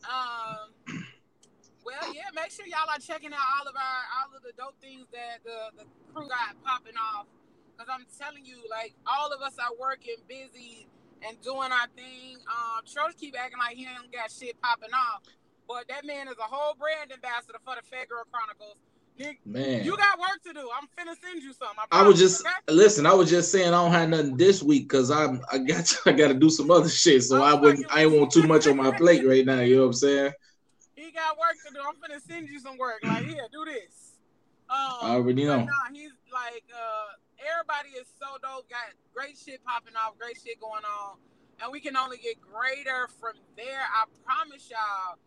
Um, well, yeah, make sure y'all are checking out all of our all of the dope things that the, the crew got popping off. Cause I'm telling you, like all of us are working busy and doing our thing. Um, Troch keep acting like he ain't got shit popping off, but that man is a whole brand ambassador for the Phat Girl Chronicles. Nick, Man. you got work to do. I'm finna send you some. I, I was just okay? listen. I was just saying I don't have nothing this week because I'm I got I got to do some other shit. So I wouldn't I ain't want too much on my plate right now. You know what I'm saying? He got work to do. I'm finna send you some work. Like, here, do this. Um, I already know. Nah, he's like, uh, everybody is so dope. Got great shit popping off, great shit going on, and we can only get greater from there. I promise y'all.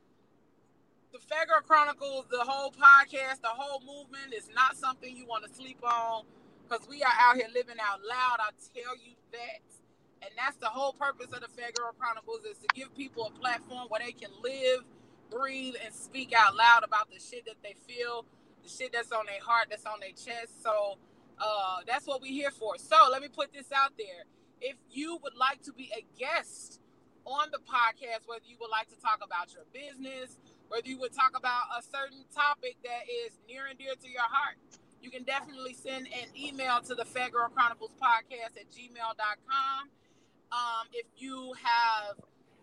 The Phat Girl Chronicles, the whole podcast, the whole movement is not something you want to sleep on because we are out here living out loud. I tell you that. And that's the whole purpose of the Phat Girl Chronicles is to give people a platform where they can live, breathe, and speak out loud about the shit that they feel, the shit that's on their heart, that's on their chest. So uh, that's what we're here for. So let me put this out there. If you would like to be a guest on the podcast, whether you would like to talk about your business, whether you would talk about a certain topic that is near and dear to your heart, you can definitely send an email to the Phat Girl Chronicles podcast at gmail.com. Um, if you have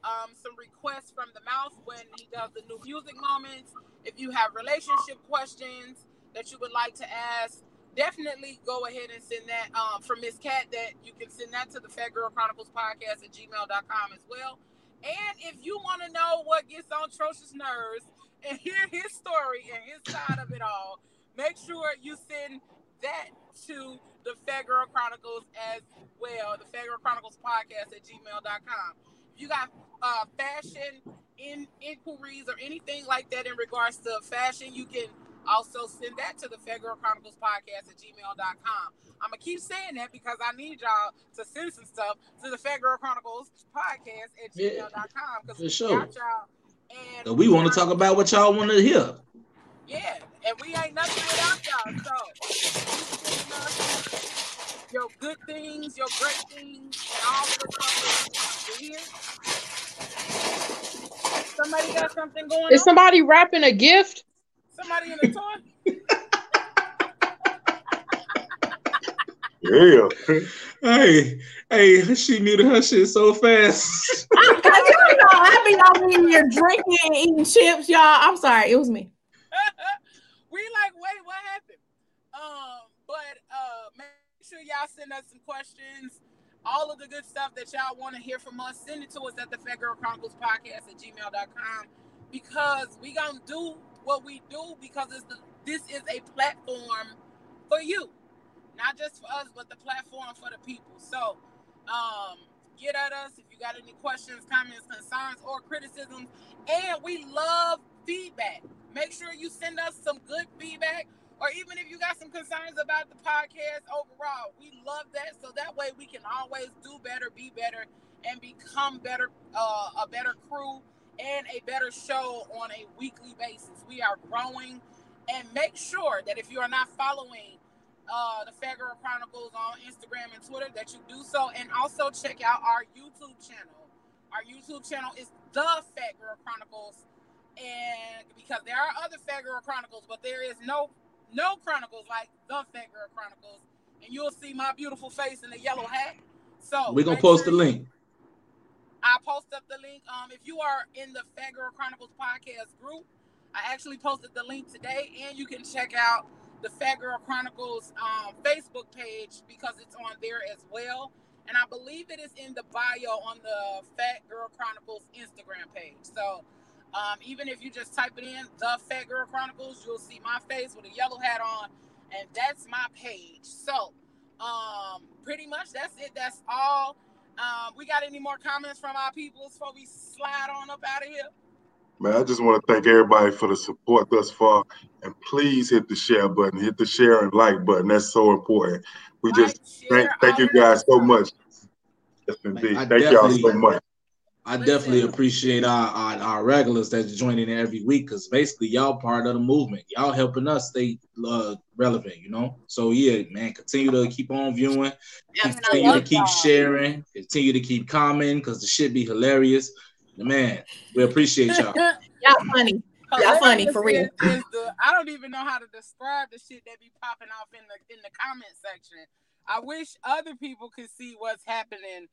um, some requests from the mouth when he does the new music moments, if you have relationship questions that you would like to ask, definitely go ahead and send that um, from Miss Cat that you can send that to the Phat Girl Chronicles podcast at gmail.com as well. And if you want to know what gets on Trocious nerves and hear his story and his side of it all, make sure you send that to the Phat Girl Chronicles as well, the Phat Girl Chronicles podcast at gmail.com. If you got uh, fashion in inquiries or anything like that in regards to fashion, you can also send that to the Phat Girl Chronicles podcast at gmail.com. I'm gonna keep saying that because I need y'all to send some stuff to the Phat Girl Chronicles podcast at gmail.com because for we sure. got y'all and So we want to talk about what y'all want to hear. yeah, and we ain't nothing without y'all. So keep your good things, your great things, and all of the stuff that you want to hear. Somebody got something going Is on? somebody wrapping a gift? Somebody in the toy? Yeah. Hey, hey, she muted her shit so fast. Cause you know I be over here drinking and eating chips, y'all. I'm sorry, it was me. we like, wait, what happened? Um, but uh, make sure y'all send us some questions. All of the good stuff that y'all want to hear from us, send it to us at the Phat Girl Chronicles Podcast at gmail.com because we gonna do what we do because it's the, this is a platform for you, not just for us, but the platform for the people. So, um, get at us if you got any questions, comments, concerns, or criticisms. And we love feedback. Make sure you send us some good feedback, or even if you got some concerns about the podcast overall, we love that. So that way we can always do better, be better, and become better, uh, a better crew and a better show on a weekly basis. We are growing, and make sure that if you are not following uh, the Girl Chronicles on Instagram and Twitter, that you do so, and also check out our YouTube channel. Our YouTube channel is the Phat Girl Chronicles, and because there are other Phat Girl Chronicles, but there is no no chronicles like the Phat Girl Chronicles, and you'll see my beautiful face in the yellow hat. So We're gonna post sure the link. I post up the link. Um, if you are in the Phat Girl Chronicles podcast group, I actually posted the link today, and you can check out the Phat Girl Chronicles um, Facebook page because it's on there as well. And I believe it is in the bio on the Phat Girl Chronicles Instagram page. So um, even if you just type it in, the Phat Girl Chronicles, you'll see my face with a yellow hat on, and that's my page. So um, pretty much that's it. That's all. Um, we got any more comments from our people before we slide on up out of here? Man, I just want to thank everybody for the support thus far. And please hit the share button, hit the share and like button. That's so important. We Like, just share, thank, thank you guys so much. Yes, indeed. I Thank y'all so much. I Listen. definitely appreciate our, our our regulars that's joining every week because basically y'all part of the movement. Y'all helping us stay uh, relevant, you know. So yeah, man, continue to keep on viewing, continue to keep y'all. sharing, continue to keep commenting because the shit be hilarious. Man, we appreciate y'all. Y'all funny. Y'all funny, for real. Is- is the- I don't even know how to describe the shit that be popping off in the in the comment section. I wish other people could see what's happening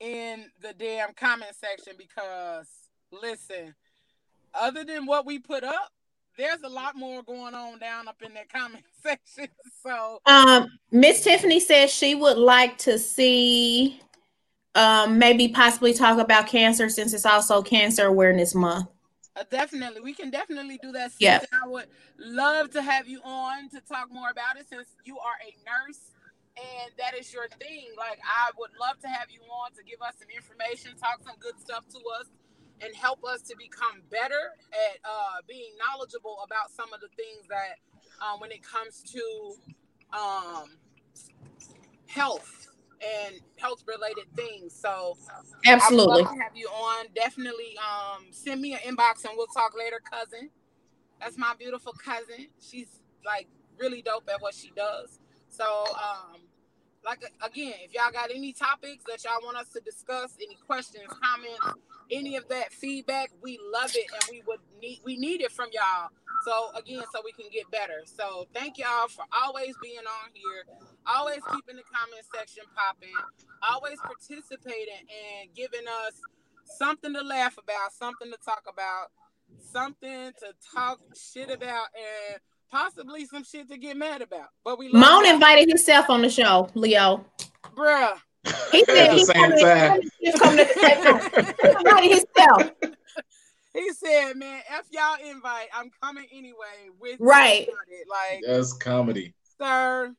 in the damn comment section because listen, other than what we put up, there's a lot more going on down up in that comment section. So Um, Miss Tiffany says she would like to see um maybe possibly talk about cancer since it's also Cancer Awareness Month. Uh, definitely, we can definitely do that. Yeah. I would love to have you on to talk more about it since you are a nurse and that is your thing. Like, I would love to have you on to give us some information, talk some good stuff to us, and help us to become better at uh, being knowledgeable about some of the things that, um, when it comes to um, health and health related things. So Absolutely. I would love to have you on. Definitely um send me an inbox and we'll talk later, cousin. That's my beautiful cousin. She's like really dope at what she does. So um like again, if y'all got any topics that y'all want us to discuss, any questions, comments, any of that feedback, we love it and we would need we need it from y'all. So again, so we can get better. So thank y'all for always being on here, always keeping the comment section popping, always participating and giving us something to laugh about, something to talk about, something to talk shit about, and possibly some shit to get mad about. But we love Moan y'all. invited himself on the show, Leo. bruh. He said the he's coming, time. he's coming at the same time. He invited himself. He said, "Man, f y'all invite. I'm coming anyway." With Right. like That's comedy. sir.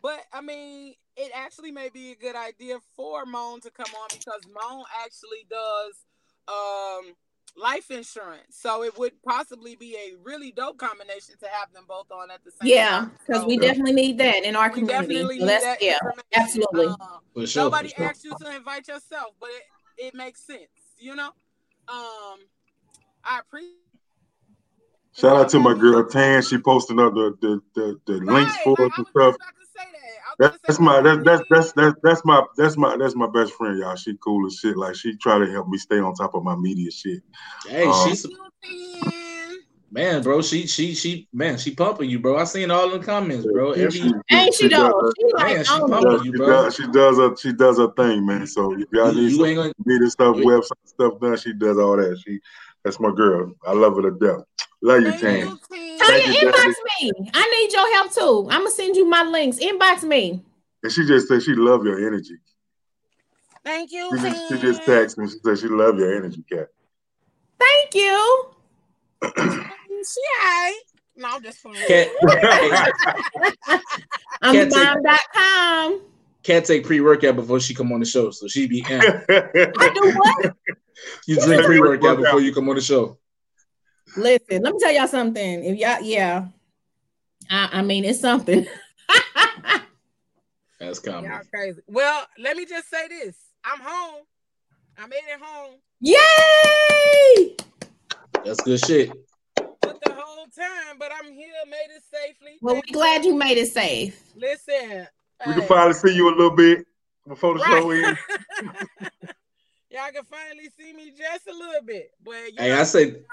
But I mean, it actually may be a good idea for Moan to come on because Moan actually does um life insurance. So it would possibly be a really dope combination to have them both on at the same Yeah, time. because So we definitely need that in our we community. definitely So need that's that yeah, absolutely. Um, sure. nobody sure. asked you to invite yourself, but it, it makes sense, you know? Um I appreciate Shout out to my girl Tan. She posting up the the the, the links Right, for like, us I and was stuff. Just about to say that. I was That's, my that's that's that's that's that's my that's my that's my best friend, y'all. She cool as shit. Like she try to help me stay on top of my media shit. Hey, Um, she's need you, man, bro. She she she man, she pumping you, bro. I seen all the comments, bro. Yeah, Every she, Ain't she does though? her, She like Man, she pumping does, you, she bro. does she does her she does her thing, man. So if y'all You, need you some ain't gonna media stuff, you- website stuff done, she does all that. She that's my girl. I love her to death. Love you, Thank Tan. you, Tan. Thank Tanya, inbox Daddy. me. I need your help too. I'm gonna send you my links. Inbox me. And she just said she love your energy. Thank you, She just, she just texted me. She said she love your energy, cat. Thank you. She alright. No, I'm just playing. cat I'm Can't take- bomb.com. cat take pre workout before she come on the show, so she be. I do what? You drink pre workout before you come on the show. Listen, let me tell y'all something. If y'all, yeah, I, I mean, it's something. That's comedy. Y'all crazy. Well, let me just say this. I'm home. I made it home. Yay! That's good shit. Took the whole time, but I'm here, made it safely. Well, we're glad you made it safe. Listen. we can finally see you a little bit before the right. show ends. Y'all can finally see me just a little bit. But Hey, know, I said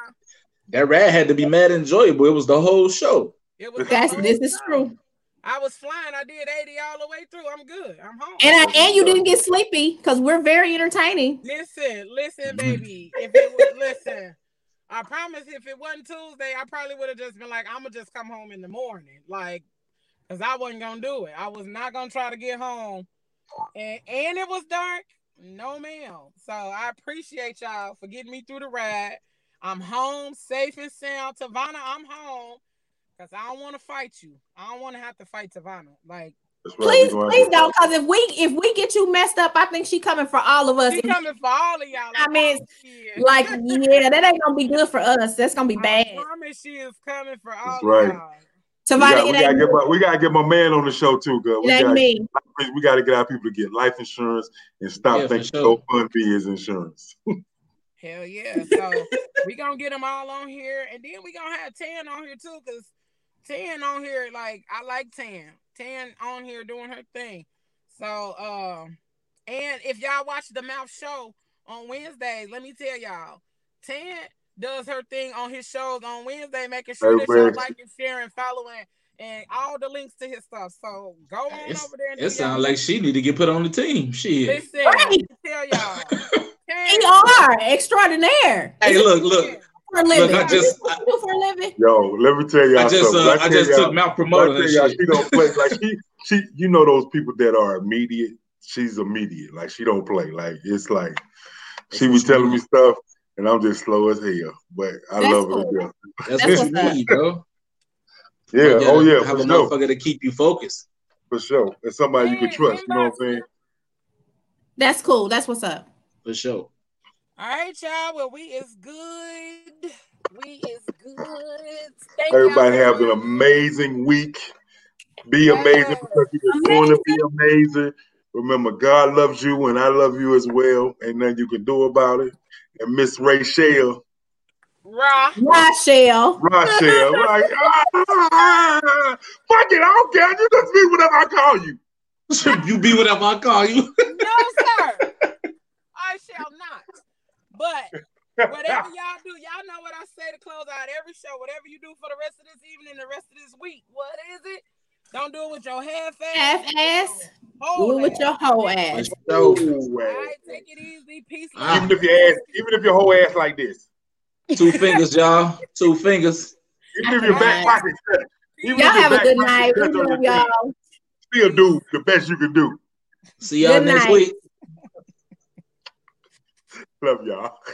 that rad had to be mad enjoyable. It was the whole show. it was That's this is true. I was flying. I did 80 all the way through. I'm good. I'm home. And I, and you didn't get sleepy because we're very entertaining. Listen, listen, mm-hmm. baby. If it was listen, I promise if it wasn't Tuesday, I probably would have just been like, I'm gonna just come home in the morning. Like, cause I wasn't gonna do it. I was not gonna try to get home. And and it was dark. No, ma'am. So I appreciate y'all for getting me through the ride. I'm home, safe and sound. Tavana, I'm home. Cause I don't want to fight you. I don't want to have to fight Tavana. Like That's right, Please, gonna please don't, because if we if we get you messed up, I think she coming for all of us. she coming for all of y'all. I mean. Like, yeah, that ain't gonna be good for us. That's gonna be bad. I promise she is coming for all That's of right. y'all. We, Tavana, got, we, gotta get my, we gotta get my man on the show too, girl. it We gotta, me. we gotta get our people to get life insurance and stop Yeah, for thinking sure. GoFundMe is insurance. Hell yeah. So we gonna get them all on here. And then we gonna have Tan on here too, because Tan on here, like I like Tan. Tan on here doing her thing. So um and if y'all watch the mouth show on Wednesdays, let me tell y'all, Tan does her thing on his shows on Wednesday, making sure that y'all and share and following and all the links to his stuff. So go on It's- over there and It sounds like she need to get put on the team. Shit. Listen, Right. let me tell y'all. Tan- We are extraordinaire. Hey, look, look. For a living. I just- What you do for a living? Yo, let me tell y'all I just something. uh, When I tell just y'all- took mouth when promoter tell y'all she don't play like she she you know those people that are immediate. She's immediate. Like she don't play. Like it's like she was telling me stuff, and I'm just slow as hell. But I That's love her cool. to death. That's, That's what you need, bro. Yeah. You gotta Oh yeah. Have For a sure. motherfucker to keep you focused. For sure. And somebody you can trust. You know what I'm saying? That's cool. That's what's up. For sure. All right, y'all. Well, we is good. We is good. Thank y'all Everybody have an amazing week. Be amazing because you're going to be amazing. Remember, God loves you and I love you as well. Ain't nothing you can do about it. And Miss Rachel, Raw. Rachel. Rachel, like, ah, fuck it, I don't care. You just be whatever I call you. you be whatever I call you. No, sir. I shall not. But whatever y'all do, y'all know what I say to close out every show. Whatever you do for the rest of this evening, the rest of this week, what is it? Don't do it with your half ass. Half ass. Do it with ass. your whole ass. So, All right, take it easy. Peace. Ah. Even if your ass, even if your whole ass like this, two fingers, y'all. Two fingers. even if your back pocket cut, even Y'all have a good night. We love y'all. still do the best you can do. See y'all Good next night. week. Love y'all.